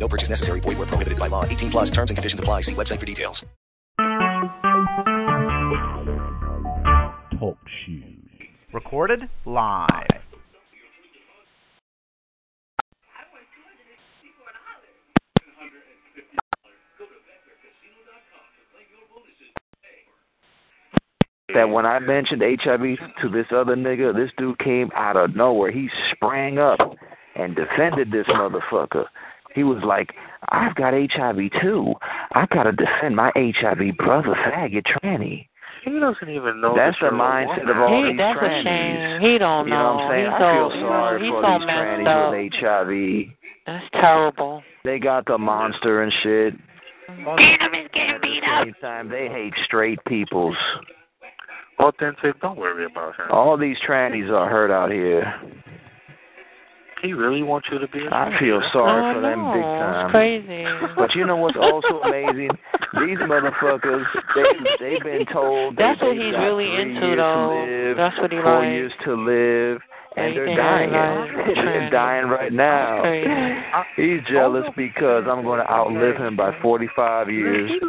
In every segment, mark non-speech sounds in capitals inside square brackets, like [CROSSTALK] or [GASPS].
No purchase necessary. Void where prohibited by law. 18 plus terms and conditions apply. See website for details. Talk shoes. Recorded live. that when I mentioned HIV to this other nigga, this dude came out of nowhere. He sprang up and defended this motherfucker. He was like, I've got HIV too. I gotta defend my HIV brother, faggot, tranny. He doesn't even know. That's that the you're mindset woman. of all He, these that's trannies. a shame. He don't You know what I'm saying? He's I feel you know, sorry he's for so these trannies up. with HIV. That's terrible. They got the monster and shit. Beat him and get At the same time, they hate straight peoples. Authentic. Don't worry about him. All these trannies are hurt out here. He really wants you to be. A I feel sorry oh, for them no, big time. It's crazy. But you know what's also amazing? These motherfuckers, they they've been told that That's what they've he's got really three into, years though. To live, That's what he four likes. years to live, and they're dying. [LAUGHS] they're they're dying right now. He's jealous because I'm going to outlive him by 45 years. [LAUGHS]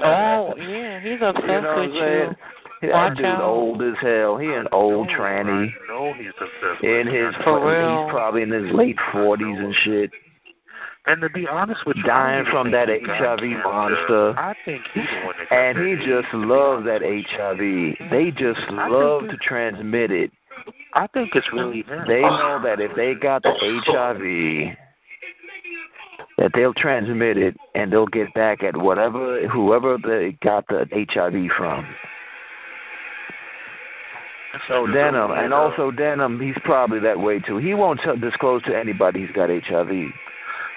Oh, yeah, he's obsessed You know with I'm you. Saying? That Watch dude's out. old as hell. He an old tranny. No, he's obsessed. In with his, you. For real. he's probably in his late 40s and shit. And to be honest with you, Dying from that HIV cancer. monster. I think he's the one that And he just loves that HIV. Mm-hmm. They just I love to transmit it. I think it's really him. They know that if they got the HIV, that they'll transmit it and they'll get back at whatever, whoever they got the HIV from. So Denham, um, and also Denham, um, he's probably that way too. He won't tell, disclose to anybody he's got HIV.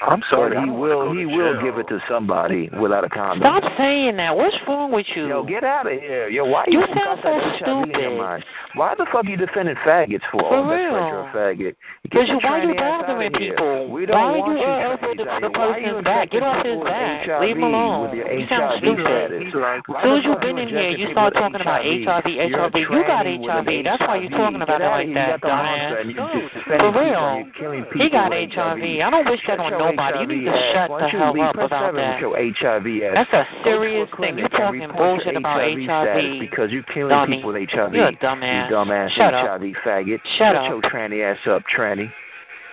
I'm sorry. He will. He will jail. give it to somebody without a condom. Stop saying that. What's wrong with you? Yo, get out of here. Yo, why You you, sound so HIV in your stupid. Why the fuck you defending faggots for? For oh, that's right, real. you're a faggot. Get Because your you, why you bothering people? We don't why want you you over trannies the, out the you person's back? Get off his back. HIV Leave him alone. With your You HIV sound stupid. status. He's like, Why As soon as you've been in here, you start talking about HIV. HIV, You're a HIV. You got HIV. That's why you're talking about it like that, You got the monster and you dumbass. For real. and you're killing people He got HIV. I don't wish that on your nobody. You need to HIV shut ass. the Why don't you hell up about that. HIV ass. That's a serious a thing. clinic You're talking bullshit about HIV HIV. because you're killing Dummy. people with HIV. You're a dumbass. You dumbass Shut up. Faggot. Shut Shut up. your tranny ass up, tranny.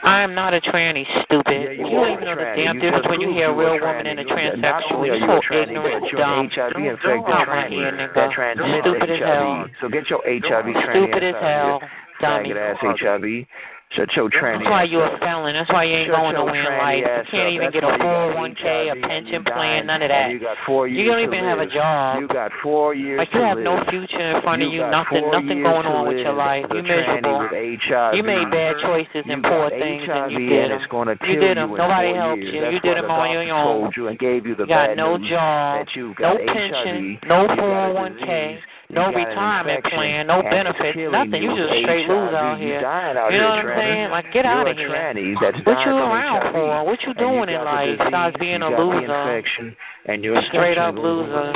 I am not a tranny, stupid. Yeah, you you are don't even a know the damn You difference when you hear a you a real woman tranny. and a You- not transsexual. You're so ignorant, but dumb. HIV Don't- infected don't out my tranny ear, nigga. that Stupid as hell. So get your HIV tranny Stupid as out of hell, here. dummy. Faggot ass HIV. Shut your tranny That's why you're a felon. That's why you ain't Shut going your nowhere in life. You can't up. even That's get a why you got 401k, a pension you plan, none of that. You got four years You don't to even have a live. job. You got four years Like to you have live. no future in front of you, nothing, nothing going on with your life. You miserable. You made bad choices You and poor things, HIV and you did them. You did you them. Nobody helped you. You did the them on your own. You and gave you the You got no job, no pension, no you got a 401k, disease, no you got an retirement plan, no benefits, nothing. You with just straight HIV. lose out You here. dying out You know what I'm saying? Like, get You're out of here. tranny that's What you from around HIV. for? What you And doing you in life besides being you a loser? And you're Straight up loser.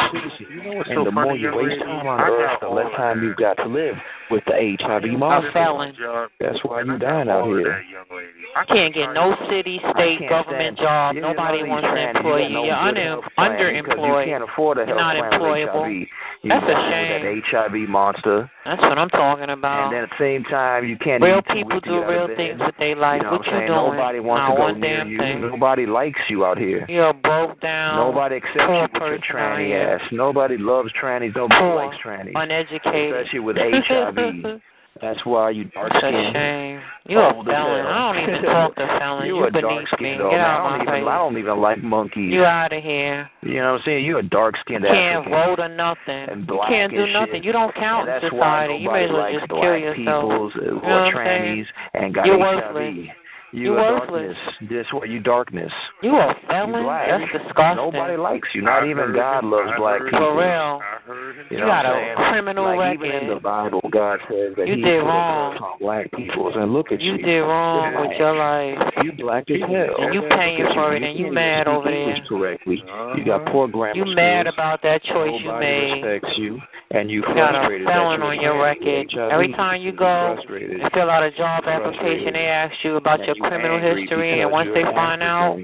You know what's And so the more you waste lady? time on I earth, the less time you've got to live with the HIV A monster. felon. That's why you I got dying out here. that, young lady. I Can't get no city, state, government job. You know Nobody wants to trannies, employ got you. no You're good under, health plan because underemployed. You can't afford a You're not plan with employable. You That's a shame. That HIV monster, That's what I'm talking about. and at the same time, you can't. Real people do get out of real things with their life. You know what what you doing? Nobody wants Not to go one near damn you. thing. Nobody likes you out here. You're broke down, Nobody accepts you with your tranny ass. Nobody loves trannies. Nobody Poor, likes trannies. uneducated. Especially with HIV. [LAUGHS] That's why you dark That's a skinned. shame. You're a as felon. I don't even talk to felons. You You're a dark skinned dog. Get out I don't my even. face. I don't even like monkeys. You out of here. You know what I'm saying? You're a dark skinned You can't African. vote or nothing. And You can't do and nothing. shit. You don't count in society. You may as well just kill yourself. peoples uh, You know are what I'm saying? and got You're HIV. worthless. You You a worthless. darkness. This what you darkness. You a You felon? black. That's disgusting. Nobody likes you. Not I even God him. loves I black people. For real. I heard. You, You know got what a I'm saying? criminal like even in the Bible, God says that You He did put a wrong. black peoples. And look at You you. did wrong with your life. You black as hell. And you paying for it, and you can't mad over speak there. English correctly. You got uh-huh. poor grammar You mad skills. about that choice you Nobody made. respects you, and you You got a frustrated felon on your angry. record. Every time you go frustrated. and fill out a job application, they ask you about your you criminal history, and once they find out,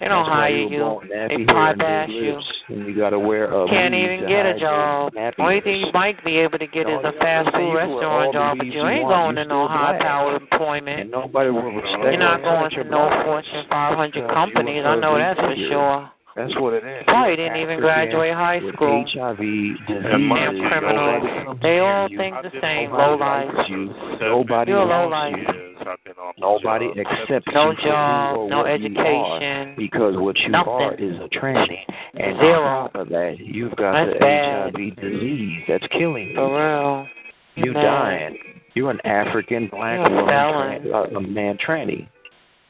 they don't hire you. were you. born nappy They bypass you. And you got to wear a Can't even get a job. Only thing you might be able to get is a fast food restaurant job, but you ain't going to no high powered employment. And nobody will respect You're not going to no. Fortune 500 companies. I know that's for sure. That's what it is. Probably didn't even graduate high school. HIV, disease, Damn criminals. They all think the same. Low life. you. Nobody You're low life. you. I've been off the Nobody job. accepts No you for who job, or no what you are, education. because what you Nothing. are is a tranny. And Zero. on top of that, you've got That's the bad. HIV disease that's killing you. For real. You Man. dying. You're an African black You're a woman, felon. tran- uh, a man tranny.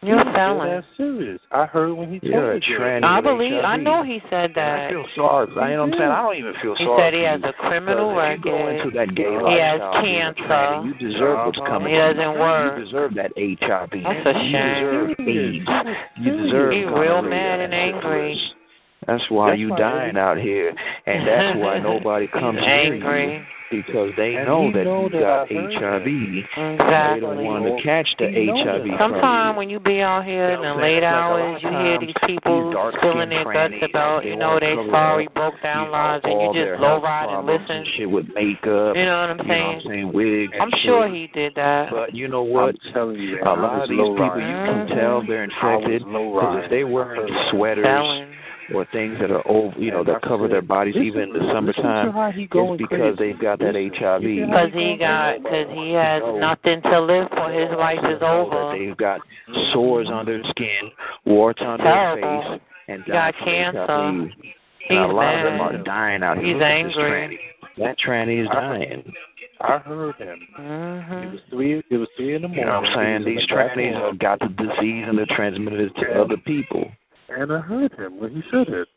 You're a felon. That's serious. I heard when he You're a told me tranny. I with believe. I know he said And I that. feel sorry. for- You know what I'm saying? I don't even feel He sorry. said he has a criminal Because if you go into record. that gay He has lifestyle, being cancer. You deserve what's uh-huh. coming. He doesn't work. You deserve that HIV. That's a shame. You deserve AIDS. You deserve. He real mad and angry. That's why That's you why dying out here, and that's why [LAUGHS] nobody comes near you because they And know that know you that got I heard HIV. They don't want to catch the He HIV. Sometimes when you be out here in the late saying? Like, a lot hours, you hear these people spilling their guts about, you know, wanna they cover sorry up, broke down you lives, and you just low ride and listen. and shit with makeup. You know what I'm You know what saying? I'm saying? Wigs. I'm sure he did that. But you know what? I'm telling you, A lot of these people, you can tell they're infected because if they wearing sweaters Felon. Or things that are over, you know, that cover their bodies even in the summertime, it's because they've got that HIV. Because he got, because he has nothing to live for. His life is over. they've got sores on their skin, warts on Terrible. their face, and He got cancer. HIV. He's and a lot of them are dying out here. He's Look angry. tranny. That tranny is dying. I heard him. It hmm It was three. It was three in the morning. You know what I'm saying? These in trannies have got the disease and they're transmitting it to other people. And I heard him when he said it.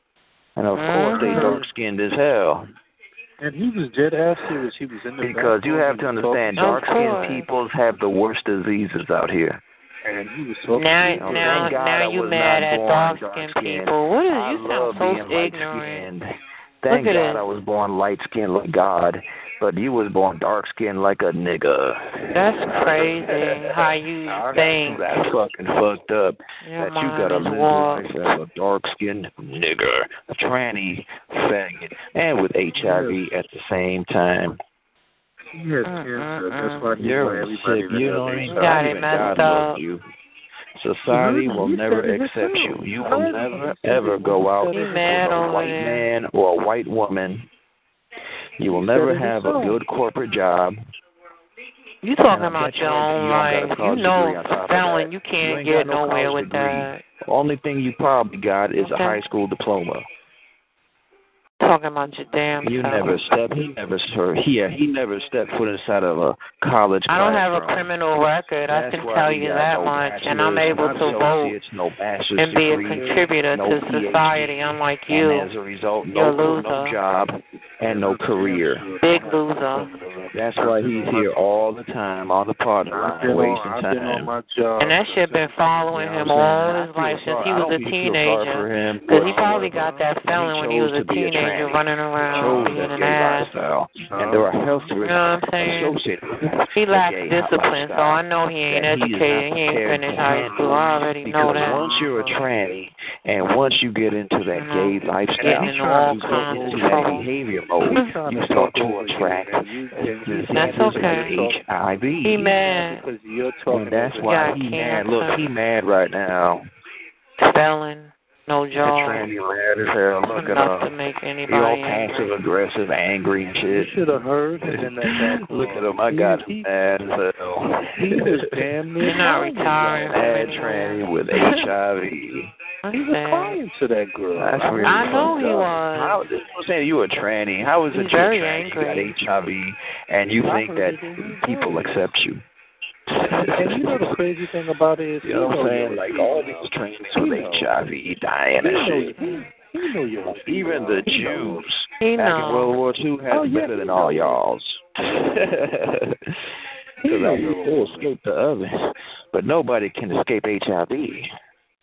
And of course, they Mhm. dark skinned as hell. And he was dead ass serious. He was in the Because you have to understand, dark skinned peoples have the worst diseases out here. And he was talking. Now, You know, now, thank God I now you was mad at born dark skinned people. What is I you love sound so being light ignorant. skinned. Thank Look at God this. I was born light skinned like God, but you was born dark skinned like a nigga. That's crazy how you think. That's fucking fucked up. Your that you gotta is live warped. a dark skinned nigger, a tranny, faggot, and with HIV at the same time. He had Mm, cancer. mm, That's why he You're wanted everybody sick. to You have know what I mean? HIV. Got it messed God up. loves you. Society will He never accept you. You will never ever go out He with a white man or a white woman. You will never have a good corporate job. You talking about your own you don't got a life. You know, degree on top of felon, that. you You can't ain't get no nowhere with degree. that. Only thing you probably got is a high school diploma. Talking about your damn You self. never step. He never. Sir, he he never stepped foot inside of a college. I don't have a criminal record. I can tell you that no much, and I'm able to vote no and be a contributor no to PhD. society, unlike And you. as a result, You're no a no job and no career. Big loser. That's why he's here all the time all the partner I've line, been, wasting I've been on time. my job. And that shit been following You know him all his life since he was a don't even feel sorry for teenager. Because he probably got that felon when he was a to be a teenager tranny. running around chose being that an gay ass. lifestyle, and there are health You risks know what I'm saying? associated with it. He lacks discipline, so I know he ain't that he educated. He ain't prepared finished to high school. I already Because know that. once you're a tranny, and once you get into that Mhm. gay lifestyle, Getting into all you go kinds of into that behavior mode. You start to attract diseases That's okay. HIV. He mad. Because you're talking And that's why got he mad. Look, he mad right now. Felon, no That job. tranny mad as hell. Look at Enough to him. make He all anybody passive angry. aggressive, angry and You shit. should have heard him in that [LAUGHS] Look at him. I got He- him mad as hell. He was damn [LAUGHS] near You're not retiring from Mad tranny with [LAUGHS] HIV. He was Sad. crying to that girl. That's really I know he up. was. How, I'm saying you a tranny. How is it He's you're very a tranny? angry. You got HIV, and you think that people accept you? And you know the crazy thing about it is, You know what I'm saying? Like all these trains with know. HIV dying and know, shit. he, he know your Even the He. Jews He back in. World War II had Oh, yeah, better than all y'all's. He [LAUGHS] Because know I your still escape the oven, but nobody can escape HIV.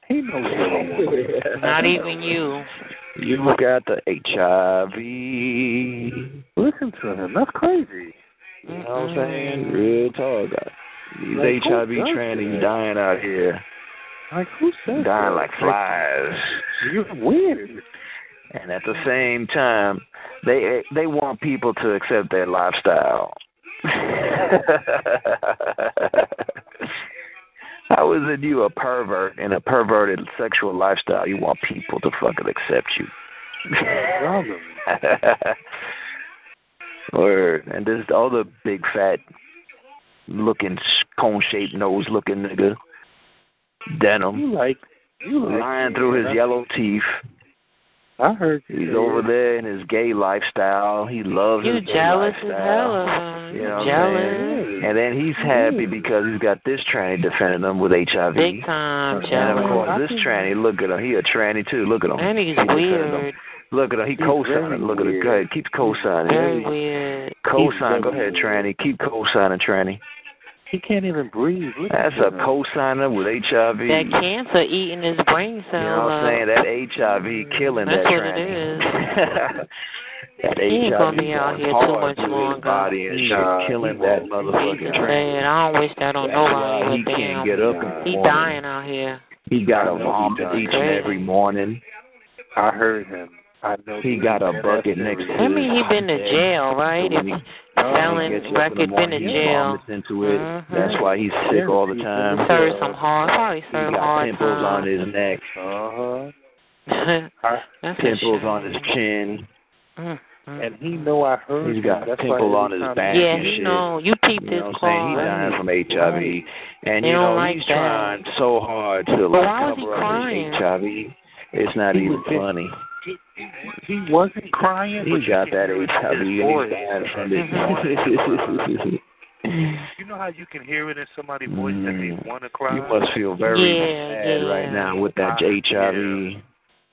He knows your [LAUGHS] Not even you. You got the HIV. Listen to him. That's crazy. You know what I'm saying? Mm-hmm. Real talk. These Like, HIV trannies dying out here, Like who says dying that? like flies. You're weird. And at the same time, they they want people to accept their lifestyle. [LAUGHS] How is it you a pervert in a perverted sexual lifestyle? You want people to fucking accept you. [LAUGHS] Word. And all the big fat looking cone shaped nose looking nigga. Denim. You like you like Lying through his yellow teeth. I heard you He's say over there in his gay lifestyle. He loves You his gay jealous as lifestyle. hell. Uh, you You know what jealous. I'm? And then he's happy because he's got this tranny defending him with HIV. Big time and of course, this tranny, look at him. He a tranny too. Look at him. And he's He weird. Look at him. He He's co-signing. Look at him. Go ahead. Keep co-signing. Very weird. Co-sign. Go ahead, tranny. Keep co-signing, tranny. He can't even breathe. Listen That's a co-signer with HIV. That cancer eating his brain You cells know what I'm up. saying? That HIV killing That's that what it tranny. [LAUGHS] that He ain't HIV gonna be out here too much through his longer. body and shit, Nah, killing he that motherfucking He's tranny. I don't wish that on That's why nobody he with can't him. get up in the He morning. dying out here. He got a I know he vomit each and every morning. I heard him. I know He got a bucket next to him. I mean, he been to jail, right? So If he- he Oh, selling he gets up in the record, been to jail. into it. Mhm. That's why he's sick all the time. Serve some hard, probably He serve got hard pimples on his neck, Uh-huh. [LAUGHS] That's pimples on his chin. Mm. And he know I heard He's got a That's pimple on his back he- Yeah, and he shit. know. You peeped You his know what I'm saying? He's dying from HIV. And They you don't know, like he's that. trying so hard to But like why was he cover up crying? his HIV. It's not He even was just- funny. He wasn't crying. but He you got that hear it in HIV his and he's voice. [LAUGHS] from Mm-hmm. You know how you can hear it in somebody's voice that they Mm. want to cry? You must feel very Yeah, sad yeah. right now with that I- HIV.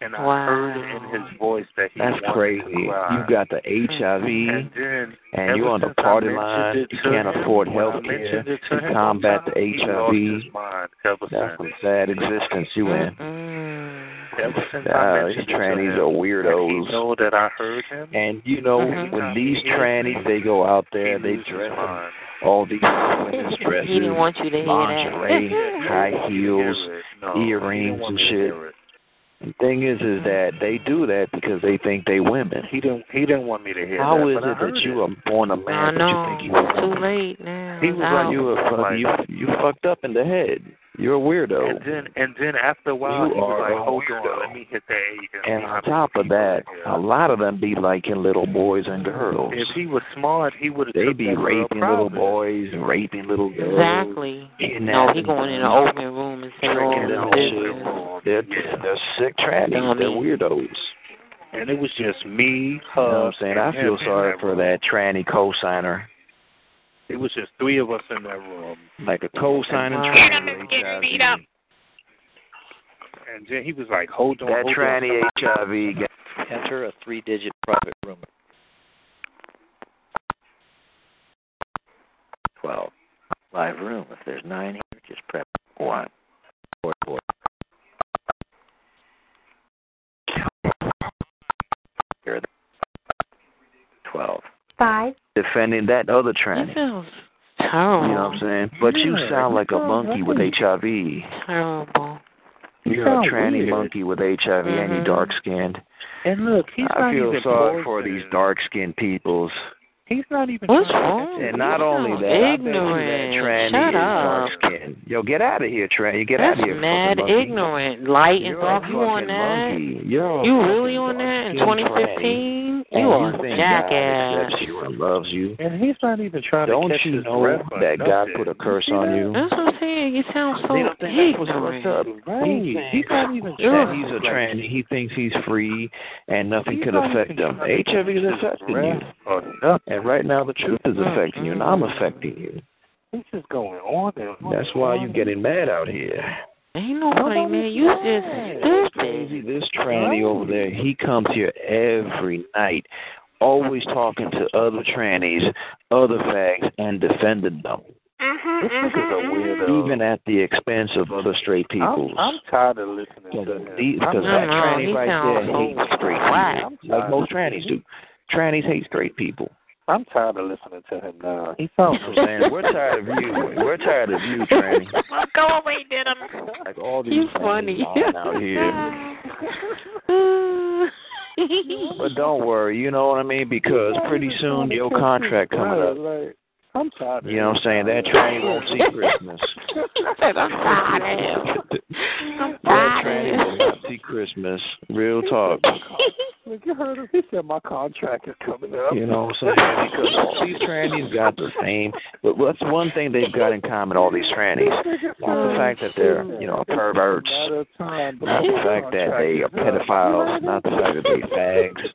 and I heard it in his voice that he That's crazy. to cry. You got the [LAUGHS] HIV and then and you're on the party line. You can't him, afford health care to to combat the one time, He lost HIV. his mind ever That's since. some sad existence you in. Mm-mm. Ever since I Uh, these mentioned trannies are and weirdos. know that I heard him. And you know, Mhm. when these trannies they go out there, he they dress his in mind. all these [LAUGHS] women's dresses, [LAUGHS] He didn't want you to hear lingerie, high heels. didn't hear it. No, earrings and shit. The thing is, is that they do that because they think they women. He didn't. He didn't want me to hear How that. is but I it that you are born a man, but know. you think you It's too late now. He was like- You were fuck, you you fucked up in the head. You're a weirdo. And then, and then after a while, You he was are like, a "Hold weirdo. on, let me hit the age." And see on top of that, here." a lot of them be liking little boys and girls. if he was smart, he would have. They be raping little boys and raping little girls. Exactly. Getting No, at he going in an open room and saying all Tricking this them business. shit. They're, they're sick trannies. They're Dummy. weirdos. And it was just me, You know what I'm saying? I feel sorry for that tranny co-signer. It was just three of us in that room, Like a co-signing Wow. tranny. with HIV. and then he was like, "Hold on, That hold tranny on." HIV got Enter a three-digit private room. 12. Live room. If there's nine here, just prep 1. Four, four. Here are the 12. Five. defending that other He tranny. feels terrible. You know what I'm saying? But you sound like a sound monkey with. HIV. Terrible. You're sound a tranny weird. monkey with HIV and Mhm. you're dark skinned. And look, he's I not feel even sorry for these dark skinned peoples. He's not even. What's wrong? And not You only sound that, I bet you ignorant. that tranny Shut is up. dark skinned. Yo, get out of here, tranny. Get out of here. mad fucking monkey. ignorant. Light and You're dark. You on that? monkey. You're You really on that in 2015? Tranny. You and are you a jackass. God you and loves you. And he's not even trying to Don't to catch you know breath or that God nothing. put a curse on you? That's what I'm saying. You sound so They don't think that's what's ignorant. up. Right. He's He's not even Ugh. trying He's a to tranny. He thinks he's free and nothing He's could affect him. HIV is affecting you. breath Or nothing. And right now the truth is mm-hmm. affecting you and I'm affecting you. He's just going on and on. That's why you're getting mad out here. Ain't nobody man. You just this Crazy. stupid. This tranny over there, he comes here every night, always talking to other trannies, other fags, and defending them, uh-huh, This nigga's a uh-huh, uh-huh. weirdo. even at the expense of other straight people. I'm, I'm tired of listening to him. Because I'm that No, no, tranny he right sounds there so hates straight whack. people, like most trannies do. Trannies hate straight people. I'm tired of listening to him now. He sounds I'm saying we're tired of you. We're tired of you, tranny. Well, Go away, did him. Like all these He's trannies funny. lying out here. [LAUGHS] But don't worry, you know what I mean? Because pretty soon your contract coming up. Like, I'm tired. You know what I'm saying? That tranny won't see Christmas. he [LAUGHS] said, I'm tired of him. I'm That tired tranny of will not see Christmas. Real talk. Look, you heard him. He said my contract is coming up. You know what I'm saying? Because all these trannies got the same. But that's one thing they've got in common. All these trannies, not the fact that they're you know perverts, Matter of time, but not the fact that they are contract is up. pedophiles, not the fact that they [LAUGHS] fags,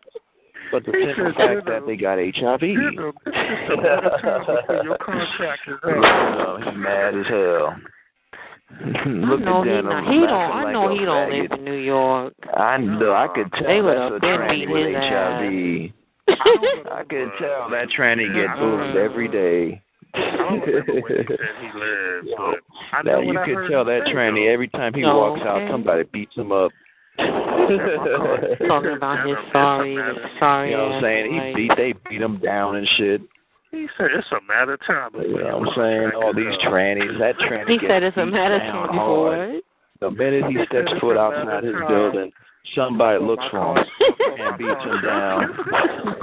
but the simple fact that they got HIV. You know, this is a matter time before your contract is up. know, oh, he's mad as hell. Look I know at he Denham not. He don't. I like know he don't live in New York. I know. I could tell They would have been tranny beat with his HIV. I could tell that tranny get booked every day. I don't where he said he lives, but I know you what could tell that tranny every time he Oh, walks out, somebody beats him up. Talking about his sorry, sorry You know what I'm saying? He wife. beat they beat him down and shit. He said it's a matter of time. You know what I'm saying? All these trannies, that tranny He gets said it's a beat matter down of hard. what? The minute he steps foot outside his building, somebody looks for him and beats him down. [LAUGHS]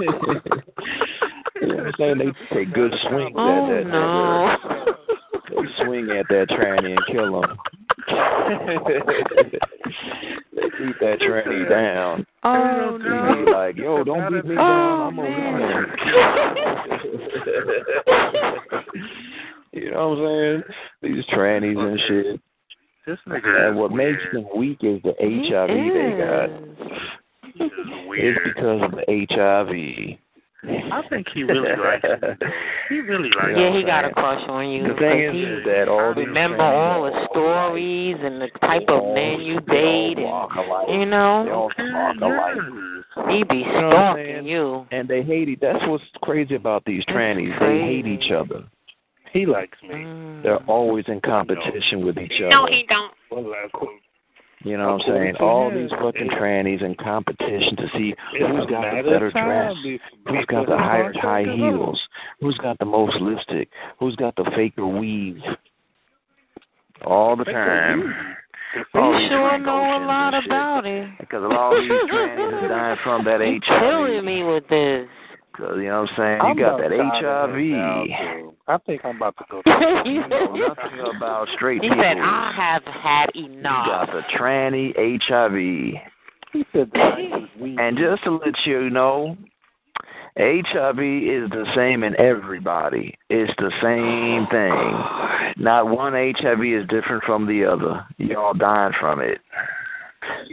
you know what I'm saying? They take good swings at Oh that no. They swing at that tranny and kill him. They beat that tranny down. Oh He no. be like, yo, don't beat me Oh, down. I'm a man. woman. you know what I'm saying? These trannies and shit. This nigga And is what makes them weak is the He HIV they got. is. It's because of the HIV. I think he really likes you. [LAUGHS] He really likes it. Yeah, you. he got a crush on you. The thing is, because he is that all these remember all the stories and the type of men you date, and you know all talk alike. he be You know stalking you. And they hate it. That's what's crazy about these That's trannies. They hate each other. He likes me. Mm. They're always in competition with each other. No, he don't. Well, I quote, You know what I'm saying? All him, these fucking it- trannies in competition to see who's got the better time dress, before who's got the higher high contract up. heels, who's got the most lipstick, who's got the faker weave. All the time. All You sure know a lot and shit. about it. Because a lot of these trannies is dying from that [LAUGHS] You HIV. killing me with this. Cause you know what I'm saying? I'm You got that HIV. I think I'm about to go. [LAUGHS] you Nothing about straight he people. said, I have had enough." You got the tranny HIV. He said that he was weak. And just to let you know, HIV is the same in everybody. It's the same thing. Not one HIV is different from the other. Y'all dying from it.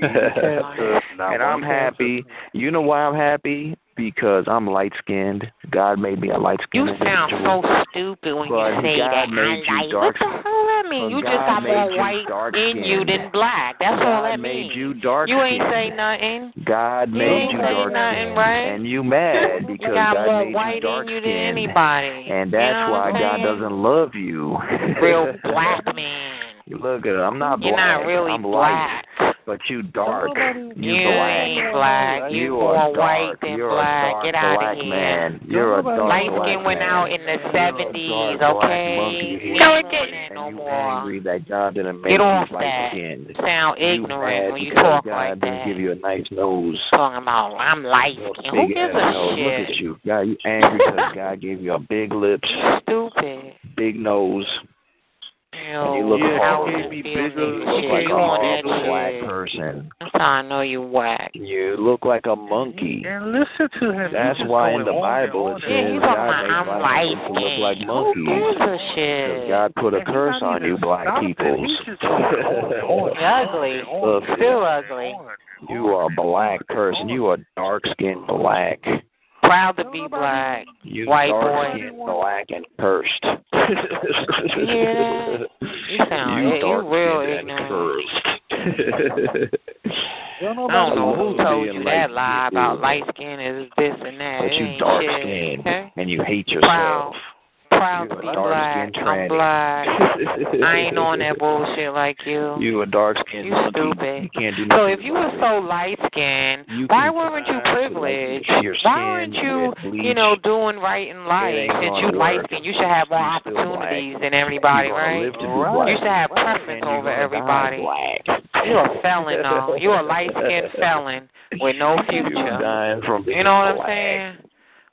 And I'm happy. You know why I'm happy? Because I'm light skinned. God made me a light skinned. You sound individual. so stupid when But you say God that. made you I like, dark- what the hell that mean? You just got more white in you than black. That's all God that made means. you dark You ain't say nothing. God You made you dark nothing, right? And you mad You because got God more made white you dark in you than anybody. And You that's know why God doesn't love you. Real [LAUGHS] black man. Look at it. I'm not You're black. not really I'm black. light, but you dark. You You black. ain't black. You, You more are white dark. than You're black. a Get out black of here. man. You're a dark Light black skin went man. out in the You're a seventies, dark okay? monkey. We don't want that no you more. angry that God didn't make Get off you light that. skinned. Sound You ignorant mad when you because talk God like didn't that. give you a nice nose. Talking about I'm light Your skinned. Who gives a nose. Look at you. God, you angry because God gave you a big lips, [LAUGHS] Stupid. big nose, Ew, you look Yeah, how horrible. he gave me you bigger- look like a on that horrible black shit. person. That's how I know you whack. You look like a monkey. And listen to him. That's He's why in the Bible it on Yeah, says you and talking God about black light people look like skinned. Who gives a shit? God put a And curse on you black people. He's just going on and on. You [LAUGHS] ugly. Look, Still ugly. you are a black person. You are dark skinned black. Proud to be black. You White dark boy. skinned, black and cursed. You hear that? You sound you you, you dark real ignorant. cursed. [LAUGHS] Don't I don't know who told you that lie about light skin is this and that. But you dark shit, skinned okay? and you hate yourself. Proud You to be black. I'm black. [LAUGHS] I ain't on that bullshit like you. You a dark skinned You stupid. You can't do So if you were so light skinned, why weren't you try to, like, privileged? Why weren't you, you know, doing right in life? ain't Since you light skinned, you should have more You still black. opportunities than everybody, You're right? live to be Right. black. You should have preference over everybody. Black. You a felon though. You a light skinned [LAUGHS] felon with no future. dying from being You know what I'm saying?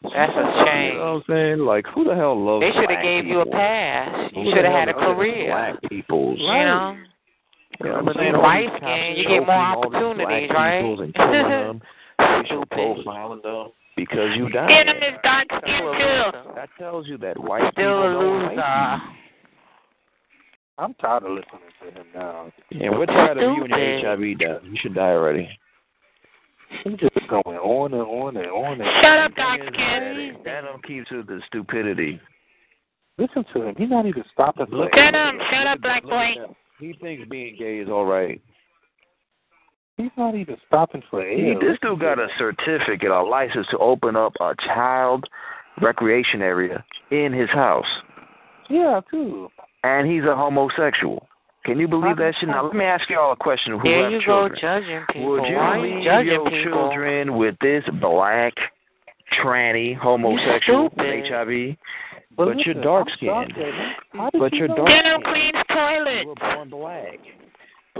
That's a You know what. I'm saying? Like, who the hell loves They should have gave you a pass. You should have had a career. Black peoples. You know? You know what I'm You saying? All light skin, you get more choking all these opportunities, right? peoples And killing [LAUGHS] them, racial profiling them because you died. Denim is dark skin a too. That tells you that white Still people don't like loser. I'm tired of listening to him now. you. And we're tired of you and your HIV death. You should die already. He's just going on and on and on and on. Shut on. up, dark skin. Denim keeps with the stupidity. Listen to him. He's not even stopping Look Shut anything. up, shut up, black boy. He thinks being gay is all right. He's not even stopping for He, air. this dude got a certificate, a license to open up a child recreation area in his house, Yeah, too. and he's a homosexual. Can you believe that shit? Now let me ask y'all a question: Who There have you children? go judging people. Would you Why leave you judging your people? children with this black, tranny, homosexual with. HIV? But, But you're dark skinned. sorry, man. How did But you you're know dark that? Denim skinned. cleans You toilet. were born black.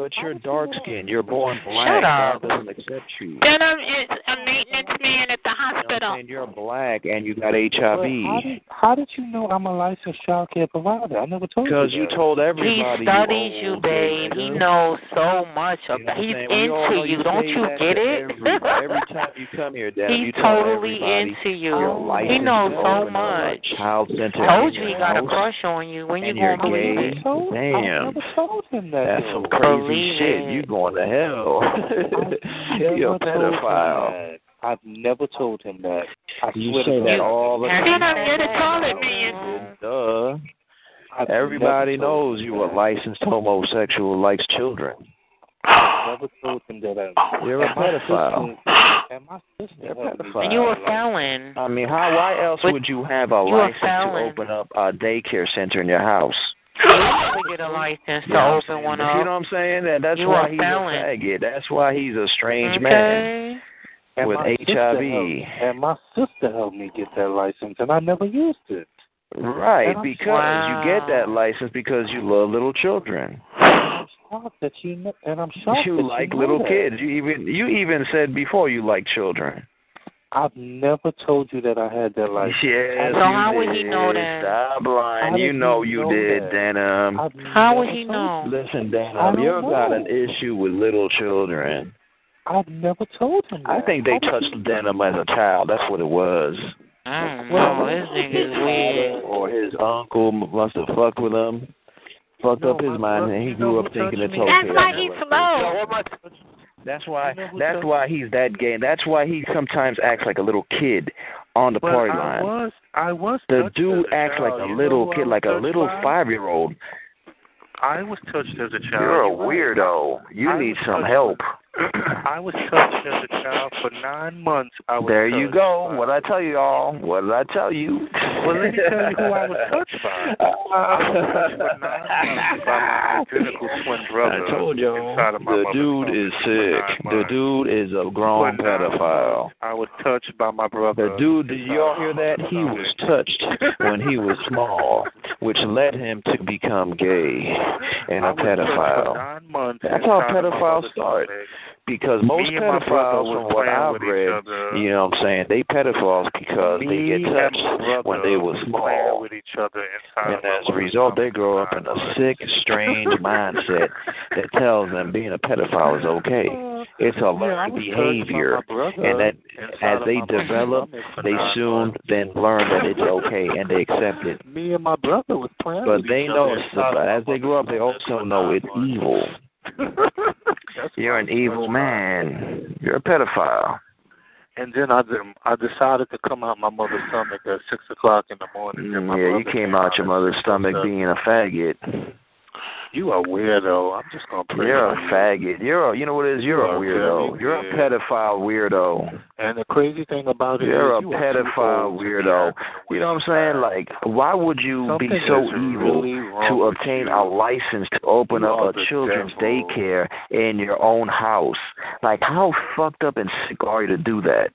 But you're dark skinned. You're born black. Shut up. God doesn't accept you. Denim is a maintenance man at the You know what I'm hospital. saying? You're black and you got But how HIV. did, how did you know I'm a licensed child care provider? I never told you. Because you you that. told He studies you you, old babe. He knows so much You know about. what He's saying? We all know into you. Don't you get it? Every, every time you come here, Dad, you He's tell totally into you're you. licensed He knows so open up a much. Child center. Told you he got a crush on you. When you and you're gonna believe gay. it? I told, I Damn. never told him that. That's some crazy Believe shit. You going to hell? [LAUGHS] You're a never told him pedophile. I've never told him that. I You swear say to that God. all the Have time. Denim, you're the toilet man. Duh. I've Everybody never told knows him you a licensed homosexual who likes children. I never told him that. I, You're a and my pedophile. sister- And my sister You're a pedophile. And you a felon. I mean, how? Why else But would you have a you license to open up a daycare center in your house? You have to get a license to You know what I'm open saying? one You know what I'm saying? That that's You why he's felon. a faggot. That's why he's a strange man and with HIV. helped- And my sister helped me get that license, and I never used it. Right, because Wow. you get that license because you love little children. I'm shocked that you know, and I'm shocked You that like you know little that. kids. You even you even said before you like children. I've never told you that I had that license. Yes, So you how would he did. know that? Stop lying. How You know you know did, that? Denim. How would he know? Listen, I Denim, you've got an issue with little children. I've never told him that. I think they How touched Denim as a child. That's what it was. I don't know. This nigga's weird. Or his uncle must have fucked with him, fucked No, up his mind, and he grew up thinking touched it's okay. That's why I he's never- slow. That's why. You know who That's why he's that gay. That's why he sometimes acts like a little kid on the But party I line. was, I was The dude acts like a little know who I kid, like a little five-year-old. I was touched as a child. You're a weirdo. You I need some touched- help. I was touched as a child for nine months. I was There you go. by- What I tell you all? What did I tell you? Well, let me tell you who I was touched by. I was touched for nine months by my identical twin brother. I told you, inside the dude tummy is sick. The dude is a grown pedophile. I was touched by my brother. The dude, did y'all hear that? He was touched when he was small, which led him to become gay and I a was touched for pedophile. nine months That's how inside of my pedophiles mother's start. Tummy. Because most Me and my brother pedophiles, was from what I've read, you know what I'm saying, they pedophiles because they Me get touched when they were was small. with each other And as a result, they grow up in a sick, strange mindset that tells them being a pedophile is okay. It's a learned was behavior, and that as they develop, they soon months. then learn that it's okay and they accept it. Me and my brother was playing But with they know, it's, as they grow up, they also know it's evil. [LAUGHS] That's You're an evil man. You're a pedophile. and then I I decided to come out my mother's stomach at six o'clock in the morning. Mm, yeah, you came out your mother's stomach being a faggot. You a weirdo. I'm just gonna pray. You're a you. faggot. You're a, you know what it is? You're a You are weirdo. very You're a pedophile weirdo. And the crazy thing about it You're a is you are pedophile weirdo. You know what I'm saying? Like, why would you Something be so evil really to obtain you. a license to open You up a children's devil. daycare in your own house? Like, how fucked up and sick are you to do that?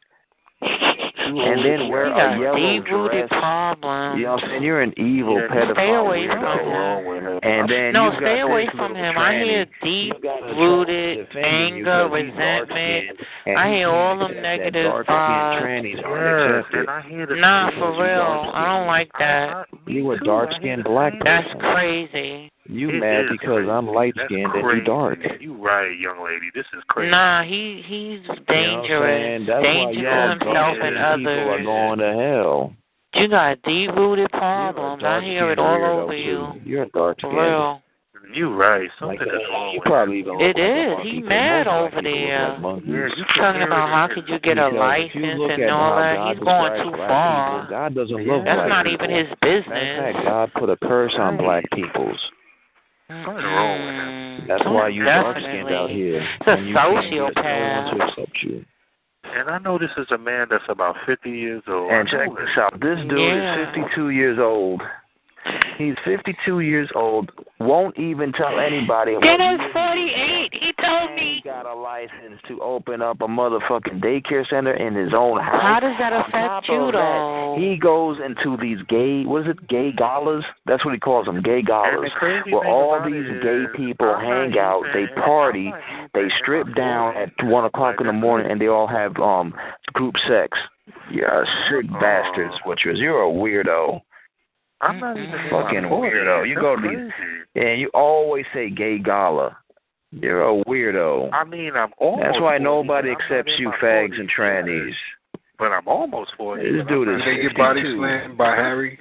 And then wear a yellow deep-rooted dress. problems. You know what You're an evil Yeah, pedophile stay away from him. wrong with him. And then no, you stay away from him. I hear deep You got a rooted tranny defending you anger, resentment. I hear all them negative that dark-skinned vibes. trannies aren't Yes, accepted. and I hear the Nah, for real. I don't like that. I- I- me You a dark-skinned I hear the black same. That's crazy. You It mad is because I'm light skinned and you dark. You right, young lady. This is crazy. Nah, he he's You know dangerous. saying? Dangerous to himself and dark-skinned people are going to hell. You got deep rooted You're problems. I hear it all weirdo, over too. you. You're dark For skinned. real. You right. Like Something that. is wrong You probably you. even look It like a is. monkey, He but mad most over there. like monkeys. Yeah, you Talking about how could you get a Because license and all that. He's going too black far. People, God doesn't love That's black not people. even his Matter of fact, business. God put a curse on black peoples. Something wrong with him. That's why you dark skinned definitely. out here. He's a and you no one to accept you. And I know this is a man that's about 50 years old. And I check know this out. This dude Yeah. is 52 years old. He's 52 years old. Won't even tell anybody. what Dennis he is. 48. He told And me. He got a license to open up a motherfucking daycare center in his own house. How does that affect you that, though? He goes into these gay, what is it, gay galas? That's what he calls them, gay galas. Where all these gay people hang out, they party, I'm not even they strip down at one o'clock in the morning, and they all have um group sex. You're a sick Oh. bastard, is what you're. You're a weirdo. I'm not even Fucking weirdo. You go to these- And you always say gay gala. You're a weirdo. I mean, I'm almost That's why 40, nobody but I'm not accepts you fags 40s and trannies. But I'm almost 40. This but dude I'm is not- They get body 52. slammed by Harry.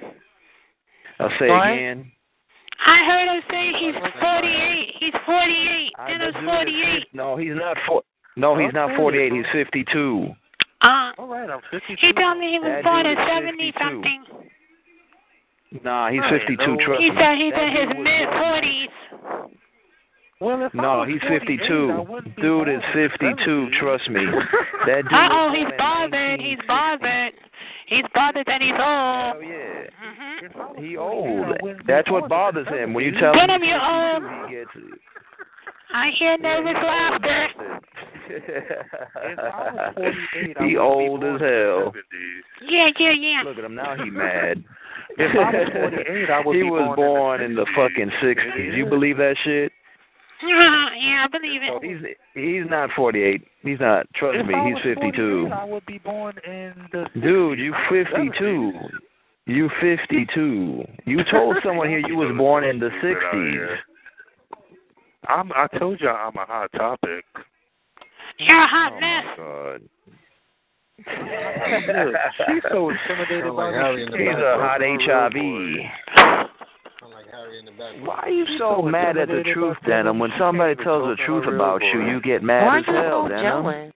I'll say What? again. I heard him say he's 48. He's 48. I- Dennis the dude is 48. No, he's not four. No, he's not 48. He's 52. Uh, All right, I'm 52. he told me he was That born dude in 70 52. something. Nah, he's Right, 52. no. Trust He me. said he's That in his mid born- 40s. Well, No, he's 52. wouldn't be Dude is 52. Trust me. [LAUGHS] That dude. Uh oh, he's bothered. He's bothered. He's bothered and he's old. Hell yeah. hmm If I was He old. I wouldn't be That's what bothers him. When you 70s. tell him Get him, you 52, old. I hear nervous laughter. If I was [LAUGHS] 48, I he old as hell. 70s. Yeah, yeah, yeah. Look at him now. He mad. [LAUGHS] If I was 48, I would he be was born born in the in the 60s. fucking sixties. You believe that shit? [LAUGHS] yeah, I believe it. he's he's not forty eight. He's not. Trust If me, he's fifty two. I would be born in the 60s, Dude, you not fifty two. You fifty two. You told someone here you was born in the sixties. I'm, I told you I'm a hot topic. You're a hot Oh mess. my god. Look, [LAUGHS] she's so intimidated Sound by like me. Harry in the He's a even hot open HIV. voice. Sound like Harry in the back. Why are you so so mad at the truth, by Denim? Denim, When somebody tells the truth about you, you get mad Why as you hell, so Denim.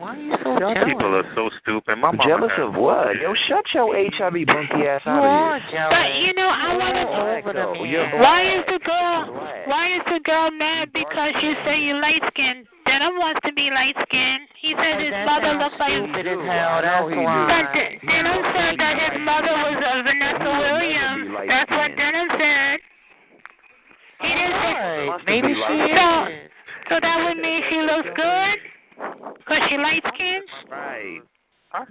Jealous? Why are you so Y'all jealous? people are so stupid. My mama Jealous of what? Yo, shut your HIV monkey ass You out of here. jealous. But you know, I want to. black, over the though. You're man. black. Why is the girl? Why is the girl mad because you say you light skinned? Denim wants to be light skinned. He says his mother sounds looks like. stupid as hell. That's he why. But De- Denim said that his mother was a Vanessa He would never be Williams. That's what light-skinned. Denim said. He didn't say. Maybe she light. is. So that would mean she looks good? Because she light skinned? Right.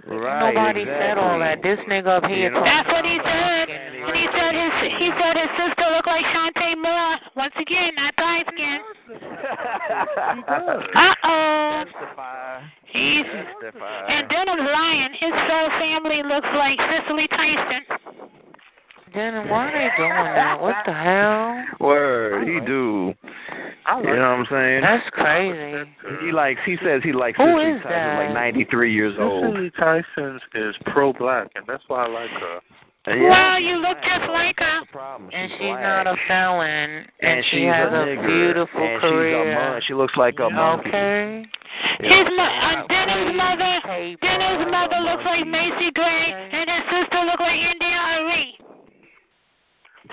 Right. Nobody exactly. said all that. This nigga up here You know- That's what he said. light-skinned And he said his he said his sister looked like Chanté Moore. Once again, not light skin. Uh oh. He's Testify. and Denham's lying. His whole family looks like Cicely Tyson. Then why are they doing that? What the hell? Word, he do. I You know what I'm saying? That's crazy. He likes. He says he likes. Who Cicely is Tyson, that? Like 93 years old. Cicely Tyson is pro-black, and that's why I like her. Well, you look just like her. And she's not a felon. And, she she's has a, nigger, beautiful and career. She's a mon- she looks like a monkey. Okay. His mo- uh, Dennis' mother, Dennis' mother looks like Macy Gray, and his sister looks like India Arie.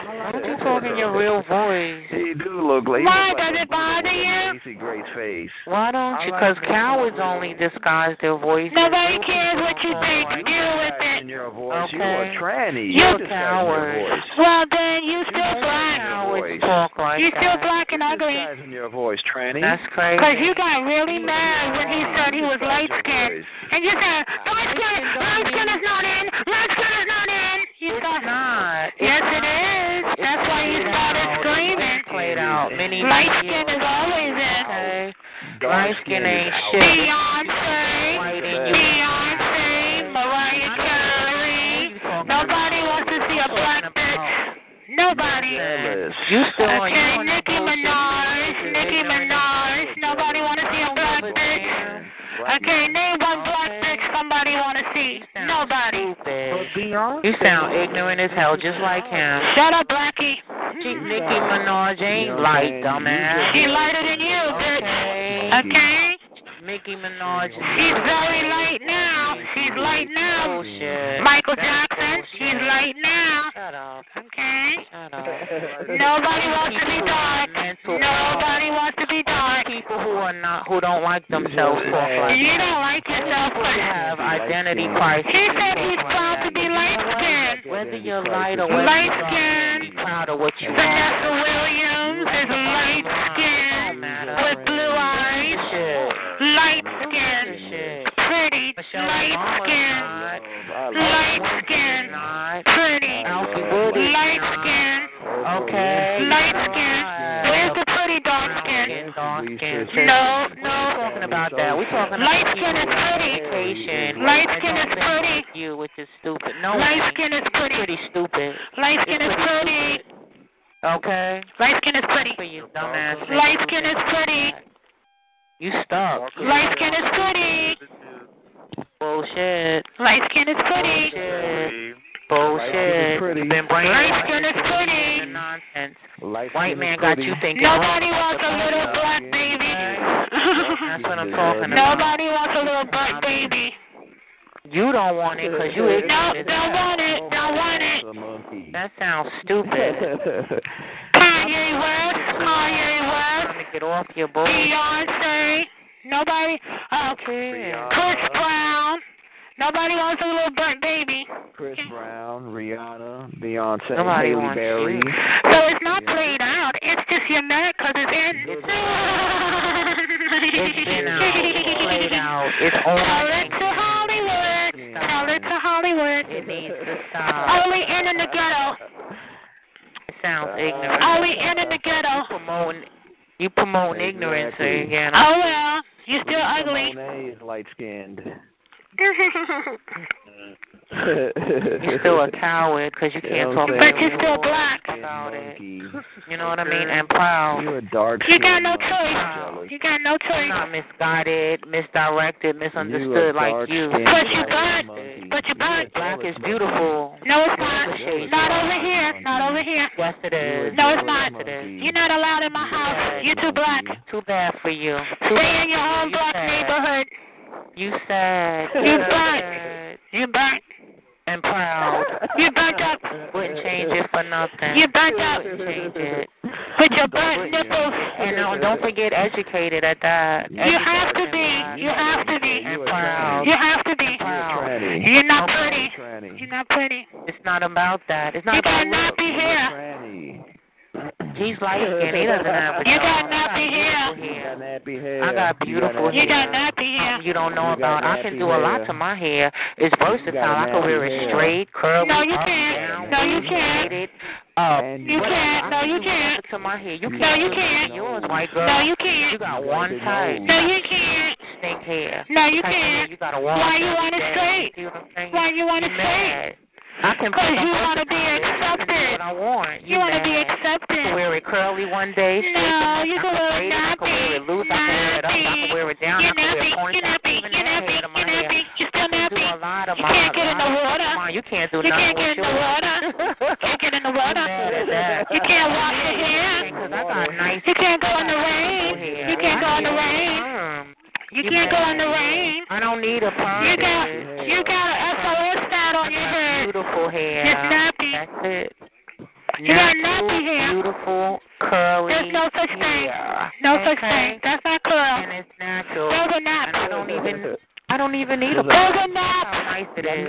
Why don't you talk in your real voice? He do look like. Why look like does it bother you? Macy Gray's face. Why don't you? Because cowards only disguise their voice. Nobody cares what you think. Oh, Deal with it. In your voice, you Okay. a tranny. You're You disguising your voice. Well, then you still black. Cowards talk like You still black and ugly. Disguising your voice, tranny. That's crazy. Because you got really mad when he said he was light skinned. And you said, light skin, light skin is not in, light skin is not in. You It's got not. Yes, it is. Played out many. Light many skin is always in. Okay. Dark Light skin skin ain't out. shit. Beyonce, White. Beyonce, Mariah Carey. Nobody wants to see a black bitch. Nobody. Jealous. You still Okay, on Nicki. Minaj, Nicki Minaj. Nobody want to see a black bitch. Okay, name one black bitch somebody want to see. Nobody. Stupid. You sound ignorant as hell, just like him. Shut up, Blackie. She, Nicki Minaj ain't light, dumbass. She lighter than you, bitch. Okay? Nicki Minaj. She's very light now. She's light now. Bullshit. Michael Jackson, she's light now. Shut up. Okay? Shut [LAUGHS] up. Nobody wants to be dark. Nobody wants to be dark. People who are not, who don't like themselves talk like You don't like yourself, Who but have identity crisis. he said he's proud to be light skinned. Whether you're light or whether Light you're dark, skin. be proud of what you Vanessa. Williams is light skinned with blue Light Obama's skinned. not. Light skinned. Not. Pretty. Alfie Wood is Light not. skinned. Okay. Light skinned. Where's the pretty dark skin? Skin, dark skin. No, We're no. talking about that. We're talking Light skin is pretty. education. Light skin is pretty. You, which is stupid. No, Light skin is pretty. pretty stupid. Light skin is pretty. Okay. Light skin is pretty. For you dumbass. Light skin is pretty. You stuck. Light skin is pretty. Bullshit. Light skin is pretty. Bullshit. Bullshit. pretty. You've been brainwashed Light skin is pretty. Nonsense. Light White man got you thinking. Nobody wants a little black baby. [LAUGHS] That's what I'm talking about. Nobody wants a little black baby. You don't want it because you ignorant. No, as don't want it. Don't want it. A monkey. That sounds stupid. [LAUGHS] Kanye West. Kanye West. Trying to get off your bullshit. Beyonce. Nobody. Uh, Chris Brown. Nobody wants a little burnt baby. Chris Brown, Rihanna, Beyonce, Nobody Halle Berry. you. So it's not played out. It's just you're mad because it's in. [LAUGHS] It's been out. It's played out. It's Tell only. it to Hollywood. Tell it to Hollywood. It needs to stop. Only in in the ghetto. It sounds ignorant. Only in in the ghetto. promoting you promoting ignorance again. Oh well, you're still ugly. Monet is light skinned. You're [LAUGHS] still a coward because you can't talk But you're still black. about it. You know what I mean? And proud. You're a dark You got no choice. monkey. You got no I'm choice. not misguided, misdirected, misunderstood a like you. But you white black. But you're black. Black is beautiful. No, it's not. Not over here. Not over here. Yes, it is. No, it's not. Yes, it is. You're not allowed in my house. You're too black. Too bad for you. Too Stay in your own black neighborhood. You said You're sad, black. You're black. And proud. You're burnt up. Wouldn't change it for nothing. You're burnt up. Wouldn't change it. With your burnt nipples. And don't, don't forget educated at that. you have to be. You have to be. And proud. You have to be. Proud. You're not pretty. You're not pretty. It's not about that. It's not You about got nappy hair. Tranny. He's light skinned. He doesn't have a You job. got nappy hair. You got hair. nappy hair. I got beautiful You got hair. nappy hair. Something you don't know You about. I can nappy do a lot hair. to my hair. It's versatile. I can wear it nappy hair. straight, curly, No, you can't. No, you can't. braided, up. And You can't. No, you can't. To my hair. You can't. No, you can't. Yours, white girl. No, you can't. You got one type. No, you can't. Stink hair. No, you Type can't. You got to wash Why you want it straight? See what I'm saying? Why you want You it straight? I can Because I'm you want to be versatile. I can do accepted. what I want. You want to be mad. I can accepted. wear it curly one day, No, you can can wear braid it, I can wear it loose, I can wear it up, I can wear it down, You're I can wear nappy. points, You're I can nappy. even You're nappy. hair to my You're nappy. You're still I can do nappy. a a lot of You can't get in the water. Come you can't do You nothing can't get in the yours. water. [LAUGHS] Can't get in the water. mad at that. You can't wash your hair. Because I got nice. You can't go in the rain. You can't go in the rain. need a perm. You You can't go in the rain. I don't need a perm. You got you got a SOS stat on your head. beautiful hair. You're nappy. That's it. You got Natural, nappy hair. Beautiful, curly. There's no such thing. hair. No such thing. That's not curl. And it's natural. Those are naps. And I don't even. I don't even need a Those are perm. naps. How nice it is.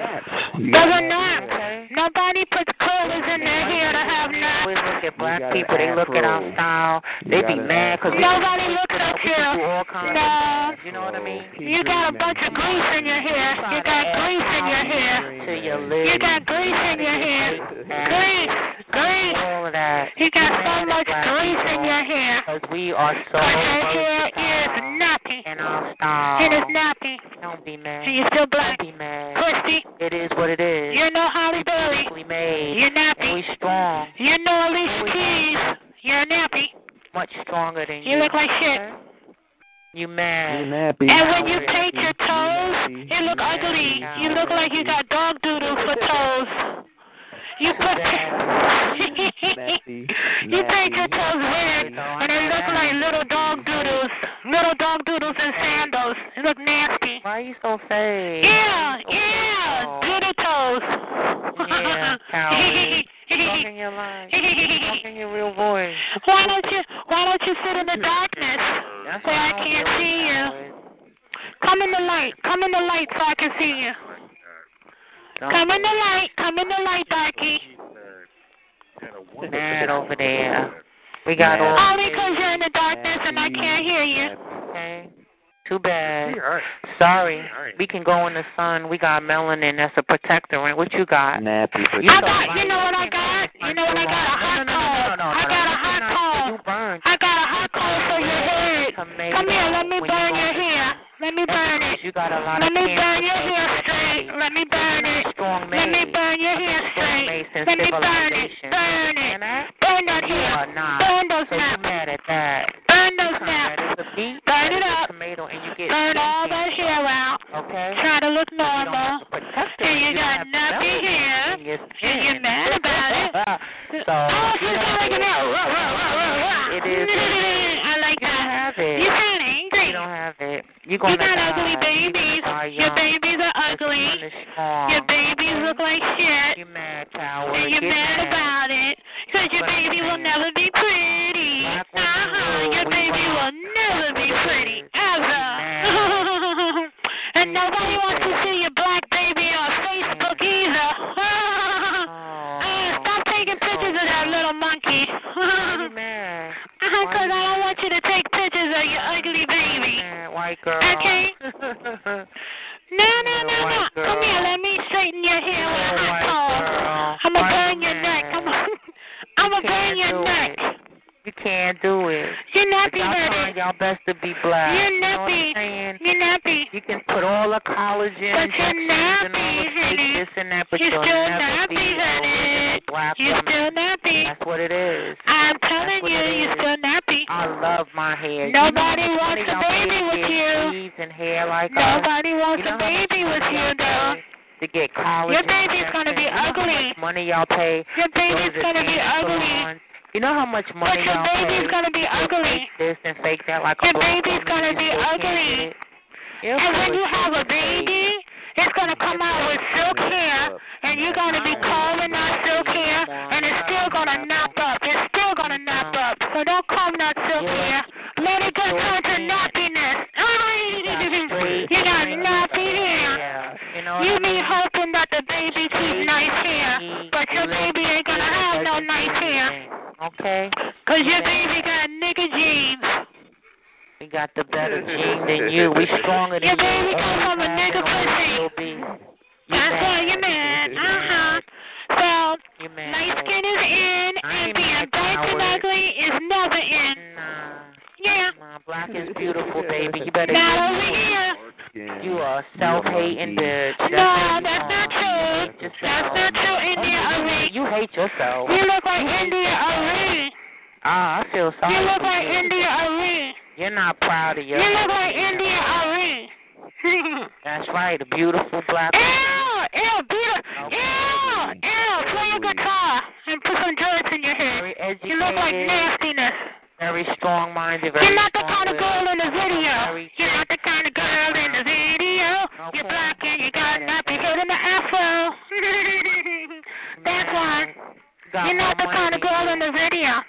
Those are naps. Okay. Nobody puts curlers in their hair to have We naps. always look at black people. They look at our style. They be mad because Nobody looks at you. can do all kinds No. You know what I mean? You got a bunch of grease in your hair. You got grease in your hair. To your lips. You got grease in your hair. Grease. Grease. All of that. You got so much grease in your hair. Because we are so Cause your hair is versatile nappy. in our style. It is nappy. Don't be mad. And you're still black. Don't be mad. Christy, It is what it is. you know Halle Berry. Beautifully made. You're And nappy. we strong. You know Alicia Keys. You're nappy. Much stronger than you. You look like shit. You mad. You nappy. And when you paint your toes, it look ugly. You look like you got dog doodle for [LAUGHS] toes. You put [LAUGHS] you paint your toes red, and it look like little dog doodles, little dog doodles in sandals. It look nasty. Why are you so fake? Yeah, So yeah, fake. doodle toes. Yeah, coward. Talk in your [LAUGHS] line. Talk in your real voice. why don't you Why don't you sit in the darkness That's so I can't see you? Come in the light. Come in the light so I can see you. Don't Come in the light. Come in the light, darky. mad over there. We got all. Only 'cause you're in the darkness and I can't hear you. Okay. Too bad. Sorry. We can go in the sun. We got melanin. That's a protectorant. What you got? Nappy for You I don't got. You know what I got? You know what I got? A hot no, I got a hot no, cold. You. I got a hot cold for your head. Come here. Let me burn your hair. Let me burn it. You got a lot Let of me burn your hair straight. Let me burn it. strong Let me burn your hair straight. Let me burn it. Burn it. Burn that hair. Burn those you mad at that. Burn those That naps. is a. Burn it up. Tomato, and you get Burn all that hair out. Okay. Try to look normal. have to protect. And you got have to nappy melanin hair. in your And you're mad about it. [LAUGHS] so oh, she's don't- out. It is. [LAUGHS] I like You don't that. have it. You sound angry. You don't have it. You're gonna You got die. ugly babies. Your babies are ugly. you're gonna strong. Your babies look like shit. You're mad, coward. And you're Get mad about it. Because your baby will never be pretty. Uh-huh. rule. Your baby will never be pretty. Ever. [LAUGHS] And nobody wants to see your black baby on Facebook either. Uh, stop taking pictures of that little monkey. Why you mad? Because I don't want you to take pictures of your ugly baby. Mad, white girl. Okay. [LAUGHS] No, no, no, no. Come here, let me straighten your hair with a hot white I'm gonna burn you your neck. I'm gonna, I'm gonna burn your neck. it. You can't do it. You're If nappy y'all trying y'all best to be black. You're You know what nappy. I'm? You're nappy. You can put all the collagen But you're nappy, honey. this and that, but You're still nappy, be honey. black You're woman. still nappy. That's what it is. I'm telling you, you're still nappy. I love my hair. Nobody you know wants a baby with you. and hair like us? Nobody wants You a know much baby with you, though. To get college. Your baby's gonna be you ugly. Money y'all pay? Your baby's gonna be ugly. You know how much But money your y'all baby's pay? gonna be ugly. Fake this and fake that like Your a baby's gonna be ugly. get it. You're And when you have a baby, it's gonna come out with silk hair, and you're gonna be combing Let it go turn to nappiness. You got hair. Yeah. You know You what I be mean? hoping that the baby keep nice hair, but your baby ain't gonna have no nice hair. Okay. 'Cause your baby got nigga jeans. We got the better gene than you. We [LAUGHS] stronger than Your you. baby come from a nigga pussy. That's why you're mad. [LAUGHS] Uh-huh. So, You light skin is in, and being mad, and ugly is never in. Nah. Yeah. Black is [LAUGHS] beautiful, baby. You better Not get over it. here. You are self-hating bitch. That's No, that's not true. Just That's not true, India Arie. You hate yourself. You look like India Arie. Ah, I feel sorry. You look like India Arie. You're not proud of yourself. You look like India Arie. [LAUGHS] That's right, a beautiful black Ew, woman. ew, beautiful. Ew, ew. Play your guitar and put some dirt in your head. You look like nastiness. Very strong minded, very You're not the kind of girl in the video. You're not the kind of girl in the video. You're black and you got nappy head and the afro. [LAUGHS] That's why. You're not the kind of girl in the video.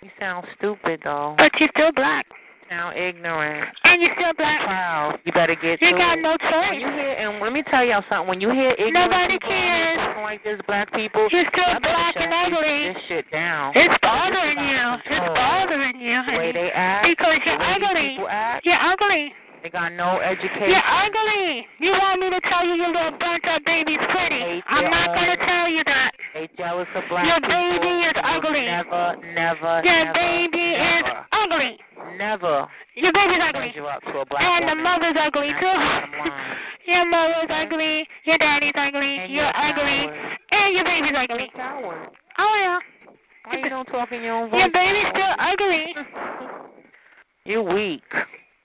You sound stupid though. But you're still black. Sound ignorant. And you're still black. Proud. You better get You got it. no When choice. you hear, and let me tell y'all something. When you hear ignorant Nobody people cares. like this, black people, You're still black and ugly. This shit down. It's bothering you. It's bothering you, Honey. The way they act, Because you're ugly. act, You're ugly. they got no education. You're ugly. You want me to tell you your little burnt up baby's pretty? I'm your not going to tell you that. They jealous of black Your people. baby is ugly. Never, never, Your never, baby is never, ugly. never Your baby's ugly. measure up to a black And the mother's ugly too. the bottom [LAUGHS] line. Your mother's ugly. Your daddy's ugly. And You're ugly. coward. And your baby's ugly. coward. Oh yeah. Why you don't talk in your own voice? Your baby's still ugly. [LAUGHS] You're weak.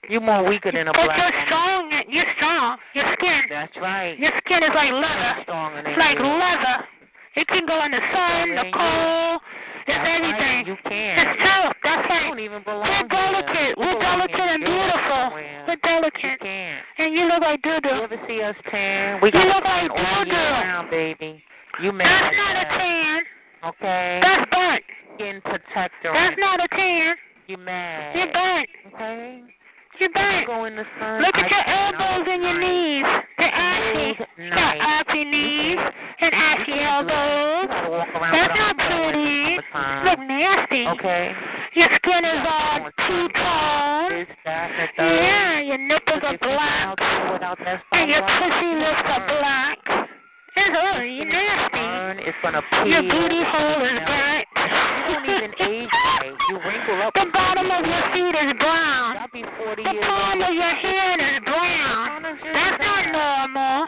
You're more weaker than a black. But black you're woman. strong. You're strong. Your skin. That's right. Your skin is like leather. It's like you. leather. It can go in the sun, the you. cold. It's That's. Right. You can. It's true. That's You right. don't even belong We're delicate. You We're delicate and beautiful. somewhere. We're You delicate. can't. And you look like doo You ever see us tan? We You look like all doo-doo. year round, baby. You mad That's at not a tan. Okay. That's burnt. Skin protector. That's not a tan. You mad. You're burnt. Okay. You're You go in the sun. Look at I your elbows and your knees. They're ashy. Smooth, Got ashy knees and ashy elbows. gotta walk around That's not pretty. Look nasty. Okay. Your skin is all On two-tone. This, that, and the third. Yeah, your nipples are at people out black. And your pussy lips are black. It's oh, you nasty. Burn, It's gonna peel. Your booty hole is. You don't even age right. You wrinkle up. The bottom of your feet is brown. I'll be 40 The years palm old. of your hand is brown. That's not normal.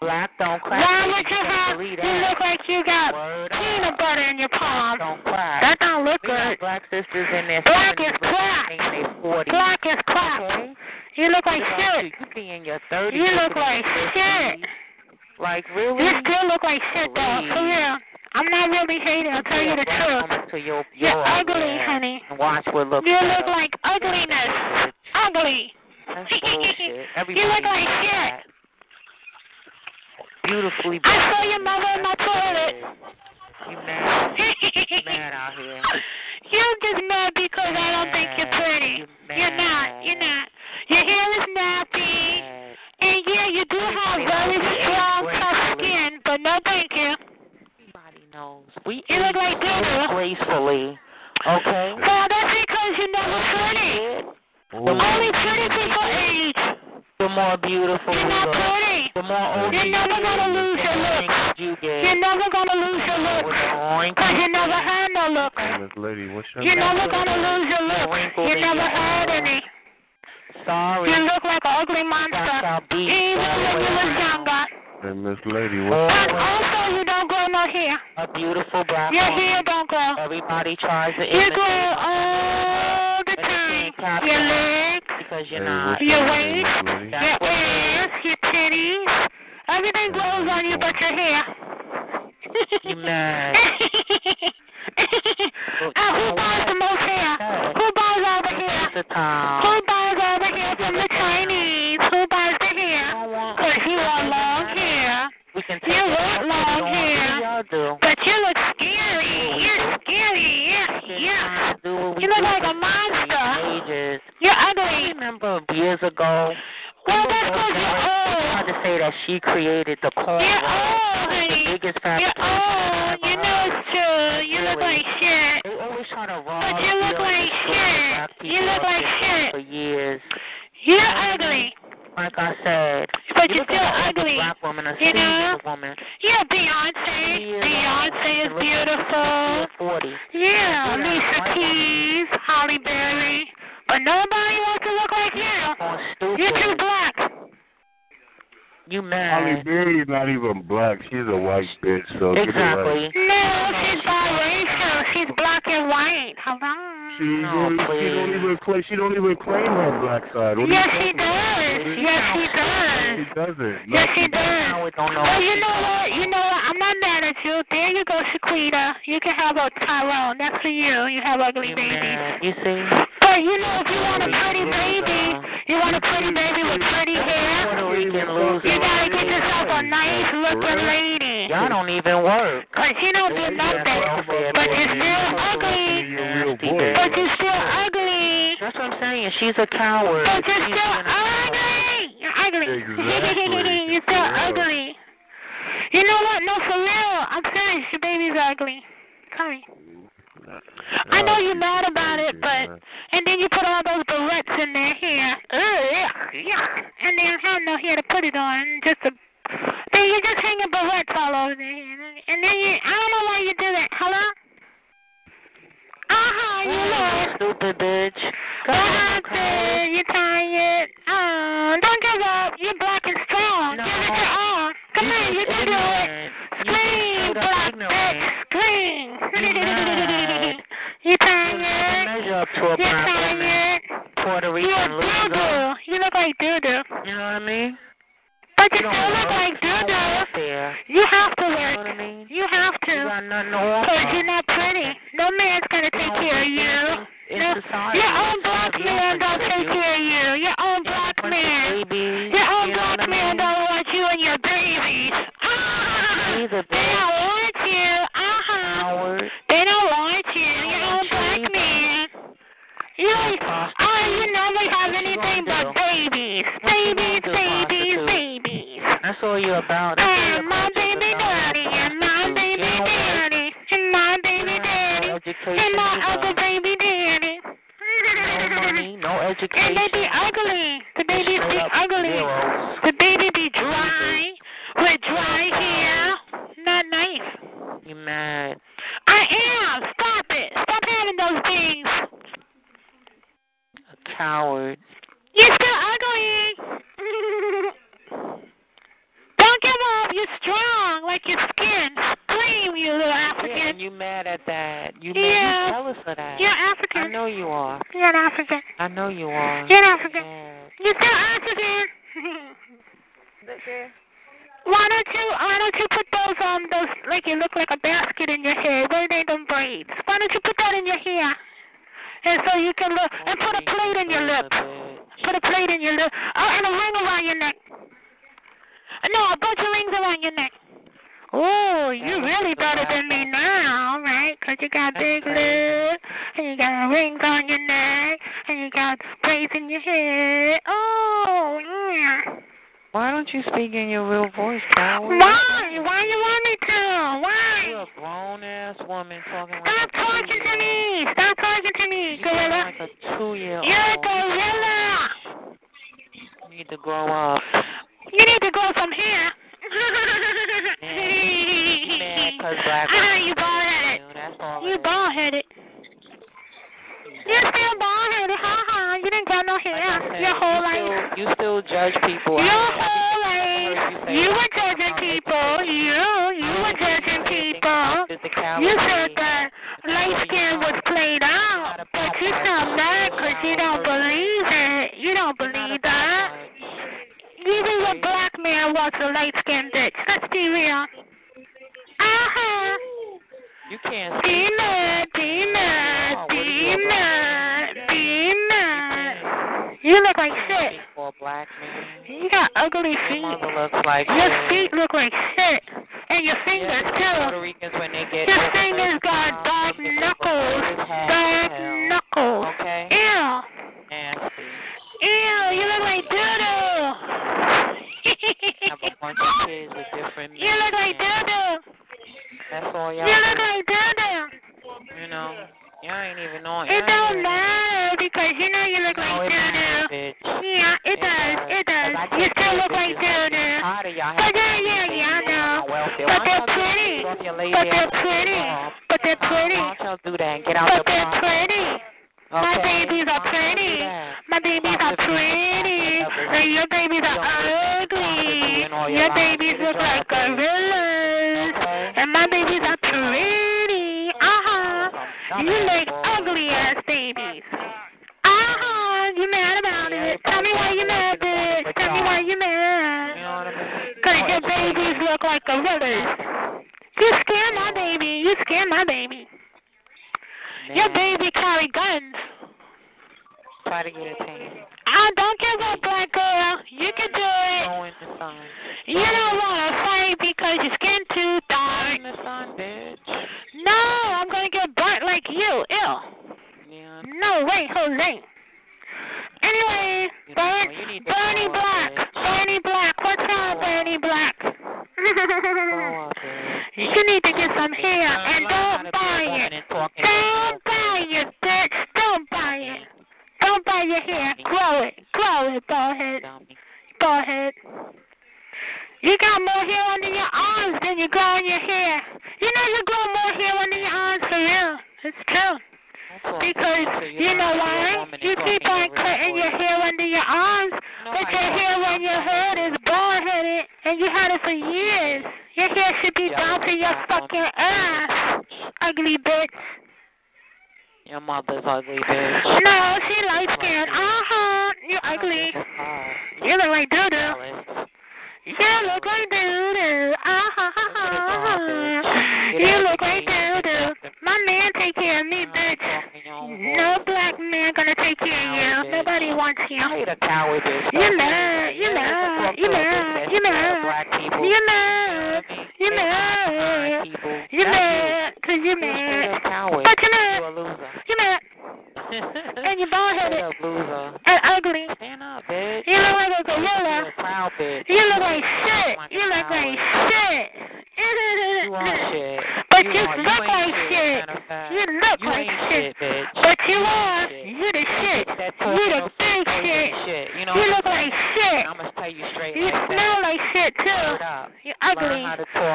Black don't crack. Why would you have? You look like you got Word peanut up. butter in your palm. Don't crack. That don't look we got good. black sisters in their Black is crack. in their 40s. Black is crap. Okay? You look like What shit. You? you be in your 30s. You look like shit. 50s. Like really? You still look like shit though. For real. I'm not really hating. I'll tell you the truth. To your, You're uh, ugly, yeah. honey. Watch what looks You look like ugliness. Ugly. That's [LAUGHS] bullshit. Everybody You look like shit. Beautifully I saw your mother in my toilet. You mad? You mad out here? [LAUGHS] You're just mad because I don't think you're pretty. You You're not. You're not. Your hair is nappy. Mad. And yeah, you do have very strong, tough skin, but no thank you. Everybody knows. We You look like age gracefully. Okay. Well, that's because you're never pretty. Only pretty people age. The more beautiful You're not look, pretty. the more older You're you never gonna lose your more looks. you get. You're never gonna lose your With looks. the wrinkles Because you you never get. had no looks. Miss Lady, what's your You're name? never gonna lose your looks. You never had any. Sorry. You look like an ugly monster. y'all beat Even all the when you was around. younger. Hey, Miss Lady, what's And also, you don't grow no hair. a beautiful black Your woman. hair don't grow. Everybody tries to You imitate grow you all the time. Your that. legs, because you're not. your name, waist, Miss Lady? That's your what ass, your titties. Everything grows on you but your hair. You mad. [LAUGHS] and who buys the most hair? Who buys all the hair? Who buys can take You want long but we don't hair. want to do y'all do. But you look scary. You're scary. Yeah, yeah. Do what we You look like a monster. You're I ugly. remember years ago. Well, that's because you're tried old. to say that she created the corn. You're old, honey. The biggest You're old. You know it's true. You look like shit. They always try to rob But you look like shit. You look like shit. For years. You're ugly. Like I said. But you you're still at an older ugly. black woman, a You know? woman. Yeah, Beyonce. Yeah. Beyonce is beautiful. 40. Yeah, Yeah, Alicia. Keys, Halle Berry. But nobody wants to look like you. You're too black. You mad? Halle mad. Berry's not even black. She's a white bitch, so get it right. Exactly. No, she's biracial. She's black and white. Hello. She, No, don't, she don't even claim. She don't even claim her black side. What Yes, she talking about? Yes, she does. She doesn't. No, Yes, she does. Now we don't know. Well, you know what? You know what? I'm not mad at you. There you go, Shaquita. You can have a Tyrone. That's for you. You have ugly You babies. mad. You see? But you know, if you want a pretty baby, you want a pretty baby with pretty hair. Puerto Rican loser. You gotta get yourself a nice looking lady. Y'all don't even work. Cause you don't do nothing. But you're still ugly. But you're still ugly. That's what I'm saying. She's a coward. But you're still being a coward. ugly. You're ugly. [LAUGHS] Exactly. you're still Yeah. ugly. You know what? No, for real. I'm serious. Your baby's ugly. Come here. I know you're mad about it, but and then you put all those barrettes in their hair. Ugh, yuck, yuck. And they don't have no to put it on. Just a then you're just hanging barrettes all over their hair. And then you I don't know why you do that. Hello? Uh-huh, you lost. Stupid bitch. What happened? You tired? Oh, don't give up. You're black and strong. No. Give it your all. Come on, you can do it. Scream, black bitch. Scream. you You tired? measure up to a You tired? Puerto You're Rican loser. doo-doo. You look like doo-doo. You know what I mean? But you You don't still look work. like You doo-doo. You have to You know work. what I mean? You have You to. got nothing to offer. Because you're not pretty. No man's going to take care of you. In No, society. your own black man don't take you. care of you. Your own black man. babies, Your own you black man mean? don't want you and your babies. Ah, Neither they don't want you. Uh-huh. They don't want you. Your own black man. You, oh, you never have anything but babies. Babies, babies, babies. That's all you're about. That's And my baby daddy, and my baby You don't work. daddy, and my baby daddy, and my other baby daddy. No no And they be ugly. The babies be Straight ugly. zeros. The baby be dry, with dry hair. Not nice. You mad. I am. Stop it. Stop having those things. A coward. You're still ugly. [LAUGHS] Don't give up. You're strong, like your skin. You little Yeah, and you mad at that. You Yeah. mad. You jealous of that. You're African. I know you are. You're an African. I know you are. You're an African. Mad. You're still African. [LAUGHS] Why don't you why don't you put those um those like you look like a basket in your hair? What are they them braids? Why don't you put that in your hair? And so you can look and put a plate in your lip. Put a plate in your lip. Oh, and a ring around your neck. No, a bunch of rings around your neck. Oh, you really better than me now, right? 'Cause you got big lips, and you got rings on your neck, and you got braids in your hair. Oh, yeah. Why don't you speak in your real voice, coward? Why? Why you want me to? Why? You're a grown ass woman talking like Stop a talking to me. two-year-old. Stop talking to me, You gorilla. like a two year old. You're a gorilla. You need to grow up. You need to grow some hair. mad 'cause black Ah, women you bald headed. You, That's all. You bald headed. You're still bald headed. Ha ha. You didn't grow no hair I said, your whole you life. Still, you still judge people. Your I- whole I life. you You were judging people. You. You were judging people. You said that light skin was played out, but you sound mad 'cause you don't believe it. You don't believe. A black man wants a light skinned bitch. Let's be real. Uh huh. You can't Be speak. mad, be mad, be mad, be mad. You look like shit. For a black man. You got ugly feet. mother looks like Your shit. feet look like shit. And your fingers Yeah, Puerto too. Ricans when they get Your fingers got 35, dark knuckles. Dark knuckles. Okay. Ew. Nasty. Ew, you look like doodoo. Have a bunch of kids with different you look like men. That's all y'all You look do. like doodoo. You know, y'all ain't even on. It don't matter because you know you look No, like it bitch. Yeah, it does. It does. You still look like doodoo. Tired of y'all But yeah, yeah, yeah, I know. But they're pretty. get off your lazy But they're pretty. But they're pretty. don't y'all do that and get out But the they're pretty. My babies are Why don't y'all do pretty. My babies are pretty. And your babies are ugly. Your babies look like gorillas, okay. and my babies are pretty. Uh huh. You make ugly ass babies. Uh huh. You mad about it? Tell me why you mad, bitch. Tell me why you mad. Cause your babies look like gorillas. You scare my baby. You scare my baby. Your baby carry guns. Try to get a tan. Don't give up, black girl. You can do it. Go in the sun. You don't want to fight because your skin too Go dark. in the sun, bitch. No, I'm gonna get burnt like you. Ew. Yeah. No way, Jose. Anyway, You Bern, know, you need to Bernie up, Black. bitch. Bernie Black. What's up, Bernie Black? [LAUGHS] Up, you need to get some hair and don't to be a buy it. and talk in a Don't buy it, bitch. Don't buy it. Don't buy your hair. Grow it. Grow it, ballhead. dummy. Ballhead. You got more hair under your arms than you grow in your hair. You know you grow more hair under your arms for real. It's true. Don't Because until you know to be a why? You keep on cutting your hair under your arms, No, but your hair on your head is bald headed, and you had it for years. Your hair should be Yeah, down to your fucking ass, ugly bitch. Your mother's ugly, bitch. No, she light skinned. Uh huh. You I don't ugly. fuck. You look like doo doo. You look like doo doo. Uh huh. You look like doo doo. My man take care of me, bitch. talking your own voice. No black man gonna take care of you. Nobody wants you. I hate a coward, bitch. You Don't mad, you that. mad, you to a mad, you scared of mad. You You know mad. What I mean? You They hide mad. You That's mad. Cause you You a straight mad. But you mad. You a loser. You mad. [LAUGHS] And you bald headed. up loser. And ugly. Stand up, bitch. You look like a gorilla. a proud bitch. You look like shit. You look like shit. You want [LAUGHS] shit. But you you look like shit. shit. Matter of fact. You look you like ain't shit. bitch. But You are. Shit. You the shit. That You the big crazy shit. You know You look like shit. I'm gonna tell you straight You like smell that. like shit too. You Learn ugly.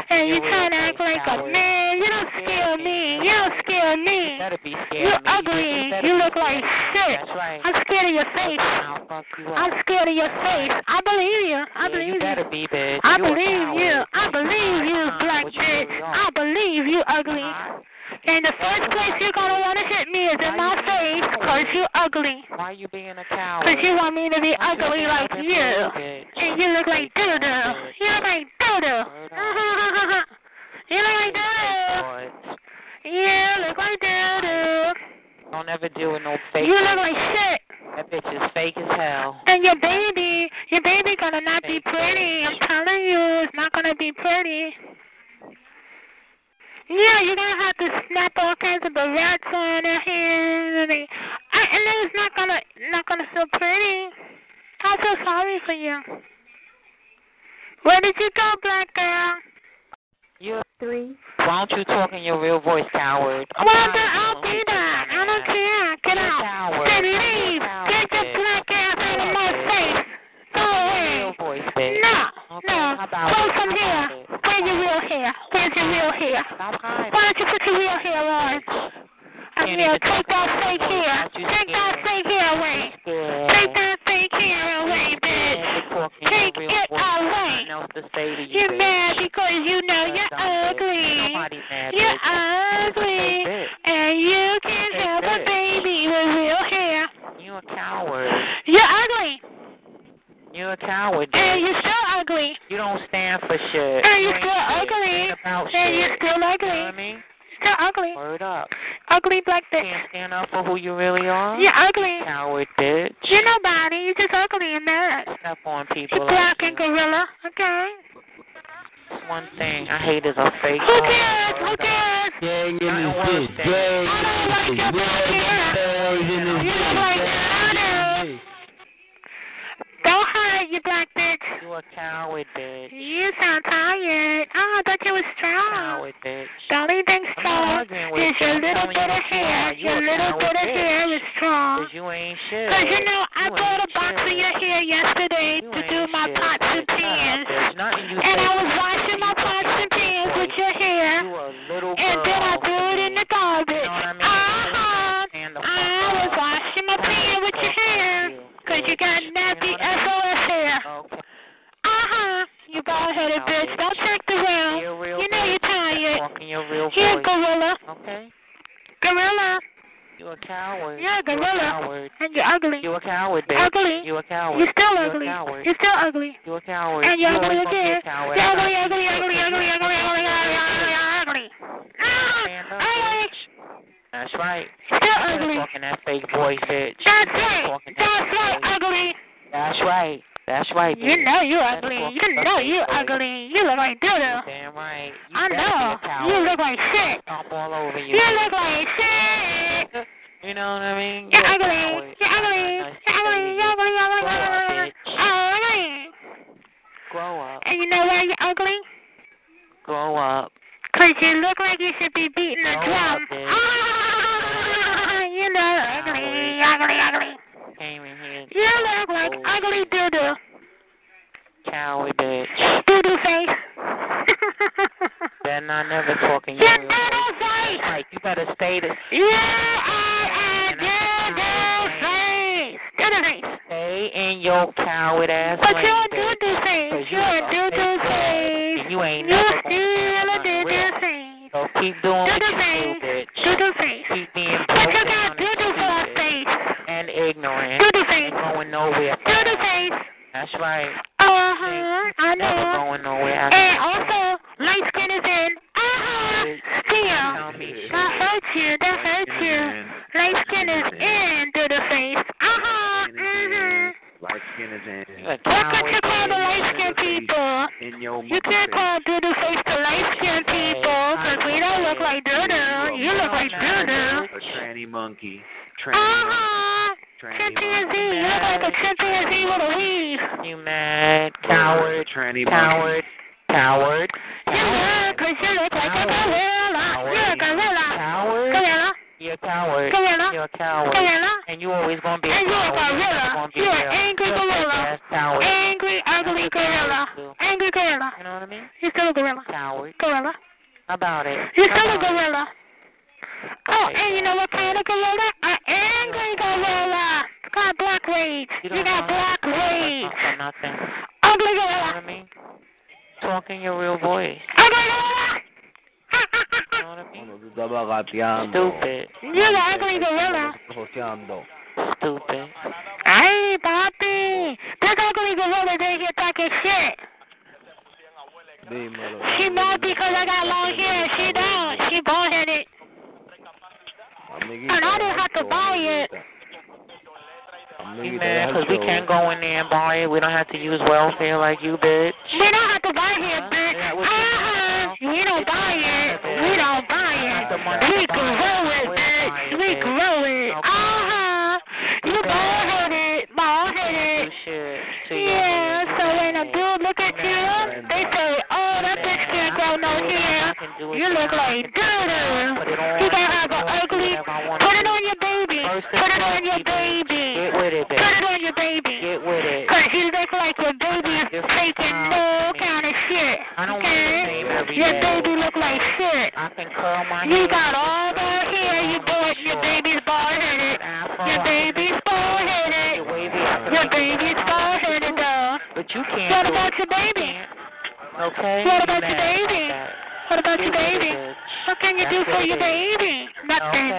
And you trying to act like a man. You don't scare me. You don't scare me. better be You of me. ugly. You, look like scared of me. shit. That's right. I'm scared of your face. I'll fuck you up. I'm scared of your face. I believe you. I believe you you. better be, bitch. I believe you. I believe you, Uh-huh, black bitch. I believe you, ugly. And the first place you're gonna want to hit me is in my face, cause you ugly. Why are you being a coward? Cause you want me to be Why ugly stand like you. And you look like doo doo. You look like doo doo. [LAUGHS] You look like doo doo. You look like doo doo. Don't ever deal with no fake. You look like shit. That bitch is fake as hell. And your baby, your baby gonna not be pretty. I'm telling you, it's not gonna be pretty. Yeah, you're gonna have to snap all kinds of barrettes on her hands, and, they, I, and then it's not gonna not gonna feel pretty. I feel sorry for you. Where did you go, black girl? You three. Why don't you talk in your real voice, coward? I'm Well, tired then I'll be with that. I don't care. Get You're out. coward. Then leave. coward, Get your black ass out of my face. Go Your away. real voice, bitch. No, Okay, no. how about Grow it? some How hair. about it? Where's your real hair? Where's your real hair? Stop hiding. Why don't you put your real hair on? I Can't mean, take that fake hair. Take that fake hair away. Take that fake hair away, bitch. Scared to talk in Take it away. Nothing else to say to you, You're mad because you know You're you're dumb, bitch. ugly. You're ugly. And you can Fake have a baby with real hair. You're a coward. You're ugly. You're a coward, And bitch. You're ugly. You don't stand for shit. And you you're ain't still ugly. You ain't about And shit. you're still You know ugly. what I mean? Still ugly. Word up. Ugly black bitch. Can't stand up for who you really are. You're ugly. Coward, bitch. You're nobody. You're just ugly and mad. Step on people You're like black you. and gorilla. Okay. That's one thing I hate is a fake. Who cares? Who cares? Gang in Nothing this worse bitch. Gang I don't like in your this black hair. in this You look like Shadow. Don't hide, you black bitch. You a coward, bitch. You sound tired. Oh, I thought you was strong. Coward, bitch. The only thing strong is your little bit of hair. You Your little bit of hair is strong. Cause you ain't shit. Cause you know I You bought a box of your hair yesterday You to coward. You're a. Coward. And you're ugly. You a coward, bitch. Ugly. You're a coward. You're still ugly. You're still ugly. You're a coward. And you're you ugly always gonna be again. You're ugly, ugly, ugly, ugly, ugly, ugly, ugly, ugly, ugly. Ah, Stand up, ugly. bitch. That's right. Still You're ugly. talking that fake voice, bitch. That's You're right. That's right, ugly. That's right. That's right, bitch. You know you ugly. You know you ugly. You look like doo doo. Damn right. You I know. Be a coward. You look like shit. Stomp all over you. You look like shit. You know what I mean? You're ugly. You're ugly. You're ugly. You're ugly. You're ugly. Grow You're ugly. Ugly. Grow up. And you know why you're ugly? Grow up. Cause you look like you should be beating a drum. up, bitch. Ah, you know, ugly, ugly, ugly. Came in here. You look like Oh. ugly doo doo. Coward bitch. Doo doo face. Not never talking You your doo real voice. doo face. Like you better stay the You are a doo doo face. Doo doo face. stay in your coward ass But you're a bitch. doo doo face. You're a a doo doo face. You ain't You're never still a gonna doo doo face. So keep doing Doo what you do, bitch. Doo doo face. Keep being But broke you got and doo doo for face. and ignorant Doo doo face. and going nowhere. Doo doo face. That's right. Uh huh. I Never know. going nowhere. And also, light skin is in. Uh huh. Still. That hurts you. That hurts you. Light skin is in to the face. Uh huh. Mhm. Light skin is in. What could you call the light skin people? You can't call doodoo face the light skin people, cause we don't look like doodoo. You look like doodoo. A tranny monkey. Uh Tranny huh. Chimpanzee. You look like a chimpanzee with a weave. You mad? Coward. Tranny Coward. Coward. You look, cause you look like a gorilla. You're a gorilla. Coward. Gorilla. You're a coward. Gorilla. You're a coward. Gorilla. And you always gonna be a And you're a coward. You're gorilla. You're an angry gorilla. Coward. Angry, ugly gorilla. Angry gorilla. You know what I mean? You're still a gorilla. Coward. Gorilla. About it. You're still a gorilla. Oh, and you know what kind of gorilla? An angry gorilla. It's black rage. You You got black rage. talk for You know what I mean? Talking your real voice. [LAUGHS] You know what I mean? Stupid. You're the ugly gorilla. Stupid. Hey, papi. This ugly gorilla in here talking shit. She mad because I got long hair. She don't. She bald headed. And I didn't have to buy it. You Amiguita, mad deja because we can't go in there and buy it. We don't have to use welfare like you, bitch. We don't have to buy it, bitch. Yeah, what Uh-huh. We don't buy it. We don't buy it. We grow it, bitch. We grow it. Uh-huh. You bald headed. Bald-headed. shit to Yeah, so when a dude look at you, they say, oh, that bitch can't grow no hair. You look like doo-doo. You can have an ugly, put it on your baby. Put it on your baby. Get with it, Put bitch. it on your baby. Get with it. Cause you look like your baby's taking no kind of shit. I don't wear the same Okay? every Your day. baby look like shit. I can curl my You hair. got all that hair, you boy, your baby's bald headed. Your baby's bald headed. wavy. I can Your baby's bald headed though. But you can't. What about your baby? Okay. What about your baby? What about your baby? What can you do for your baby? Nothing.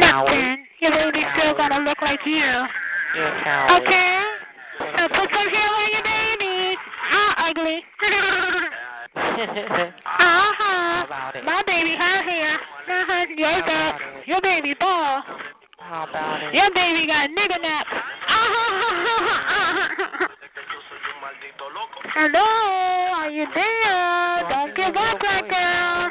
Nothing. Your baby's still gonna look like you. You're a coward. Okay? So put some hair on your baby. Ugly. [LAUGHS] uh-huh. My baby has hair. Uh-huh. Yours How got, about it? your baby bald. How about it? Your baby got nigger naps. [LAUGHS] Uh-huh. Hello, are you there? Don't give up like that.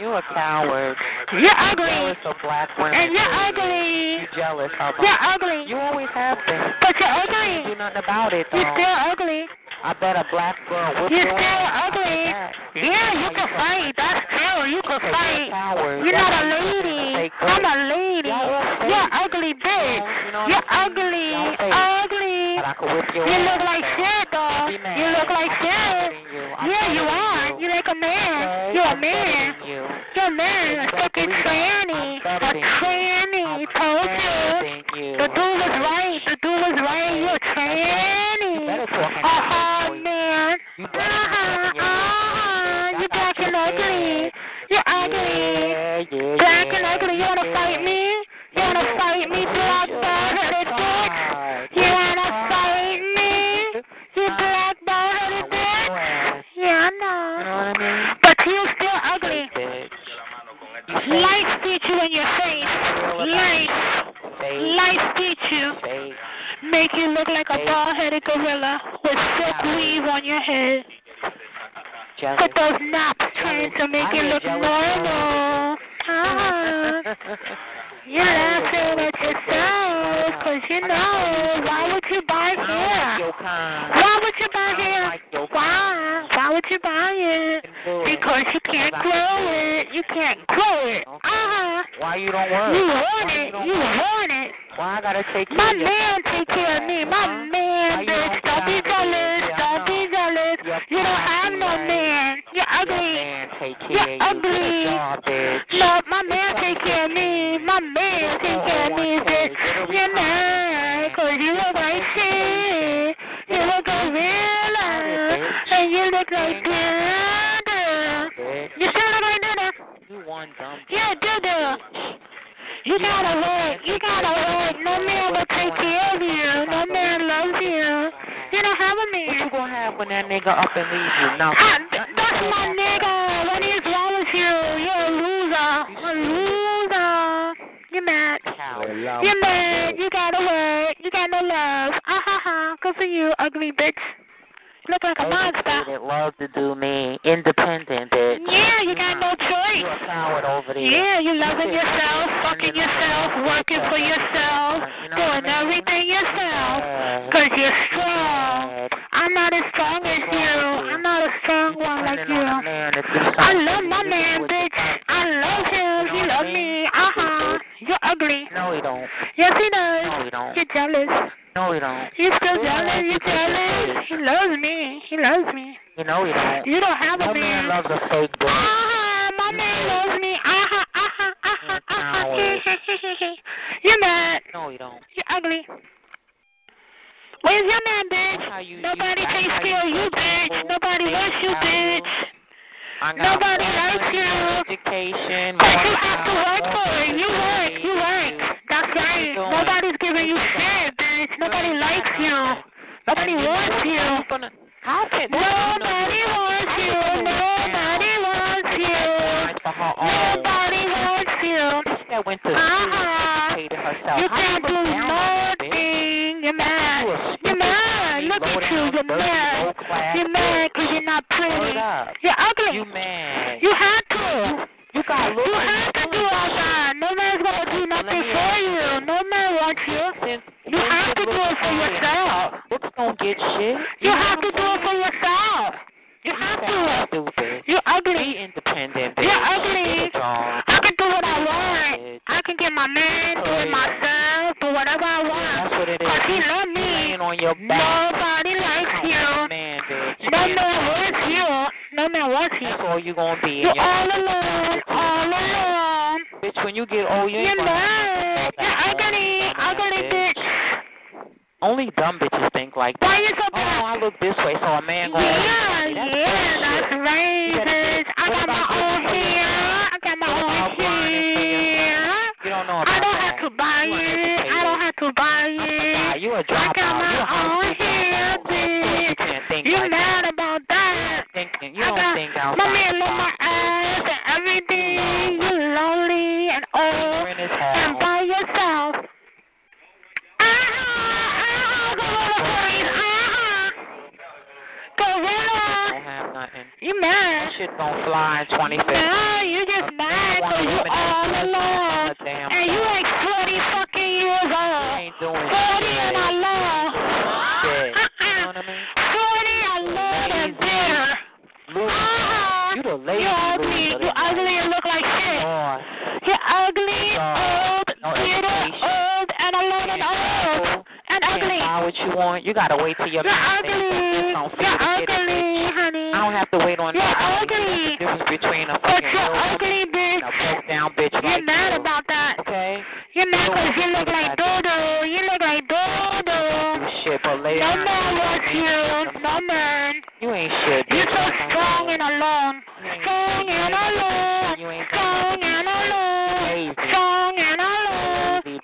You a coward. You're You ugly. jealous of black women. And you're ugly. You jealous of them. You're ugly. You always have been. But you're You ugly. do nothing about it though. You're still ugly. I bet a black girl whip You're still ugly. I. Yeah, you can fight. That's true. You can fight. You're not a lady. I'm a lady. Y'all all fake. You're ugly, bitch. You You're ugly. Ugly. But I could whip your You look like shit, though. You look like shit. better than you. I'm Yeah, you are. you. You're like a man. You're a man. you. You're a man. You A fucking tranny. A tranny. Told you. you. The dude was right. The dude was right. You're a tranny. [LAUGHS] You better talk in Uh that huh, man. You Uh better talk huh. in your Uh huh. You're black and ugly. You're ugly. Yeah, yeah, Black yeah. and ugly. You wanna fight me? You wanna fight me, black bald-headed bitch? You wanna fight me? You black bald-headed bitch? Yeah, I know. But you still ugly. Light speech you in your face. Light. Light speech you. Make you look like a bald-headed gorilla with silk weave on your head. Put those knots trying to make you look normal. Ah. [LAUGHS] You're laughing at yourself because you know, why would you buy hair? Why would you buy hair? Why? Why would you buy it? Because you can't grow it. You can't grow it. Uh-huh. Why you don't work? You want it. You want it. Why I gotta take care My of you? man take care of me. My man, bitch. Don't be jealous. Don't be jealous. You don't have no man. You're ugly. Man, take care You're ugly. Good job, bitch. No, my man take care of me. My man take care of me, bitch. You're mad because you look like shit. You look like gorilla. And you look like dada. You still look like dada. You one dumb. Yeah, dada. You gotta work. You gotta work. No man will take care of you. No man loves you. You don't have a man. What you gonna have when that nigga up and leave you? Ah, Nothing. that's my nigga. What is wrong with you? You're a loser. A loser. You're mad. You're mad. You gotta work. You got no love. Ah ha ha. Good for you, ugly bitch. Look like a monster. Educated, love to do me, independent, bitch. Yeah, you got no choice. You're a coward over there. Yeah, you loving yourself, fucking yourself, working for yourself, doing everything yourself. Cause you're strong. I'm not as strong as you. I'm not a strong one like you. I love my man, bitch. I love him. He love me. You're ugly. No, he don't. Yes, he does. No, he don't. You're jealous. No, he don't. You're still jealous. You're jealous. He loves me. He loves me. You know he don't. You don't have a Your man. man loves a fake bitch. Ah, my man loves me. Ah ha, ah ha, ah ah. You're mad. No, he don't. You're ugly. Where's your man, bitch? You- Nobody you- takes care of you you, bitch. Nobody wants you, bitch. I got Nobody likes you. Education. But more you have to work for it. You work. You work. That's right. Nobody's giving you shit, bitch. Nobody likes you. Nobody And you know wants you. How can Nobody wants you. Nobody wants you. For her own. Nobody wants you. That went to uh-huh. school Uh-uh. educated herself. You can't do down on that, bitch? nothing. You're mad. You a You're stupid, mad. Look at you. You're mad. You're mad because you're not pretty. You're ugly. You mad. You had to. You got You have to do all that. No man's gonna do nothing for you. No man wants you. You have to do it for yourself. Looks don't get shit. You have to do it for yourself. You have to. You're Be independent, bitch. You're ugly. Get a job. I can do what I want. I can get my man, do it myself, do whatever I want. That's what it is. Cause he love me. On your back. Nobody likes you. Man, bitch. No man wants you. No man wants you. That's all you gonna be. You're in all alone. All alone. Bitch, when you get old, you You're ain't gonna mad. You're ugly. Ugly bitch. Only dumb bitches think like that. Why you so Oh, bad? I look this way, so a man gonna. Yeah, That's yeah, that's bullshit. right, bitch. I got my own hair. Know about I don't that. have to buy You it. I don't have to buy I it. You a I got my own hair. You bitch. can't think You like mad that. about that? You I don't got think outside. my man love my ass and everything. You lonely and old and by yourself. Ah, ah, ah, gorilla face. Gorilla. Don't have nothing. You mad? That shit don't fly in 2050. No, you wanna because you all alone. on the damn And you like 40 fucking years You old. ain't doing 40 and shit. alone. [LAUGHS] Shit. You know what I mean? 40 alone and bitter. Uh-huh. You the lazy You're ugly. You're ugly and look like shit. Boy. You're ugly, Sorry. old, No bitter, old, and alone and old. And ugly. buy what you want. You gotta wait till your You're ugly. you You're ugly, honey. I don't have to wait on You're nobody. ugly. The difference between a But you're ugly, bitch. down bitch You're mad you. about that. Okay? You're mad You because you look like. Dodo. You look like Dodo. Shit, but later No man you wants you. No man. You ain't shit. You're so strong and alone. You Strong and alone. You ain't Strong and alone. Strong and alone. Lazy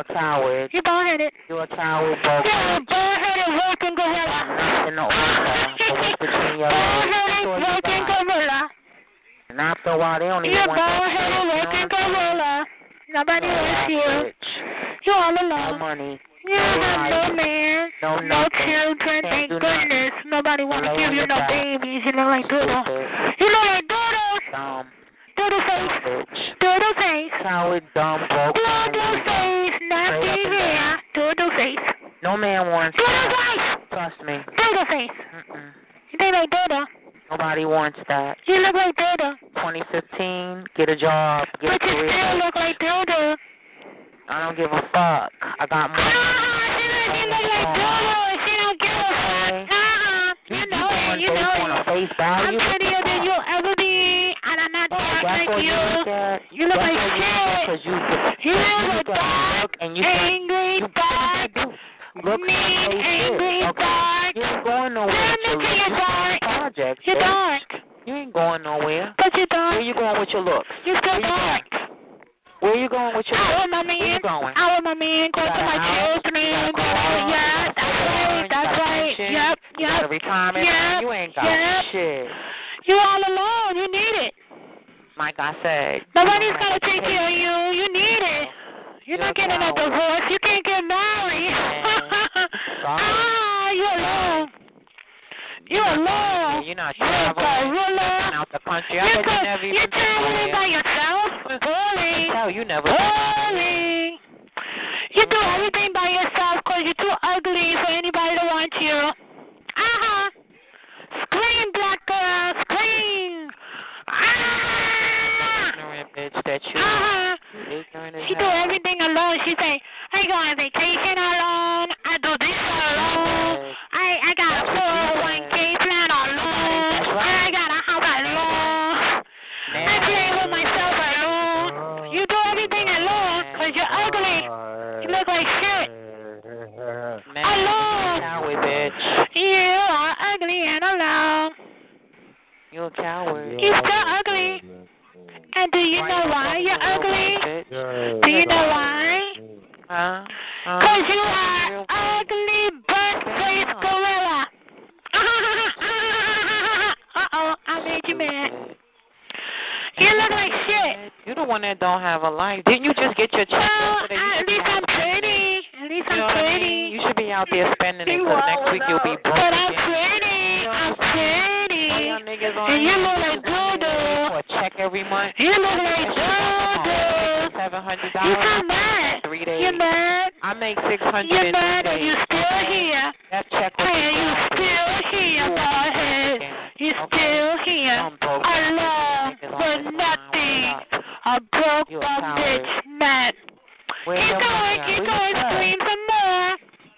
a coward. You bald-headed. You're a coward, broke. You're a bald-headed working gorilla. Nothing to offer. So [LAUGHS] what's between your legs? Bald-headed That's all you working got. gorilla. And after a while, they don't even You're want that. You're what I'm gorilla. Nobody wants you. bitch. You're all alone. No money. You don't have no man, No no children. Thank goodness. Nobody want to give you no babies. You look like doodle. You look like doodle. Dumb. Doodle face. Bitch. Doodle face. Coward, dumb, broke. Doodle face. Nasty hair. Doodle face. No man wants Doodle face. Trust me. Doodle face. Mm-mm. You think like doodle? Nobody wants that. You look like doodle. 2015, get a job, get a But you still look like doodle. I don't give a fuck. I got Ah, money. she look, she look like doodle. She don't give a fuck. Uh-uh. You know it. You know on it. a face I'm value. prettier than you'll ever be, and I'm not Oh, dark that's like you. you look. You look That's like you look shit. you, You you look look at dark, and you angry, you dark. Look mean, angry, dark. You ain't going nowhere. Damn with your you're You dark. Projects. You're dark. You ain't going nowhere. But you're Where you going with your looks? You're still Where you dark. Where you going with your Out with my Where you man. going? Out with my man. Go You to my house? children. You got a Go car? to, You yes, that's right. That's right. pension? Yep, You got a yep. retirement Yep? You ain't got yep. shit. You all alone. You need it. Like I said. Nobody's gonna take care of you. You need it. You're not getting a divorce. You can't get married. [LAUGHS] ah, you're alone. You're alone. You're not You're a traveling. gorilla. out the country. You're, you go- never you're traveling by yourself. Boring. Hell, you never nowhere. You do everything by yourself because you're too ugly for anybody to want you. Uh-huh. Scream, black girl. Scream. Ah. Ignorant bitch that you Uh-huh. She do everything alone. She say, I go on vacation alone. A coward. You're still ugly. And do you know why you're ugly? Do you know why? Huh? Because you are ugly bird-faced gorilla. Uh-oh, I made you mad. You look like shit. You're the one that don't have a life. Didn't you just get your check Well, yesterday? At least I'm there spending it. pretty. At least I'm pretty. You should be out there spending it because next week you'll be broke again. pretty. I'm pretty. All y'all niggas on And you look like doo-doo. For a check every month. You look like doo-doo. Seven hundred You dollars. Three days. You're mad. I make six hundred You're in mad three and days. you still here. That check will And you still here, baldhead. You still here. Alone with nothing. A broke You bum bitch mad. Keep going, keep going, scream.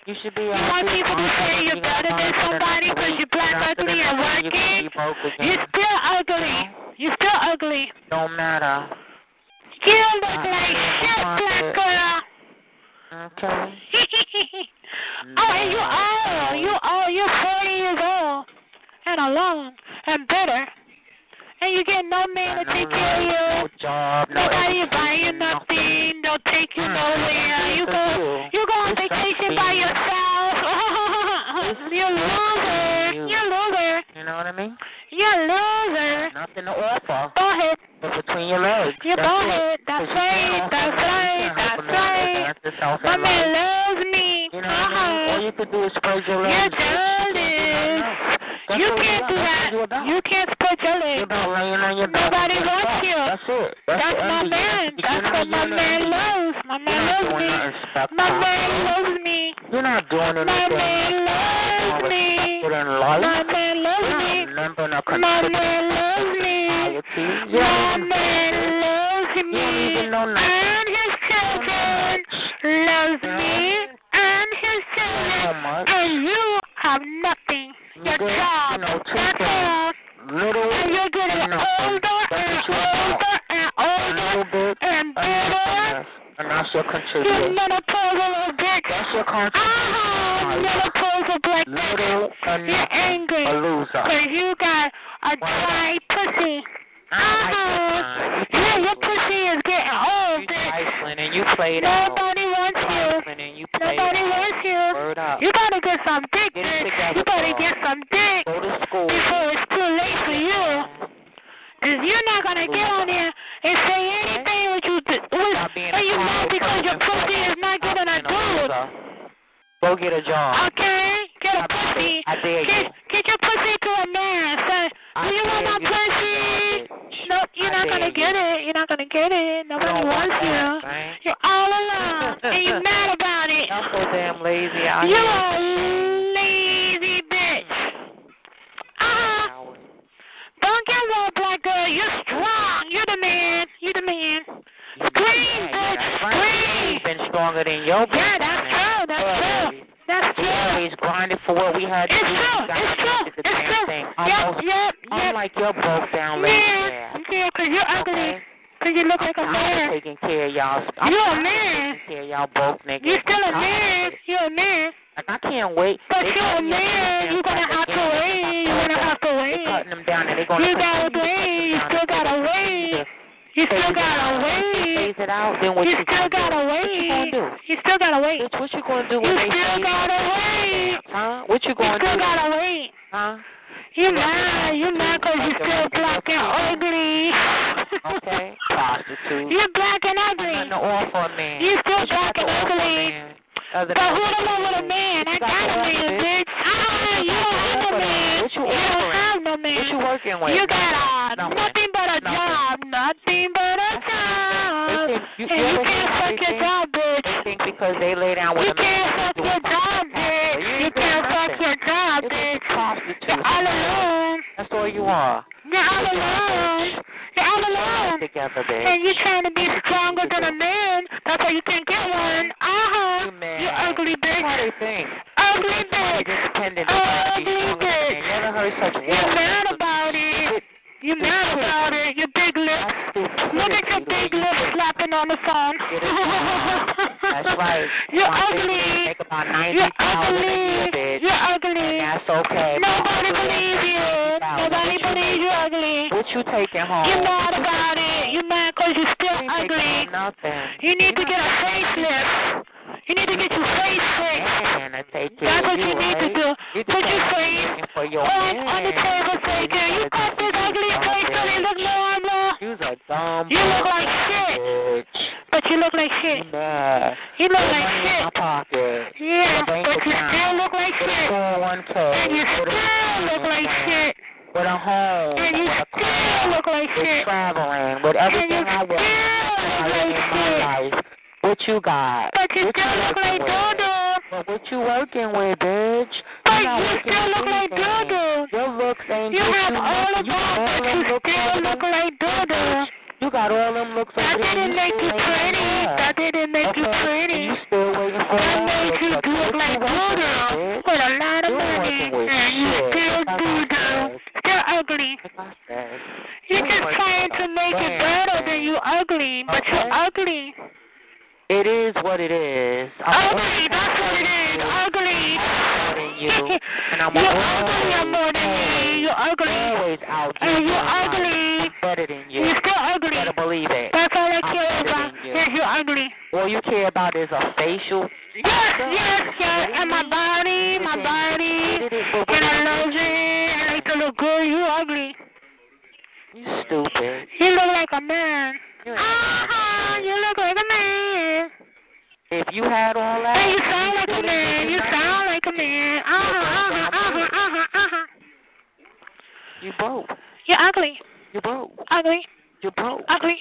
You should be You want people to say you're better than money for the somebody because you're black, After ugly, and you can working? be broke again. You're still ugly. You're still ugly. Don't matter. You look Uh, like shit, my black girl. Okay. [LAUGHS] oh, and you old. You old. You're 40 years old. And alone. And bitter. And you get no man to take care of you. No job. Nobody buy you education, nothing. Don't take you nowhere. You go. you. Go on It's vacation by yourself. [LAUGHS] You're loser. you. You're loser. You know what I mean? You're loser. Nothing to offer. Go ahead. But between your legs. You That's ahead. That's right. That's right. That's right. advance himself in My man loves me. You know what I mean? All Uh-huh. you could do is spread your You're legs. jealous. That's You can't do that. you can't spread your legs. about laying on your back. Nobody wants you. That's it. That's, That's my man. That's what my man loves. My man loves me. My man loves me. You're not doing anything. My man loves me. My man loves me. not a member of My man loves me. You My man loves me. And his children loves me. And his children. And you have nothing. You Your get, job. you know, That's Little And you're getting nothing. older and what you're about. older and older and bitter. And that's your You contributor. menopausal bitch. That's your Uh-huh. contributor. Menopausal black bitch. You're angry. A loser. Cause you got a dry pussy. Uh-huh. Yeah, your pussy is getting old, You bitch. trifling and you played out. Nobody wants you. Nobody wants you. Word up. You gotta get some dick, Get it together, You better girl. get some dick Go to school. before it's too late for you. Cause you're not gonna get on there and say anything with you. Th- with, are you mad because your pussy is not getting a dude? Go get a job. Okay, get a pussy. I dare Get you. get your pussy to a man. Say, do you want my pussy? get a bitch. No, you're I not gonna get it. You're not gonna get it. Nobody want wants you. man. You're all alone, and you're [LAUGHS] mad about it. Y'all so damn lazy out You're here. a lazy bitch. Uh-huh. Don't give up, black girl. You're strong. You're the man. You're the man. Scream, bitch. Scream. We've been stronger than your Yeah, that's true. That's true. That's We always grinded for what we had to It's do. true. It's true. It's true. thing. Yep, Almost, yep, yep. unlike your broke down lazy Yeah, yeah, because you're ugly. Okay? Because you look like a I'm tired of man. taking care of y'all. I'm You're a man. Taking care of y'all broke niggas. You're still a I'm man. You're a man. Like, I can't wait. But They you're a man. You're going to fucking have to wait. You're going to have to They're wait. cutting them down and they're going to You gotta continue You still gotta out. Once they wait. Phase it out, then what You you, still gotta do? wait. What you? You still gotta wait. Bitch, what you gonna do when You they still gotta wait. Huh? What you You gonna do? You still do? gotta wait. Huh? You mad. You mad because you still black and ugly. Okay. [LAUGHS] Prostitute. You're black and ugly. nothing to offer a man. You still you black and to offer a ugly. But who you know what a man? I got a man, bitch. Ah, you don't have no man. You You don't have no man. What you working with? You got a, Nothing. but a job. Nothing but a job. think you, And you can't fuck your job, bitch. They think because they lay down with You a man, can't fuck your job, bitch. You You can't fuck your job, You're just a bitch. You're all alone. That's all you are. You're all alone. You're all alone. Together, bitch. And you're trying to be stronger than a man. That's why you can't get one. Uh-huh. You ugly That's how bitch. they think. Ugly bitch. independent. They trying to be Ugly bitch. never heard such You're [LAUGHS] mad about it. You're mad about it. Your big lips. Look at your big lips slapping on the phone. That's right. You're My ugly. Make about You're 90000 a year, ugly. bitch. You're ugly. And that's okay. Nobody believes you. Nobody believes you're ugly. What you taking home? You're mad about it. You're mad because you're still You ugly. nothing. You need to get a facelift. You need to get your face fixed. Man, I take care That's what you need to do. Put your face on, on the table, say, girl, you You's You look like bitch. shit. But you look like shit. You. You look like money in shit. my pocket. Yeah, Put a bank but you account. still look like shit. 401k. And you still look like shit. With a home. And you with still car. look like with shit. traveling. With everything you I want. in like my life. What you got? But you what still you look like doo-doo. But what you working with, bitch? But You're you still look like doo-doo. Your looks ain't You have you all of that, but you still look like doo-doo. You got all them looks That over there. didn't make you pretty. Uh, that didn't make you uh-huh. pretty. you still waiting for That that made you look. like you working doo-doo with, with a lot of money. And you still Like I doo-doo. said. Still ugly. Like I said. You're just trying to make it better than you ugly, but you're ugly. It is what it is. I'm Ugly, that's what it is. Ugly. more than you, and I'm [LAUGHS] You're ugly you're more than. You're ugly. always out And you're ugly. I'm better than you. You're still ugly. better believe it. That's all I I'm care about. you. Yes, you're ugly. All you care about is a facial. Yes, yes, yes. And my body, my body. And I love it. I like to look good. You ugly. You stupid. You look like a man. Ain't Uh-huh. You look like a man. If you had all that, And you sound like a man. You sound like a man. Uh-huh, uh-huh, uh-huh, uh-huh, uh-huh. You broke. You're ugly. You broke. Ugly. You broke. Ugly.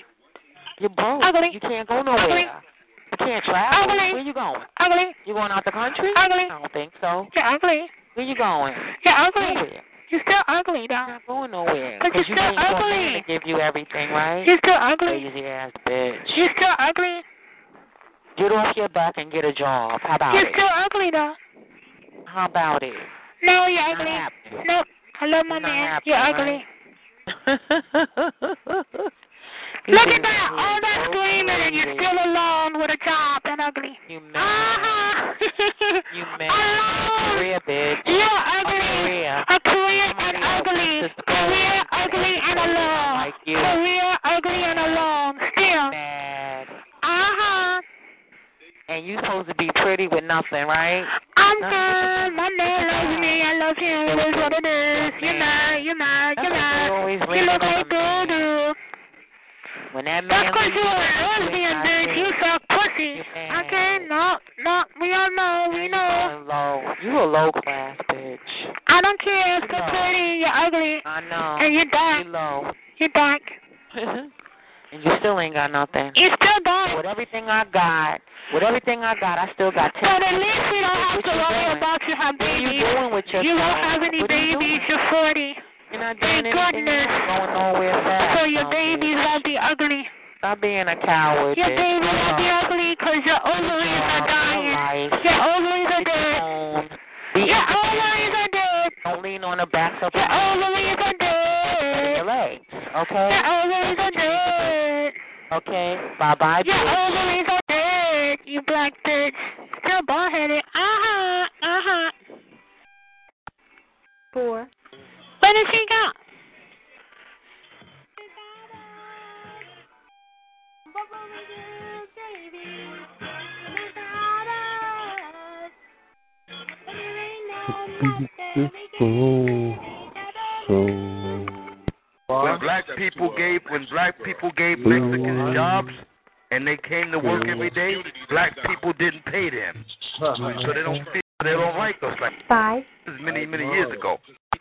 You broke. Ugly. You can't go nowhere. Ugly. You can't travel. Ugly. Where you going? Ugly. You going out the country? Ugly. I don't think so. You're ugly. Where you going? You're ugly. Nowhere. You're still ugly, though. You're not going nowhere. But you're you still ugly. to give you everything, right? You're still ugly. Lazy ass bitch. You're still ugly. Get off your back and get a job. How about You're it? still ugly, though. How about it? No, you're ugly. happening. I my man. You're ugly. [LAUGHS] Look at that. All that screaming and you're still alone with a job and ugly. You mad. Uh-huh. You mad. Alone. Career, bitch. You're ugly. career. A career and ugly. Career ugly and alone. like you. Career ugly and alone. Still. Mad. Uh huh. And man. You supposed to be pretty with nothing, right? I'm good. My man loves me. I love him. It is what it is. You're mad. You're mad. You're mad. You look like doo doo. When that man That's because you're you, a lesbian, bitch. You suck pussy. Okay? No, no. We all know. We know. you're low. You a low class bitch. I don't care. No. so pretty. You're ugly. I know. And you're dark. You low. You're dark. [LAUGHS] and you still ain't got nothing. You're still dark. With everything I got, with everything I got, I still got ten. But at least we don't have to worry doing? about you have What are you babies. doing with yourself? You won't have any What are you babies. doing? You're 40. You're not Thank doing anything. goodness. You're going nowhere fast. So your no, babies bitch. won't be ugly. Stop being a coward. Your bitch. babies won't be ugly because your ovaries are dying. Your ovaries are dead. Your ovaries are dead. Don't lean on the backs of Your your ovaries are your legs. Okay? Your ovaries are dead. Okay? Bye bye, Your bitch. ovaries are dead. You black bitch. Still bald headed. Uh huh. Uh huh. Four. Where did she go? When black people gave when black people gave Mexicans jobs and they came to work every day, black people didn't pay them. So they don't feel they don't like us like Five. this is many, many years ago.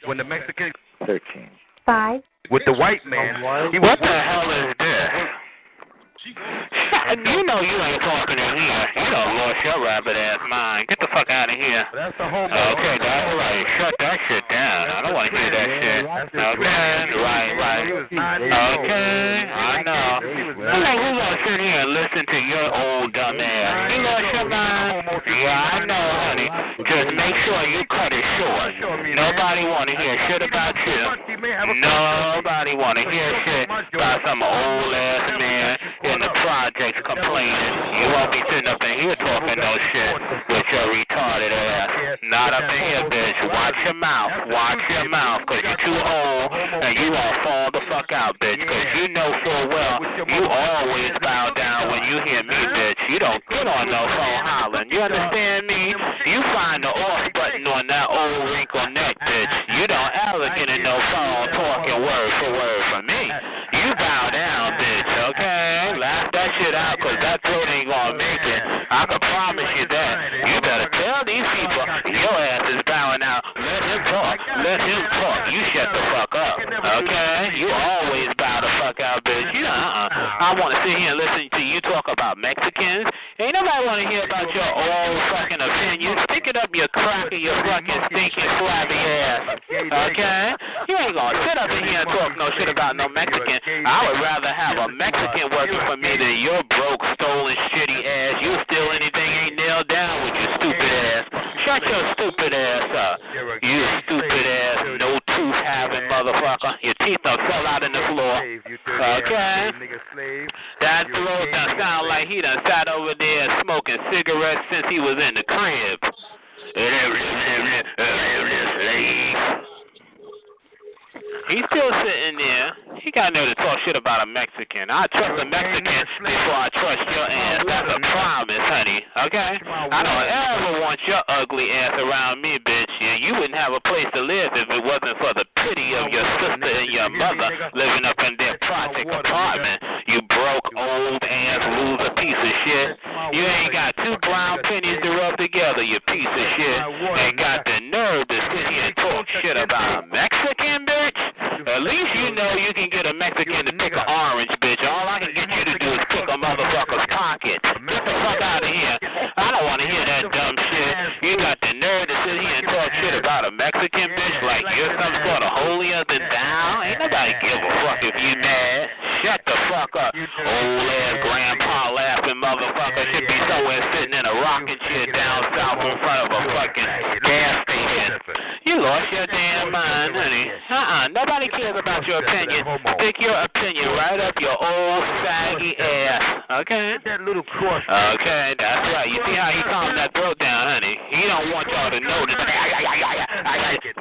When the Mexican Thirteen. Five. with the white man, he was What the hell is this? [LAUGHS] You know you ain't talking in here. You done lost your rabbit ass mind. Get the fuck out of here. that's the homo. Okay, that's right. Shut that shit down. I don't want to hear that shit. Okay, right, right. He was nine years old. Okay, I know. You know who's gonna sit here and listen to your old dumb ass? You lost your mind. Yeah, I know, honey. Just make sure you cut it short. Nobody wanna hear shit about you. He may have a Nobody wanna hear shit about some old ass man projects complaining. You won't be sitting up in here talking no shit with your retarded ass. Not up in here, bitch. Watch your mouth. Watch your mouth, cause you're too old and you won't fall the fuck out, bitch. Cause you know full well you always bow down when you hear me, bitch. You don't get on no phone hollering. You understand me? You find the off button on that old wrinkled neck, bitch. You don't ever get in no phone talking word for word from me. Shit cause that throat ain't gonna make it. I can promise you that. You better tell these people your ass is bowing out. Let him talk. Let him talk. You shut the fuck up, okay? You always bow the fuck out, bitch. You know, uh-uh. I want to sit here and listen to you talk about Mexicans. Ain't nobody want to hear about your old fucking opinions. It up your crack of your fucking stinking flabby ass, okay? You ain't gonna sit up in here and talk no shit about no Mexican. I would rather have a Mexican working for me than your broke, stolen, shitty ass. You steal anything ain't nailed down with your stupid ass. Shut your stupid ass up. You motherfucker. Your teeth done fell out in the floor. Okay? That throat done sound like he done sat over there smoking cigarettes since he was in the crib. He's still sitting there. He got no to talk shit about a Mexican. I trust a Mexican before I trust your ass. That's a promise, honey. Okay? I don't ever want your ugly ass around me, bitch. Yeah, you wouldn't have a place to live if it wasn't for the pity of your sister and your mother living up in their project apartment. You broke old ass loser piece of shit. You ain't got two brown pennies to rub together, you piece of shit. And got the nerve to sit here and talk shit about a Mexican, bitch. At least you know you can get a Mexican to pick an orange, bitch. All I can get you to do is pick a motherfucker's pocket. Get the fuck out of here. I don't want to hear that dumb shit. You got the nerve to sit here and talk shit about a Mexican, bitch, you're some sort of holier than thou. Ain't nobody give a fuck if you mad. Shut the fuck up. Old ass grandpa laughing motherfucker should be somewhere sitting in a rocking chair down south in front of a fucking gas station. You lost your damn mind, honey. Uh-uh. Nobody cares about your opinion. Stick your opinion right up your old saggy ass. Okay? That little cross. Okay, that's right. You see how he calmed that throat down, honey? He don't want y'all to know that.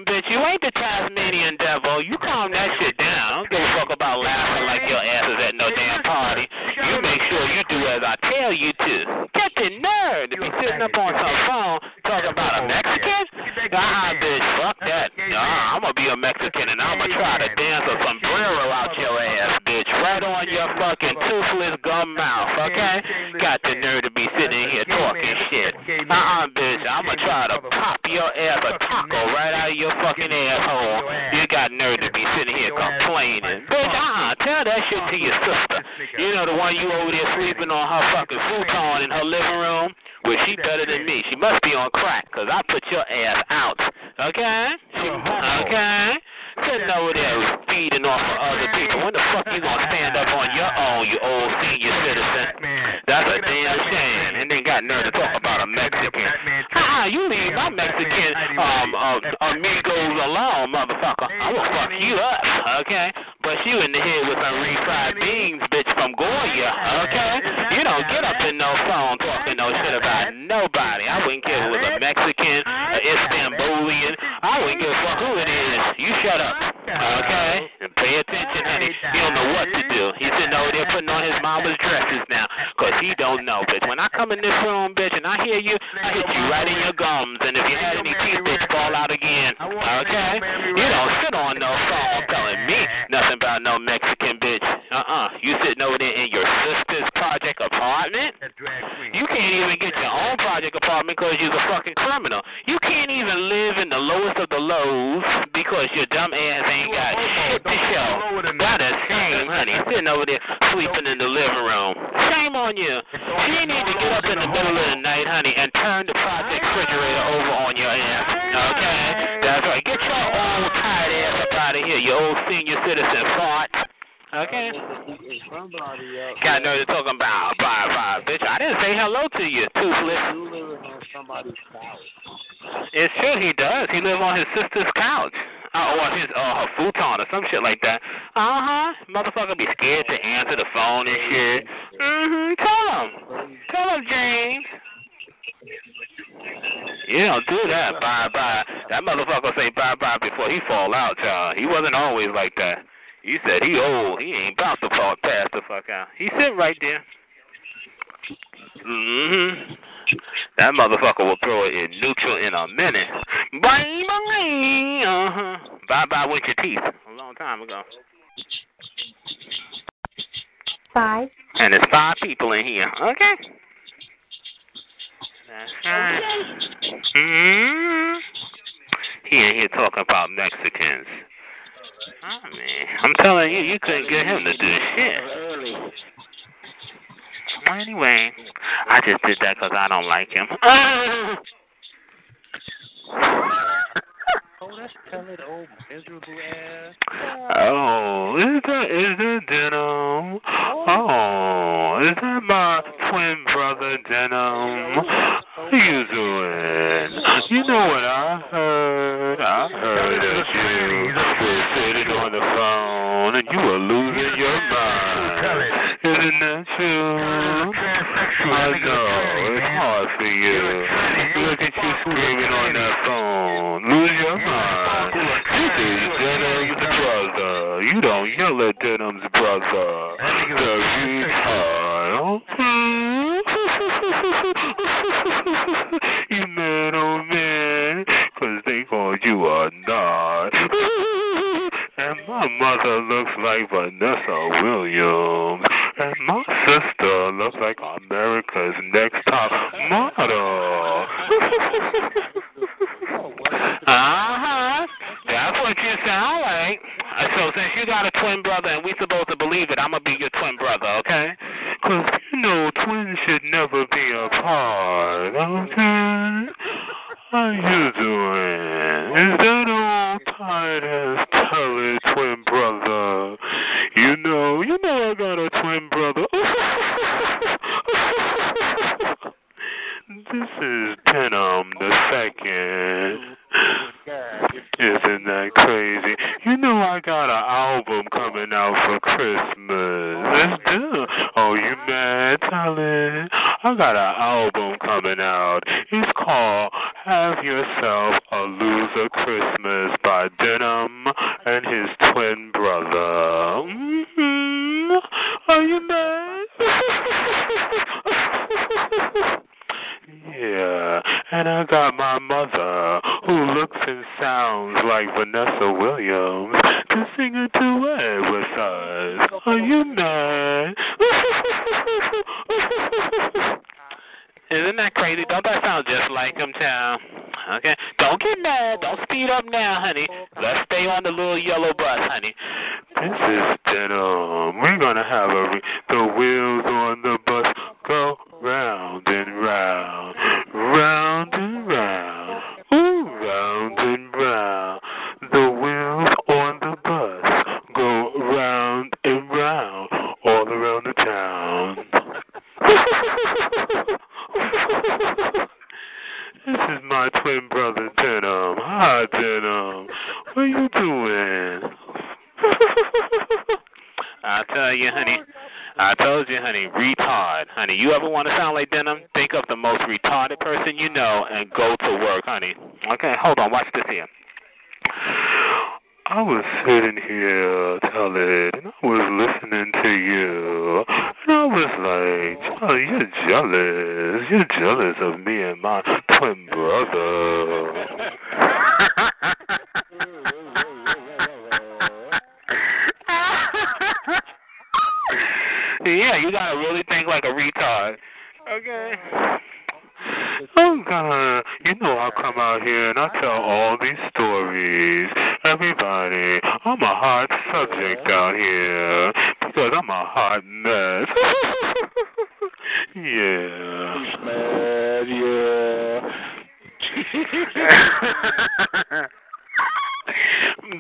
Bitch, you ain't the Tasmanian devil. You calm that shit down. Don't give a fuck about laughing like your ass is at no damn party. You make sure you do as I tell you to. Get the nerve to be sitting up on some phone talking about a Mexican? Ah, bitch, fuck that. Nah, I'm gonna be a Mexican and I'm gonna try to dance a sombrero out your ass, bitch, right on your fucking toothless gum mouth, okay? Got the nerve to be sitting here talking shit. Uh-uh, bitch, I'm gonna try to pop your ass a taco right out of your fucking asshole. You got nerve to be sitting here complaining. Bitch, uh-uh, tell that shit to your sister. You know the one you over there sleeping on her fucking futon in her living room? Well, she better than me. She must be on crack, because I put your ass out. Okay? She, okay? Sitting over there feeding off of other people. When the fuck you gonna stand up on your [LAUGHS] own, you old senior citizen? That's a damn shame. And then got nerve to talk about a Mexican. Ah, you leave my Mexican um uh, amigos alone, motherfucker. I will fuck you up, okay? But you in the head with some refried beans, bitch, from Goya, okay? You don't get up in no phone talking no shit about nobody. I wouldn't care if it was a Mexican, an Istanbulian. I wouldn't give a fuck who it is. You shut up, okay? Pay attention, honey. He don't know what to do. He's sitting over there putting on his mama's dresses now, because he don't know, bitch. When I come in this room, bitch, and I hear you, I hit you right in your gums. And if you had any teeth, bitch, fall out again, okay? You don't sit on no phone telling me nothing about no Mexican bitch. Uh-uh. You sitting over there in your project apartment? You can't even get your own project apartment because you're a fucking criminal. You can't even live in the lowest of the lows because your dumb ass ain't got shit to show. That is shame, honey. Sitting over there sleeping in the living room. Shame on you. You need to get up in the middle of the night, honey, and turn the project refrigerator over on your ass. Okay? That's right. Get your old tired ass up out of here, you old senior citizen fart. Okay. Got no to talking about. Bye bye, bitch. I didn't say hello to you, toothless. You living on somebody's couch. It's true, he does. He lives on his sister's couch. Uh, or his uh, her futon or some shit like that. Uh huh. Motherfucker be scared to answer the phone and shit. Mhm. Tell him. Tell him, James. You don't do that. Bye bye. That motherfucker say bye bye before he fall out, y'all. He wasn't always like that. He said he old. He ain't about to fall pass the fuck out. He sit right there. Mm-hmm. That motherfucker will throw it in neutral in a minute. Bye bye. Uh huh. Bye bye with your teeth. A long time ago. Five. And there's five people in here. Okay. That's right. hmm He in here talking about Mexicans. Oh man, I'm telling you, you couldn't get him to do shit. Well, anyway, I just did that 'cause I don't like him. [LAUGHS] Oh, that's colored old miserable ass. Oh, is that is that Denim? Oh, oh is that my twin brother Denim? Oh. How you doing? You know what I heard? I heard that you were sitting on the phone and you were losing your mind. Isn't that true? I know. It's hard for you. Look at you screaming on that phone. Lose your mind. This is Denim's brother. You don't yell at Denim's brother. The retard. [LAUGHS] you man, oh man. Cause they called you a nod. [LAUGHS] And my mother looks like Vanessa Williams. And my sister looks like America's next top model. [LAUGHS] uh-huh. That's what you sound like. So since you got a twin brother and we supposed to believe it, I'm going to be your twin brother, okay? Because, you know, twins should never be apart, okay? How you doing? Is that old tired ass telling twin brother? You know, you know I got a twin brother. [LAUGHS] this is Denim the second. Oh, Isn't that crazy? Know I got an album coming out for Christmas. Let's do it. Oh, you mad, Tally? I got an album coming out. It's called Have Yourself a Loser Christmas by Denim and his twin brother. hmm Are you mad? [LAUGHS] here, and I got my mother, who looks and sounds like Vanessa Williams, to sing a duet with us. Are you mad? [LAUGHS] Isn't that crazy? Don't that sound just like him, child? Okay. Don't get mad. Don't speed up now, honey. Let's stay on the little yellow bus, honey. This is denim. We're gonna have a re- the wheels on the bus go round and round, round and round, ooh, round and round. The wheels on the bus go round and round all around the town. This is my twin brother Denim. Hi Denim. What are you doing? I tell you, honey. I told you, honey, retard. Honey, you ever want to sound like Denim? Think of the most retarded person you know and go to work, honey. Okay, hold on. Watch this here. I was sitting here, Talent, and I was listening to you, and I was like, oh, you're jealous. You're jealous of me and my twin brother. [LAUGHS] [LAUGHS] [LAUGHS] yeah, you gotta really think like a retard. Okay. Oh God! You know I come out here and I tell all these stories. Everybody, I'm a hot subject out here because I'm a hot mess. [LAUGHS] yeah. yeah. [LAUGHS]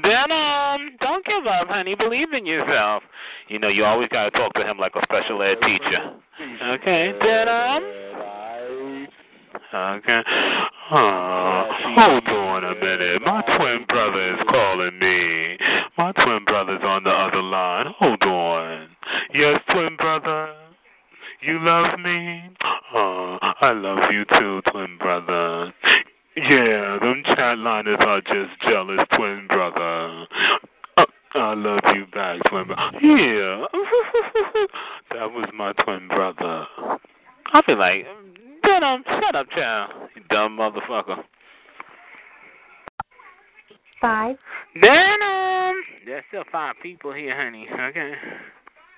then um, don't give up, honey. Believe in yourself. You know, you always gotta talk to him like a special ed teacher. Okay. Then um. Okay. Uh, hold on a minute. My twin brother is calling me. My twin brother's on the other line. Hold on. Yes, twin brother. You love me? Oh, I love you too, twin brother. Yeah, them chat liners are just jealous, twin brother. Uh, I love you back, twin brother. Yeah. [LAUGHS] that was my twin brother. I'll be like, Denim, shut up, child. You dumb motherfucker. Five. Denim! There's still five people here, honey. Okay.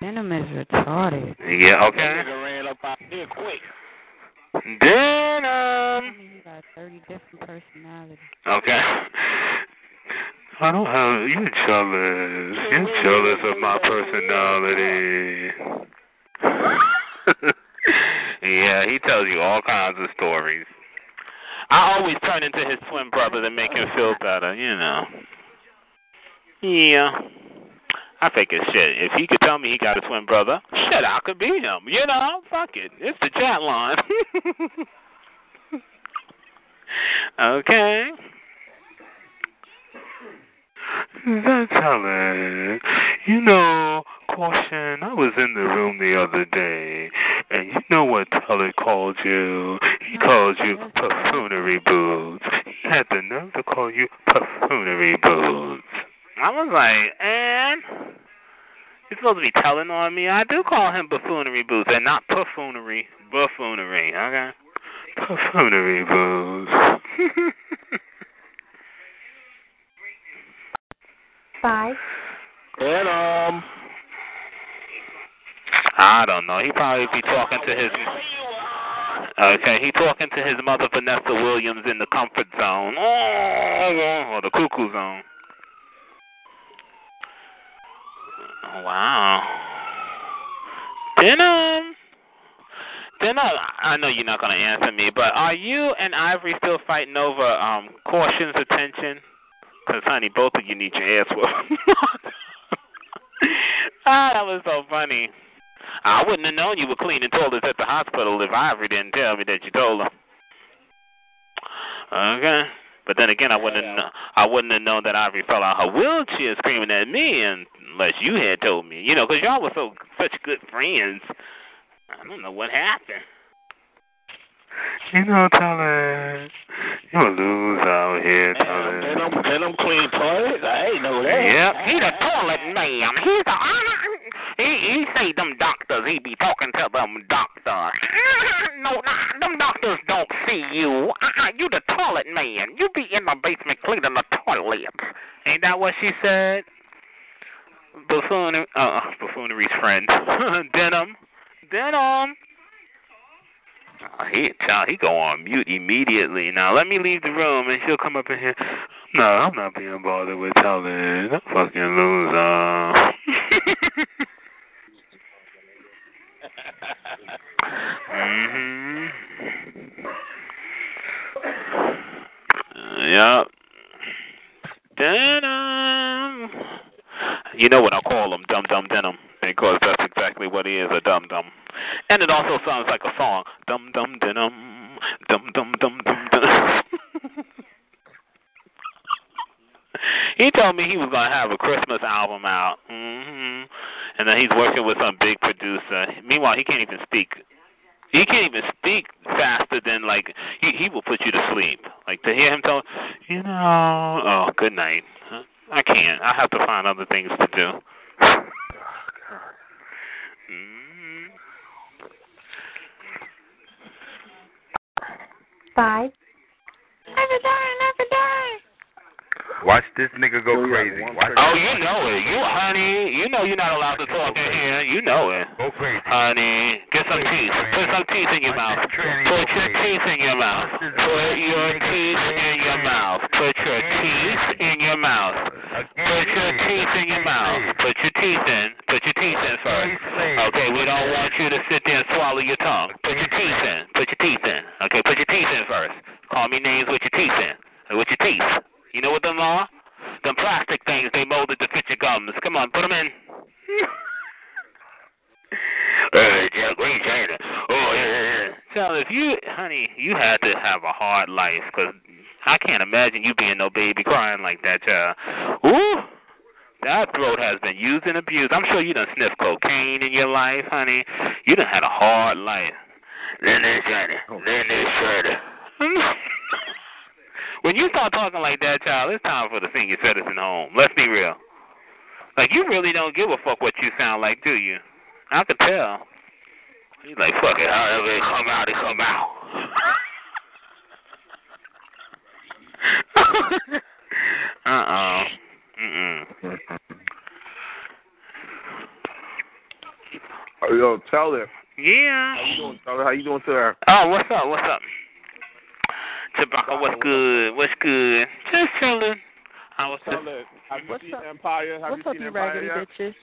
Denim is retarded. Yeah, okay. ran up out here quick. Denim! You got 30 different personalities. Okay. I don't have. You're jealous. You're jealous of my personality. [LAUGHS] yeah, he tells you all kinds of stories. I always turn into his twin brother to make him feel better, you know. Yeah. I think it's shit. If he could tell me he got a twin brother, shit, I could be him. You know, fuck it. It's the chat line. [LAUGHS] okay. That's how Helen. You know, caution, I was in the room the other day, and you know what Tully called you? He called you buffoonery boots. He had the nerve to call you buffoonery boots. I was like, and you're supposed to be telling on me. I do call him buffoonery boots, and not buffoonery, buffoonery. Okay. Buffoonery boots. [LAUGHS] Five. And um. I don't know. He probably be talking to his. Okay, he talking to his mother Vanessa Williams in the comfort zone, or the cuckoo zone. Wow. Then um, then I, I know you're not gonna answer me, but are you and Ivory still fighting over um caution's attention? Cause honey, both of you need your ass whooped. [LAUGHS] ah, that was so funny. I wouldn't have known you were cleaning toilets at the hospital if Ivory didn't tell me that you told her. Okay. But then again, I wouldn't have, I wouldn't have known that Ivory fell out her wheelchair screaming at me unless you had told me. You know, because y'all were so such good friends. I don't know what happened. You know, Tyler, you a lose out here, Tyler. And them, and them clean toilets? I ain't know that. Yep, he the toilet man. He's the He he say them doctors. He be talking to them doctors. [LAUGHS] no, nah, them doctors don't see you. Uh-uh, you the toilet man. You be in the basement cleaning the toilets. Ain't that what she said? Buffoonery, uh, buffoonery's friend, [LAUGHS] Denim, Denim. Oh, he child, he go on mute immediately. Now let me leave the room and she'll come up in here. No, I'm not being bothered with telling. That fucking loser. mhm. Yep. Denim. You know what I'll call him, Dum Dum Denim, because that's exactly what he is, a dum dum. And it also sounds like a song, Dum Dum Denim, Dum Dum Dum Dum [LAUGHS] he told me he was gonna have a Christmas album out, hmm and then he's working with some big producer. Meanwhile, he can't even speak. He can't even speak faster than like he he will put you to sleep. Like to hear him tell, you know, oh, good night. I can't. I have to find other things to do. Mm. Five, Never die, never die. Watch this nigga go crazy. Watch Oh, you know it. You, honey, you know you're not allowed to talk in here. You know it. Go crazy. Honey, get some teeth. Put some teeth in your mouth. Put your teeth in your mouth. Put your teeth in your mouth. Put your teeth in your mouth. Put your teeth in your mouth. Put your teeth in. Put your teeth in first. Okay, we don't want you to sit there and swallow your tongue. Put your teeth in. Put your teeth in. Okay, put your teeth in first. Call me names with your teeth in. With your teeth. You know what them are? Them plastic things they molded to fit your gums. Come on, put them in. [LAUGHS] Hey, Jack, Green China. Oh, yeah, yeah. So if you, honey, you had to have a hard life, 'cause I can't imagine you being no baby crying like that, child. Ooh, that throat has been used and abused. I'm sure you done sniffed cocaine in your life, honey. You done had a hard life. Then it's China. Then it's [LAUGHS] China. when you start talking like that, child, it's time for the senior citizen home. Let's be real. Like you really don't give a fuck what you sound like, do you? I could tell. He's like, fuck it, however it come out, it come out. [LAUGHS] uh oh. Mm mm. Oh, yo, tell her. Yeah. How you doing? Tell her how you doing to her. Oh, what's up? What's up? Tobacco, what's good? What's good? Just chilling. I was Tell just. Have you What's seen up? Empire? Have what's you up, seen you Empire raggedy yet? bitches?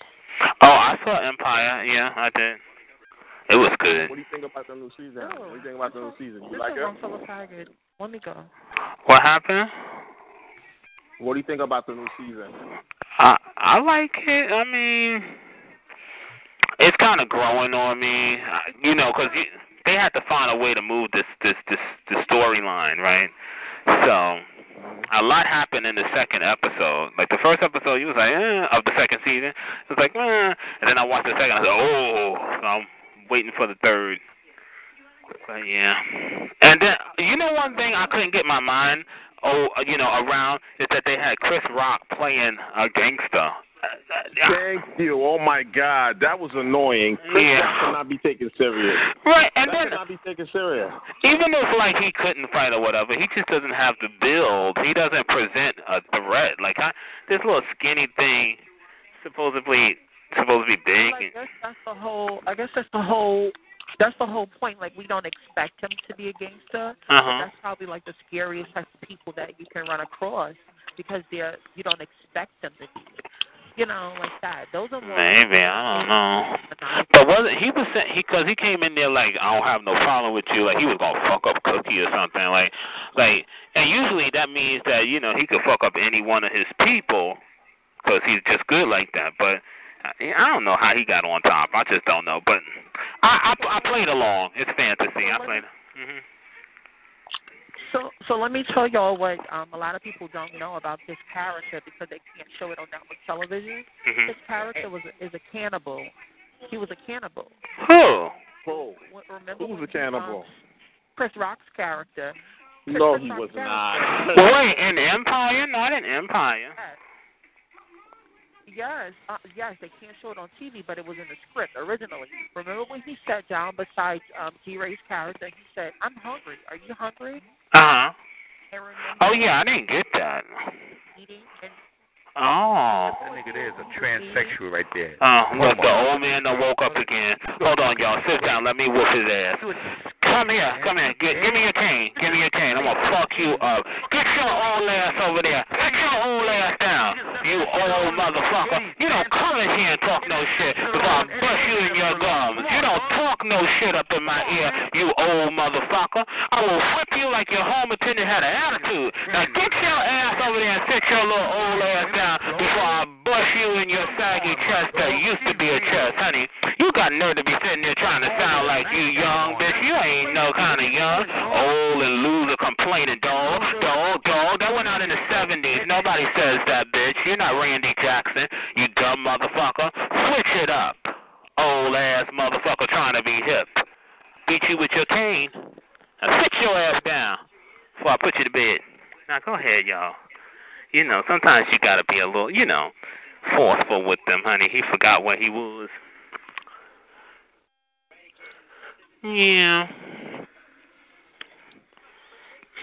Oh, I saw Empire. Yeah, I did. It was good. What do you think about the new season? Oh. What do you think about the new season? You like it? one full of faggot. Let me go. What happened? What do you think about the new season? I I like it. I mean, it's kind of growing on me. You know, because they had to find a way to move this this this the storyline, right? So a lot happened in the second episode. Like the first episode, you was like, eh, of the second season, it was like, eh. and then I watched the second. I said, oh, so I'm waiting for the third. But yeah, and then you know one thing I couldn't get my mind oh you know around is that they had Chris Rock playing a gangster. Thank you. Oh my God, that was annoying. Chris Yeah. Rock cannot be taken serious. Right, and that then cannot be taken serious. even if like he couldn't fight or whatever, he just doesn't have the build. He doesn't present a threat. Like I, this little skinny thing, supposedly supposed to be big. I guess that's the whole. I guess that's the whole. That's the whole point. Like we don't expect him to be a gangster. Uh-huh. That's probably like the scariest type of people that you can run across because they're you don't expect them to be. You know, like that. Those are more. Maybe I don't know. But wasn't he was saying he because he came in there like I don't have no problem with you like he was gonna fuck up Cookie or something like like and usually that means that you know he could fuck up any one of his people because he's just good like that. But I I don't know how he got on top. I just don't know. But I I, I played along. It's fantasy. I played. hmm So, so let me tell y'all what um, a lot of people don't know about this character because they can't show it on network television. Mhm. This character was is a cannibal. He was a cannibal. Who? Who? What- Remember Who's when a he, um, cannibal? Chris Rock's character. No, Chris he Rock's was character. not. Wait, in Empire? Not in Empire. Yes, uh, yes, they can't show it on TV, but it was in the script originally. Remember when he sat down beside um, G Ray's character? He said, "I'm hungry. Are you hungry?" Uh huh. Oh yeah, I didn't get that. eating and Oh. That nigga there is a transsexual right there. Uh, look, the old man done woke up again. Hold on, y'all. Sit down. Let me whoop his ass. Come here. Come here. Give, give me your cane. Give me your cane. I'm gonna fuck you up. Get your old ass over there. Get your old ass down. You old motherfucker. You don't come in here and talk no shit because I'll bust you in your gums. You don't talk no shit up in my ear, you old motherfucker. I will whip you like your home attendant had an attitude. Now get your ass over there and sit your little old ass down before I bust you in your saggy chest that used to be a chest, honey. You got nerve to be sitting there trying to sound like you young, bitch. You ain't no kind of young, old and loser complaining dog, dog, dog. That went out in the 70s. Nobody says that. You're not Randy Jackson, you dumb motherfucker. Switch it up, old ass motherfucker trying to be hip. Beat you with your cane. Now sit your ass down before I put you to bed. Now go ahead, y'all. You know, sometimes you gotta be a little, you know, forceful with them, honey. He forgot what he was. Yeah.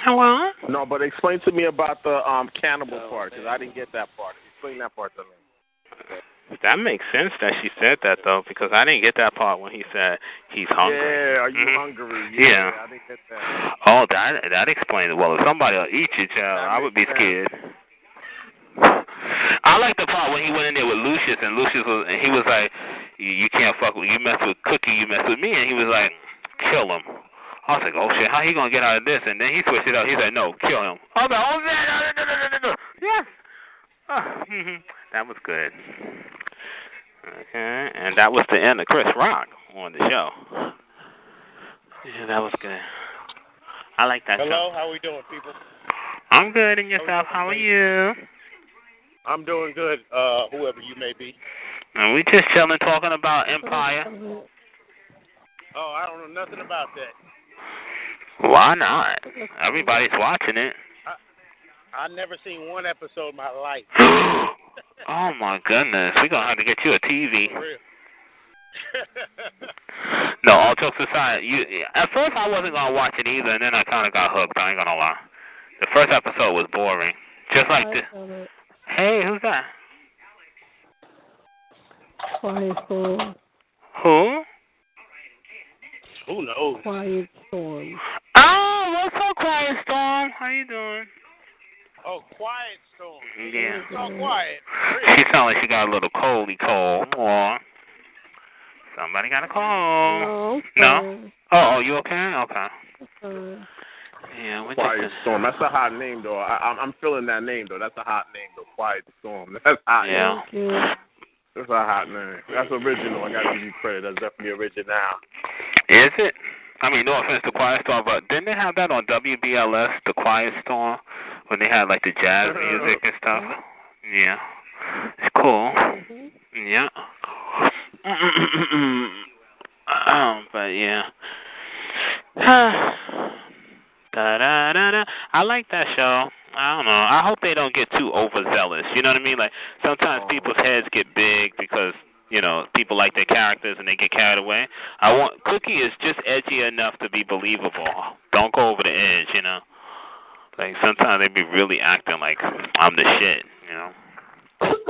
Hello? No, but explain to me about the um cannibal part because I didn't get that part. Explain that part to me. That makes sense that she said that though, because I didn't get that part when he said he's hungry. Yeah, are you Mhm. hungry? Yeah. I didn't get that. Oh, that that explains it. Well, if somebody will eat you, child, I would be scared. I like the part when he went in there with Lucious, and Lucious was, and he was like, "You, you can't fuck with you mess with Cookie, you mess with me," and he was like, "Kill him." I was like, "Oh shit, how he gonna get out of this?" And then he switched it up. He said, "No, kill him." I was like, "Oh man, no, no, no, no, no, no, yes." Oh, that was good. Okay, and that was the end of Chris Rock on the show. Yeah, that was good. I like that Hello, show. how we doing, people? I'm good, and yourself? How are you? I'm doing good. Uh, whoever you may be. And we just chilling, talking about Empire. Oh, I don't know nothing about that. Why not? Everybody's watching it. I I never seen one episode in my life. [GASPS] oh my goodness, we're gonna have to get you a TV. [LAUGHS] No, all jokes aside, you at first I wasn't gonna watch it either, and then I kind of got hooked. I ain't gonna lie. The first episode was boring, just like this. Hey, who's that? Quiet Storm. Who? Who knows? Quiet Storm. Oh, what's up, Quiet Storm? How you doing? Oh, quiet storm. Yeah. So quiet. She sounds like she got a little coldy cold. Or somebody got a cold. No. Oh, oh, you okay? Okay. Uh-huh. Yeah, what Quiet Storm. That's a hot name, though. I, I'm, I'm feeling that name, though. That's a hot name, though. Quiet Storm. [LAUGHS] That's hot. Yeah. That's a hot name. That's original. I gotta give you credit. That's definitely original. Is it? I mean, no offense to Quiet Storm, but didn't they have that on WBLS, the Quiet Storm, when they had like the jazz [LAUGHS] music and stuff? Yeah, it's cool. Yeah. [COUGHS] um, but yeah. da da da da. I like that show. I don't know. I hope they don't get too overzealous. You know what I mean? Like sometimes people's heads get big because you know people like their characters and they get carried away. I want Cookie is just edgy enough to be believable. Don't go over the edge. You know. Like sometimes they be really acting like I'm the shit. You know. [COUGHS]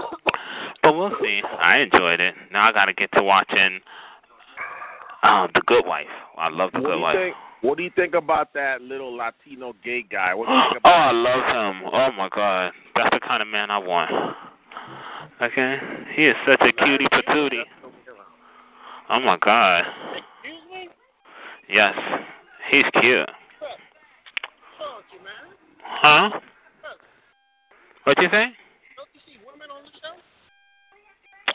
But we'll see. I enjoyed it. Now I got to get to watching um, The Good Wife. I love The What Good Wife. think? What do you think about that little Latino gay guy? What do you think Oh. I love him. Oh my God, that's the kind of man I want. Okay, he is such a cutie patootie. Oh my God. Excuse me? Yes, he's cute. Huh? What you say?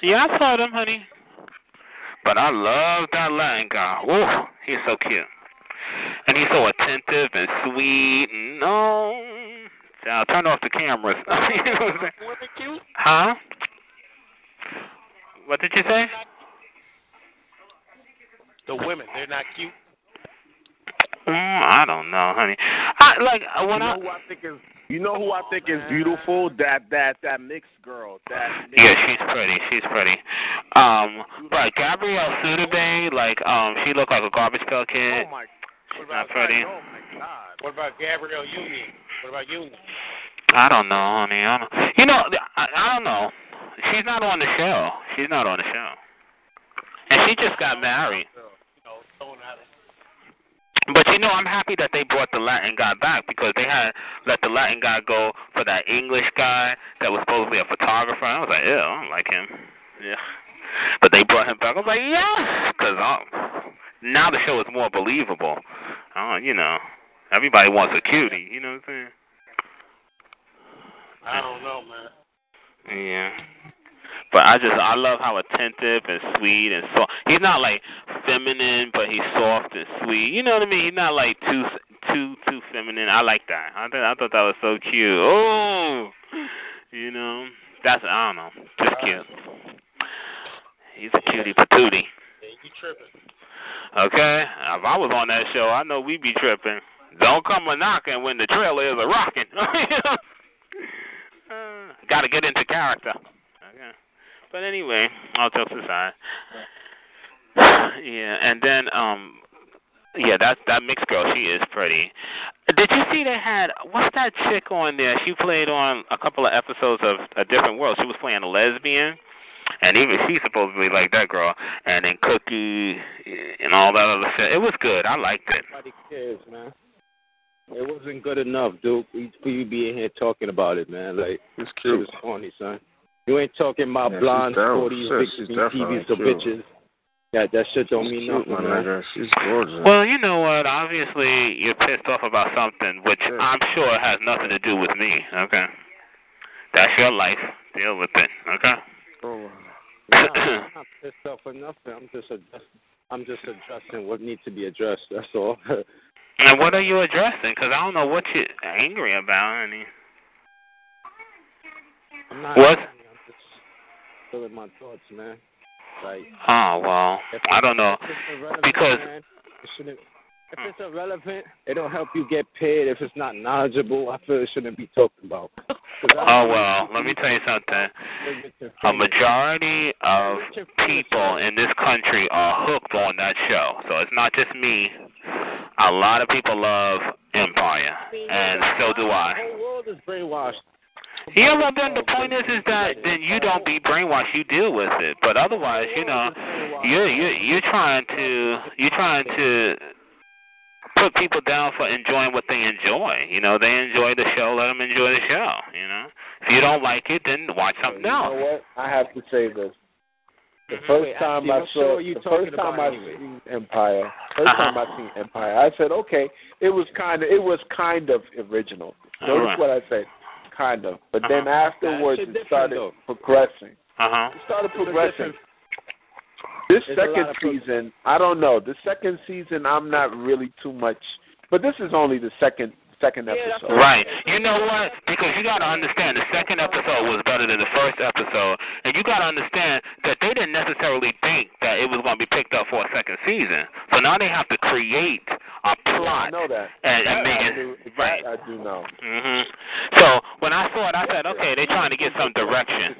Yeah, I saw them, honey. But I love that Latin guy. Whoa, he's so cute. And he's so attentive and sweet. And no. I'll turn off the cameras. You know what I'm saying? huh? What did you say? The women, they're not cute. Mm, I don't know, honey. I like uh, when you I know who I think is You know who I think is beautiful? That that that mixed girl. That mixed Yeah, she's pretty. She's pretty. Um, but Gabrielle Sidibe, like, um, she looked like a garbage pail kid. Oh my. She's not pretty. Oh my God. What about Gabrielle Union? What about Union? I don't know, honey. I don't. You know, I, I don't know. She's not on the show. She's not on the show. And she just got married. But you know, I'm happy that they brought the Latin guy back because they had let the Latin guy go for that English guy that was supposedly a photographer. I was like, ew, I don't like him. Yeah. But they brought him back. I was like, yes, because um, now the show is more believable. Uh, you know, everybody wants a cutie. You know what I'm saying? I don't know, man. Yeah. But I just I love how attentive and sweet and soft. He's not like feminine, but he's soft and sweet. You know what I mean? He's not like too too too feminine. I like that. I thought I thought that was so cute. Oh, you know, that's I don't know, just cute. He's a cutie patootie. Hey, you tripping? Okay, if I was on that show, I know we'd be tripping. Don't come a knocking when the trailer is a rocking. [LAUGHS] uh, Got to get into character. Okay. But anyway, all jokes aside. Yeah, and then um yeah, that that mixed girl, she is pretty. Did you see they had what's that chick on there? She played on a couple of episodes of A Different World. She was playing a lesbian. And even she's supposedly like that girl. And then Cookie and all that other shit. It was good. I liked it. Nobody cares, man. It wasn't good enough, Duke, for you being here talking about it, man. Like, it's cute. It was funny, son. You ain't talking about Yeah, she's blonde, dope. 40s, Shit, big she's TV definitely bitches. Yeah, that shit don't She's mean cute, nothing, my man. She's gorgeous. Well, you know what? Obviously, you're pissed off about something, which I'm sure has nothing to do with me. Okay, that's your life. Deal with it. Okay. Oh, nah, I'm not pissed off or nothing. I'm just address- I'm just addressing what needs to be addressed. That's all. [LAUGHS] And what are you addressing? Because I don't know what you're angry about. Mean, I'm not. What? I'm just feeling my thoughts, man. Like. oh well, I don't know if it's irrelevant, because man, it shouldn't. If it's hmm. irrelevant, it don't help you get paid. If it's not knowledgeable, I feel it shouldn't be talked about. [LAUGHS] Oh well, let me tell you something. A majority of people in this country are hooked on that show. So it's not just me. A lot of people love Empire, and so do I. The whole world is brainwashed. Yeah, well then the point is is that then you don't be brainwashed, you deal with it. But otherwise, you know, you're you're you're trying to you're trying to put people down for enjoying what they enjoy. You know, they enjoy the show, let them enjoy the show. You know, if you don't like it, then watch something You else. know what? I have to say this. The Mhm. first Wait, time actually, I saw, show you the first time I anyway? seen Empire, 1st Uh-huh. time I seen Empire, I said, okay, it was kind of, it was kind of original. Notice Alright. what I said, kind of. But then Uh-huh. afterwards, That shit it started different, progressing. Uh huh. It started progressing. This There's second season, I don't know. The second season, I'm not really too much. But this is only the second second episode. Right. You know what? Because you got to understand, the second episode was better than the first episode, and you got to understand that they didn't necessarily think that it was going to be picked up for a second season. So now they have to create a plot. I know that. And, and That make I it do, that right. I do know. Mhm. So when I saw it, I said, okay, they're trying to get some direction.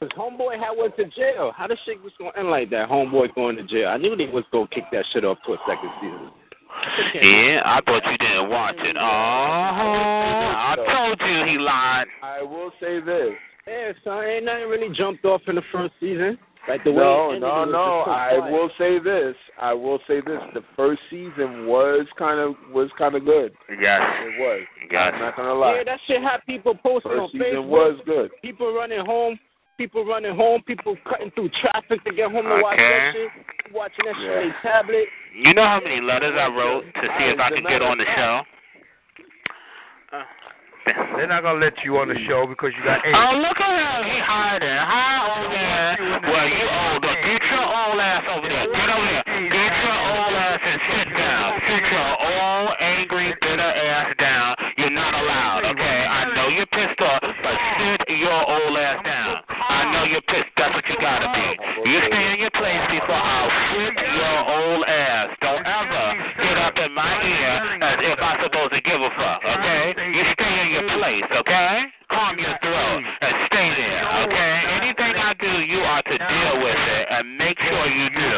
Because Homeboy had went to jail. How the shit was going to end like that? Homeboy going to jail. I knew they was going to kick that shit off to a second season. Yeah, I thought you didn't watch it. Oh, I told you he lied. I will say this. Yeah, son, ain't nothing really jumped off in the first season. Like the way no, no, no. so I quiet. will say this. I will say this. The first season was kind of was kind of good. Yes. It was. Yes. I'm not gonna lie. Yeah, that shit had people posting First on season was good. People running home. People running home. People cutting through traffic to get home to watch Okay. that shit. Watching that shit on their tablet. You know how many letters I wrote to see if I could get on the show? Uh, they're not gonna let you on the show because you got AIDS. Oh, look at him. He hiding. Hi, old man. Well, you old. Get your old ass over there. Get over here. Get your old ass and sit down. Sit your old, angry, bitter ass down. You're not allowed, okay? I know you're pissed off, but sit your old ass down. You're pissed. That's what you gotta be. You stay in your place before I'll flip your old ass. Don't ever get up in my ear as if I'm supposed to give a fuck, okay? You stay in your place. okay? Calm your throat and stay there, okay? Anything I do, you are to deal with it and make sure you do.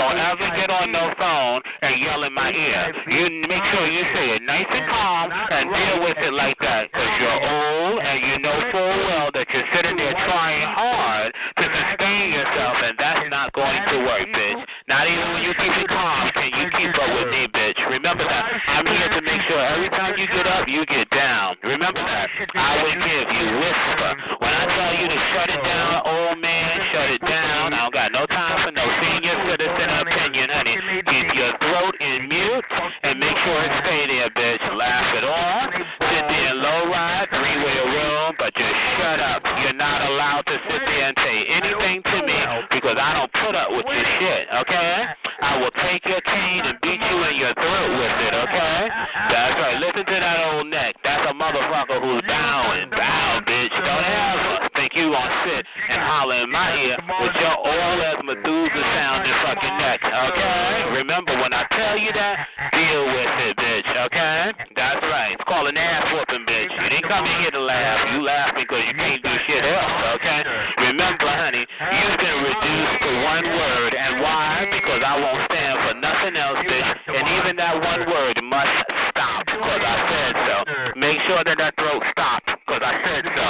Don't ever get on no phone and yell in my ear. You make sure you say it nice and calm and deal with it like that because you're old and you know full well that you're sitting there trying hard to sustain yourself and that's not going to work, bitch. Not even when you keep it calm can you keep up with me, bitch. Remember that. I'm here to make sure every time you get up, you get down. Remember that. I will give you whisper. When I tell you to shut it down, old man, shut it down. I don't got no time for no senior citizen opinion, honey. There and say anything to me because I don't put up with your shit, okay? I will take your cane and beat you in your throat with it, okay? That's right. Listen to that old neck. That's a motherfucker who's bowing. Bow, bitch. Don't ever think you gonna sit and holler in my ear with your old ass Methuselah sounding fucking neck, okay? Remember, when I tell you that, deal with it, bitch, okay? That's called an ass whooping, bitch. You didn't come in here to laugh. You laugh because you can't do shit else, okay? Remember, honey, you've been reduced to one word, and why? Because I won't stand for nothing else, bitch. And even that one word must stop, because I said so. Make sure that that throat stops, because I said so.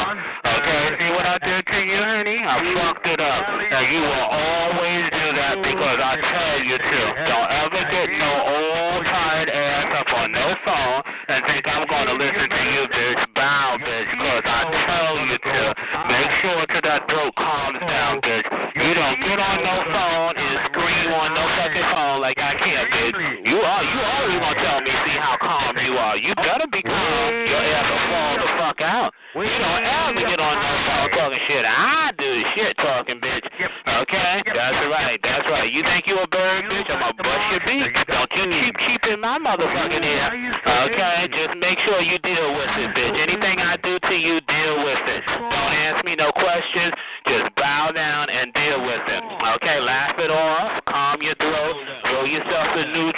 Okay, see what I did to you, honey? I fucked it up. Now, you will always do that because I tell you to. Don't ever get no old, tired ass up on no phone and think I'm to listen to you, bitch. Bow, bitch, because I tell you to. Make sure that that throat calms down, bitch. You don't get on no phone and scream on no fucking phone like I can't, bitch. You are, you always to tell me, see how calm you are. You better be calm. Your ass will fall the fuck out. You don't ever get on no phone talking shit. I do shit talking, bitch. Okay? That's right. That's right. You think you a bitch? I'm to bust your beak. Don't you keep keeping my motherfucking ear. Okay? Just make sure you deal with it, bitch. Anything I do to you, deal with it. Don't ask me no questions. Just bow down and deal with it. Okay? Laugh it off. Calm your throat.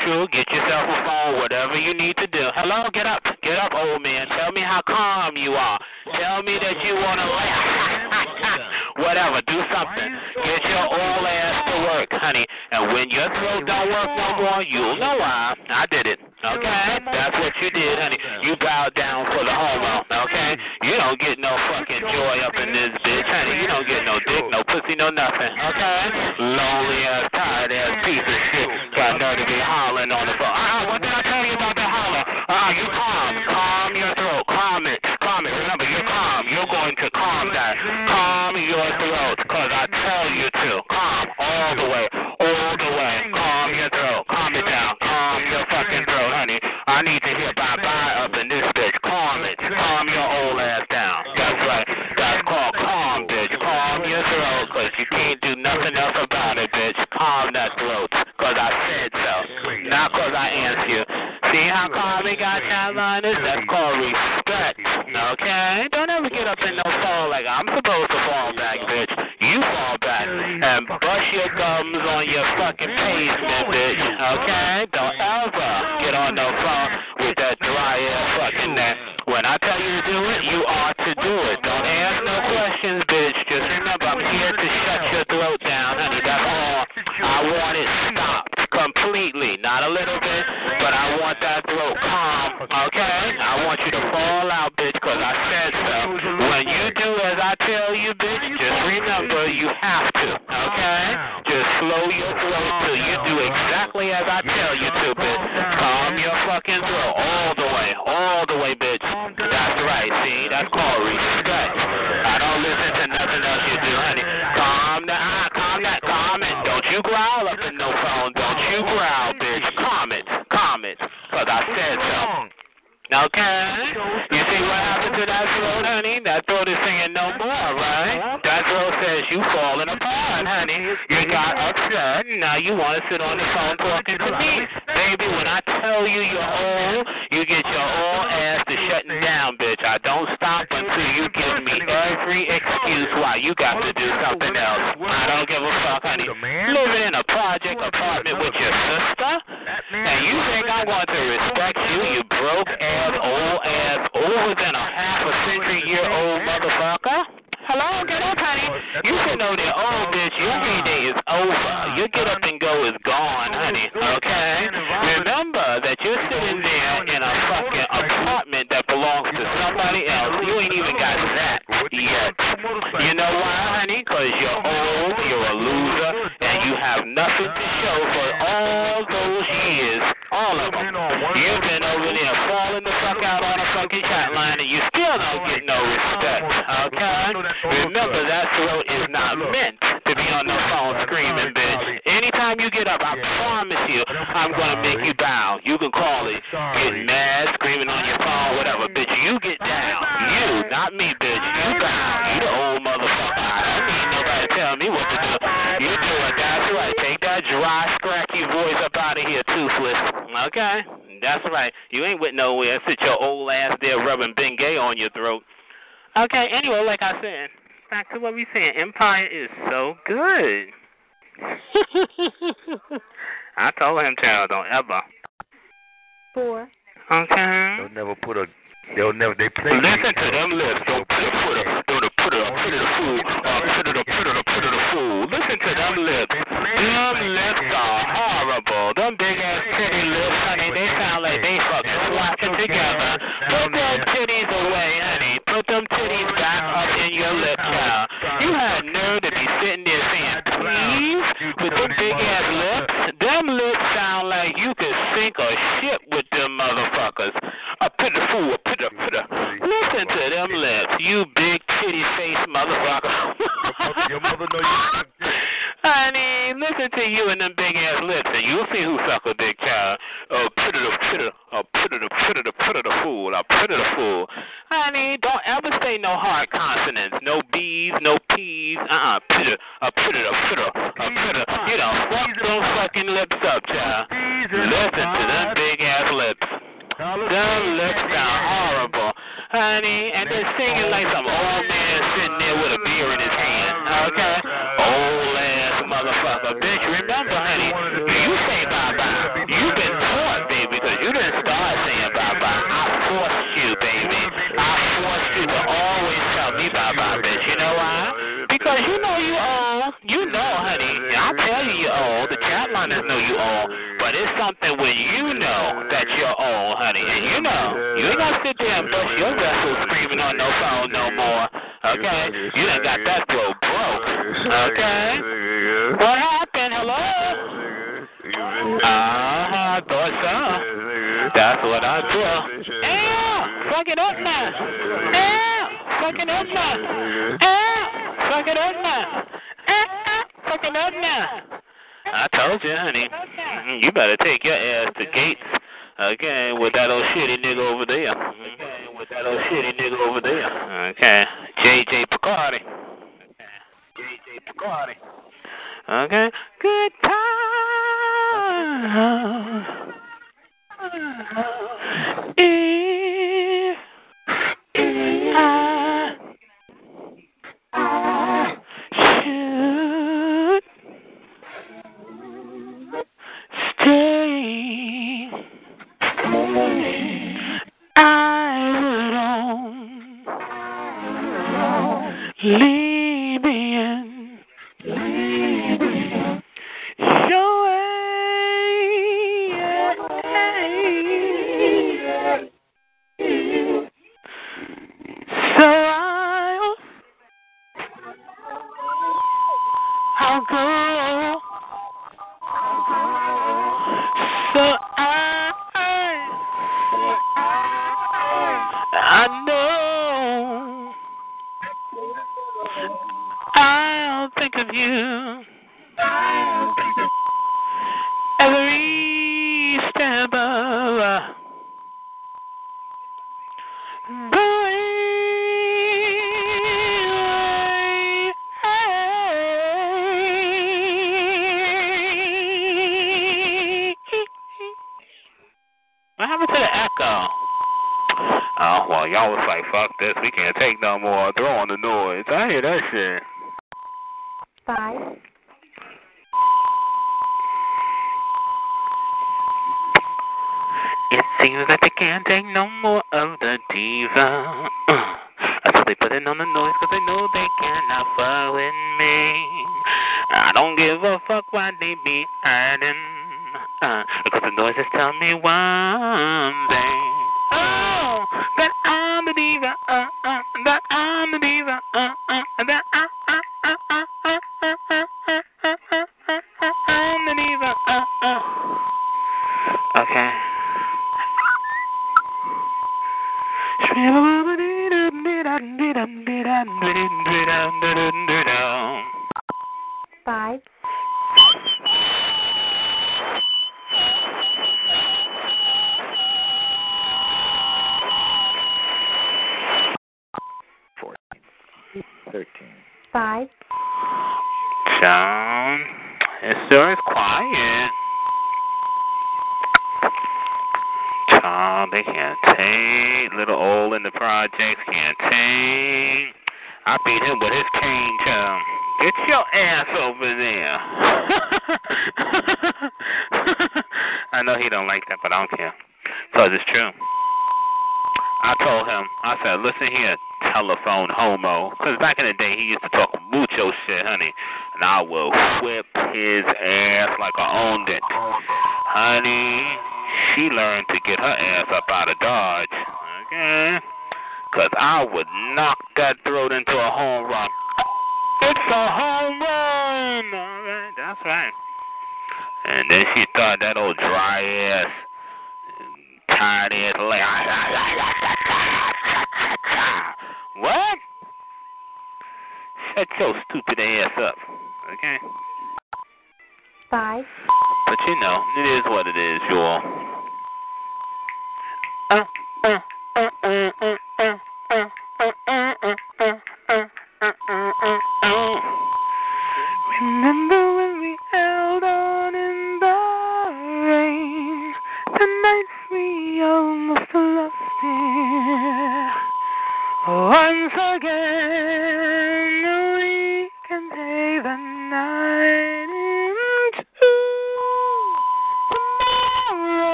Neutral. Get yourself a phone. Whatever you need to do. Hello? Get up. Get up, old man. Tell me how calm you are. Tell me that you want to laugh. [LAUGHS] Whatever. Do something. Get your old ass to work, honey. And when your throat don't work no more, you'll know why. I did it. Okay? That's what you did, honey. You bowed down for the homo. Okay? You don't get no fucking joy up in this bitch, honey. You don't get no dick, no pussy, no nothing. Okay? Lonely ass, tired ass piece of shit. Got nerve to be hollering on the phone. I Calm that throat, because I said so. Not because I asked you. See how calm he got that line? That's called respect. Okay? Don't ever get up in no fall like I'm supposed to fall back, bitch. You fall back and bust your gums on your fucking pavement, bitch. Okay? Don't ever get on no phone sit on back to what we saying. Empire is so good. [LAUGHS] I told him, child, don't ever. Four. Okay. They'll never put a. They'll never. They play. Listen to them lips. Don't put a put a put a put a put a fool. Uh, put it a put it a put it a fool. Listen to them lips. Them lips are horrible. Them big ass titty lips, honey. They sound like they fucking slapping together. A ship with them motherfuckers. A a fool, a put a. Listen to them lips, you big titty face motherfucker. Your mother know you. Honey, listen to you and them big ass lips, and you'll see who suck a big child. Oh, put it a put it a put it a put it a put it a fool. I put it a fool. Honey, don't ever say no hard consonants, no B's, no P's. Uh uh a put it a put it a put it. You know, fuck those fucking lips up, child. Listen to them big ass lips. Them lips sound horrible, honey, and they're singing like some old man sitting there with a beer in his hand. Okay, old ass motherfucker, bitch. Remember, Something when you know that you're old, honey. And you know, you ain't gonna sit there and bust your vessel screaming on no phone no more. Okay? You done got that throat broke. Okay? What happened? Hello? Uh-huh, thought so. That's what I do. Ow! Fuck it up now. Ow! Fuck it up now. Ow! Fuck it up now. Ow! Fuck it up now. I told you, honey. You better take your ass to Gates. again with that old shitty nigga over there. Okay, with that old shitty nigga over there. Okay, JJ Picardi. JJ Picardi. Okay, good time.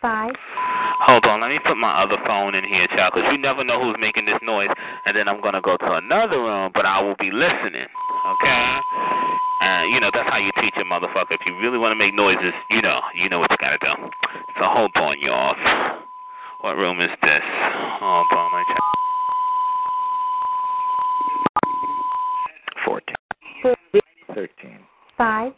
five. Hold on, let me put my other phone in here, child, because you never know who's making this noise. And then I'm going to go to another room, but I will be listening, okay? And, you know, that's how you teach a motherfucker. If you really want to make noises, you know, you know what you got to do. So hold on, y'all. What room is this? Hold on, my child. 14. 13. 5.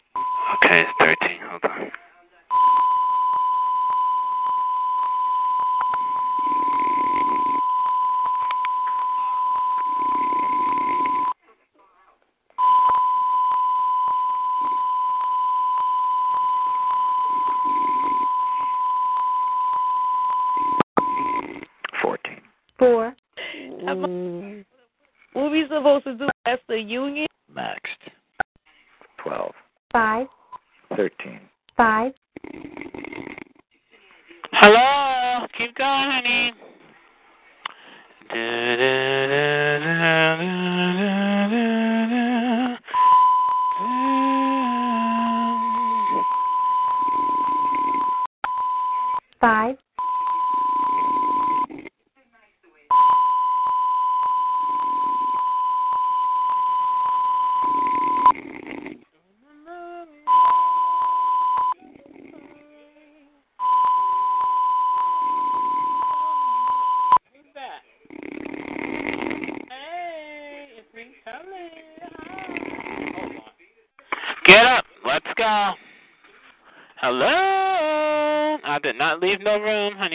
Leave no room, honey.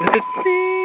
With the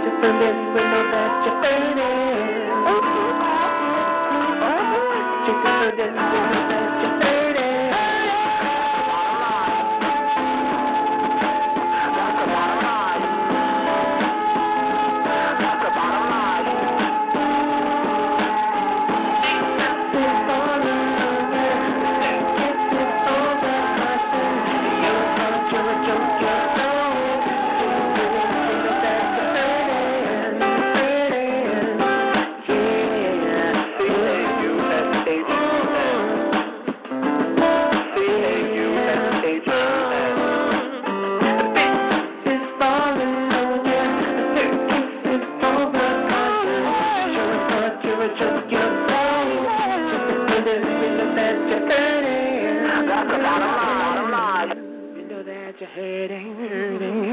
just a little bit know that you're fading. Just a little bit know that you're it ain't hurting.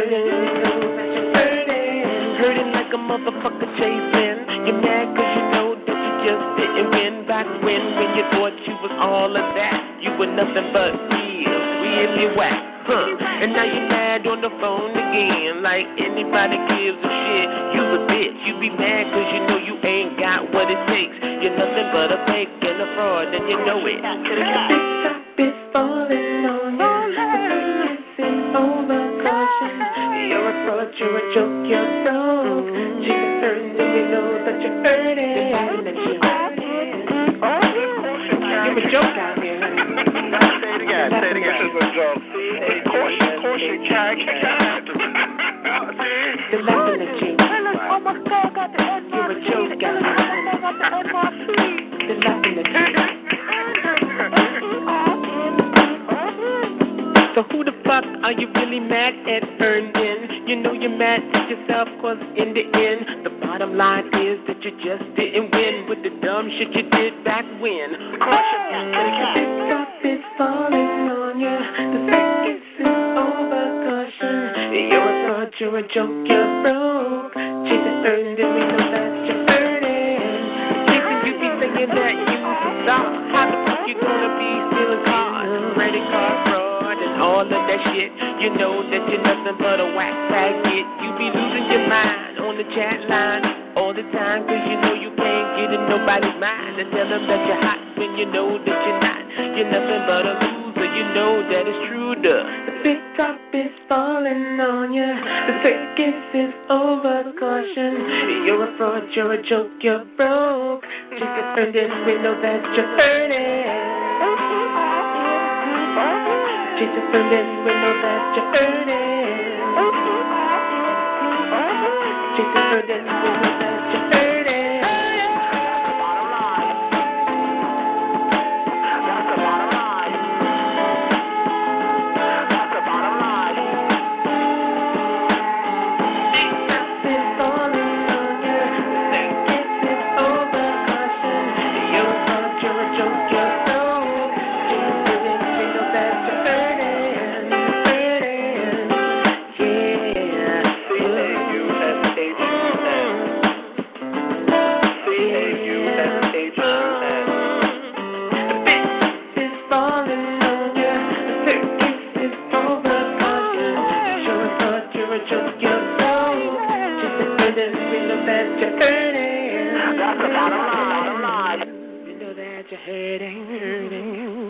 hurting, hurting, hurting like a motherfucker chasing. You're mad cause you know that you just didn't win back when, when you thought you was all of that. You were nothing but real, really whack. Huh. And now you're mad on the phone again, like anybody gives a shit. You a bitch, you be mad cause you know you ain't got what it takes. You're nothing but a fake and a fraud, and you know it. Bitch, I've been falling. you're a joke, you're. Jesus earned it, we know that you're a joke. Say it again, say it again. A joke. Caution, caution, Oh You're a joke oh out here. The. So who the fuck are you really mad at earning? You know you're mad at yourself cause in the end, the bottom line is that you just didn't win with the dumb shit you did back when. Caution, pick up is falling on you. The circus is over, caution. You're a fraud, you're a joke, you're broke. Jesus earned it, we know that you're earning. Thinking you be thinking that you stop. How the fuck you gonna be stealing cars, credit card fraud, and all of that shit? You know that you're nothing but a whack faggot. You be losing your mind on the chat line all the time, cause you know you can't get in nobody's mind. And tell them that you're hot when you know that you're not. You're nothing but a loser, you know that it's true, duh. The big top is falling on you. The circus is over, caution. You're a fraud, you're a joke, you're broke. Just earned it, we know that you're earning. Jesus earned it, we know that you're earning. Jesus earned it, we hurting, hurting.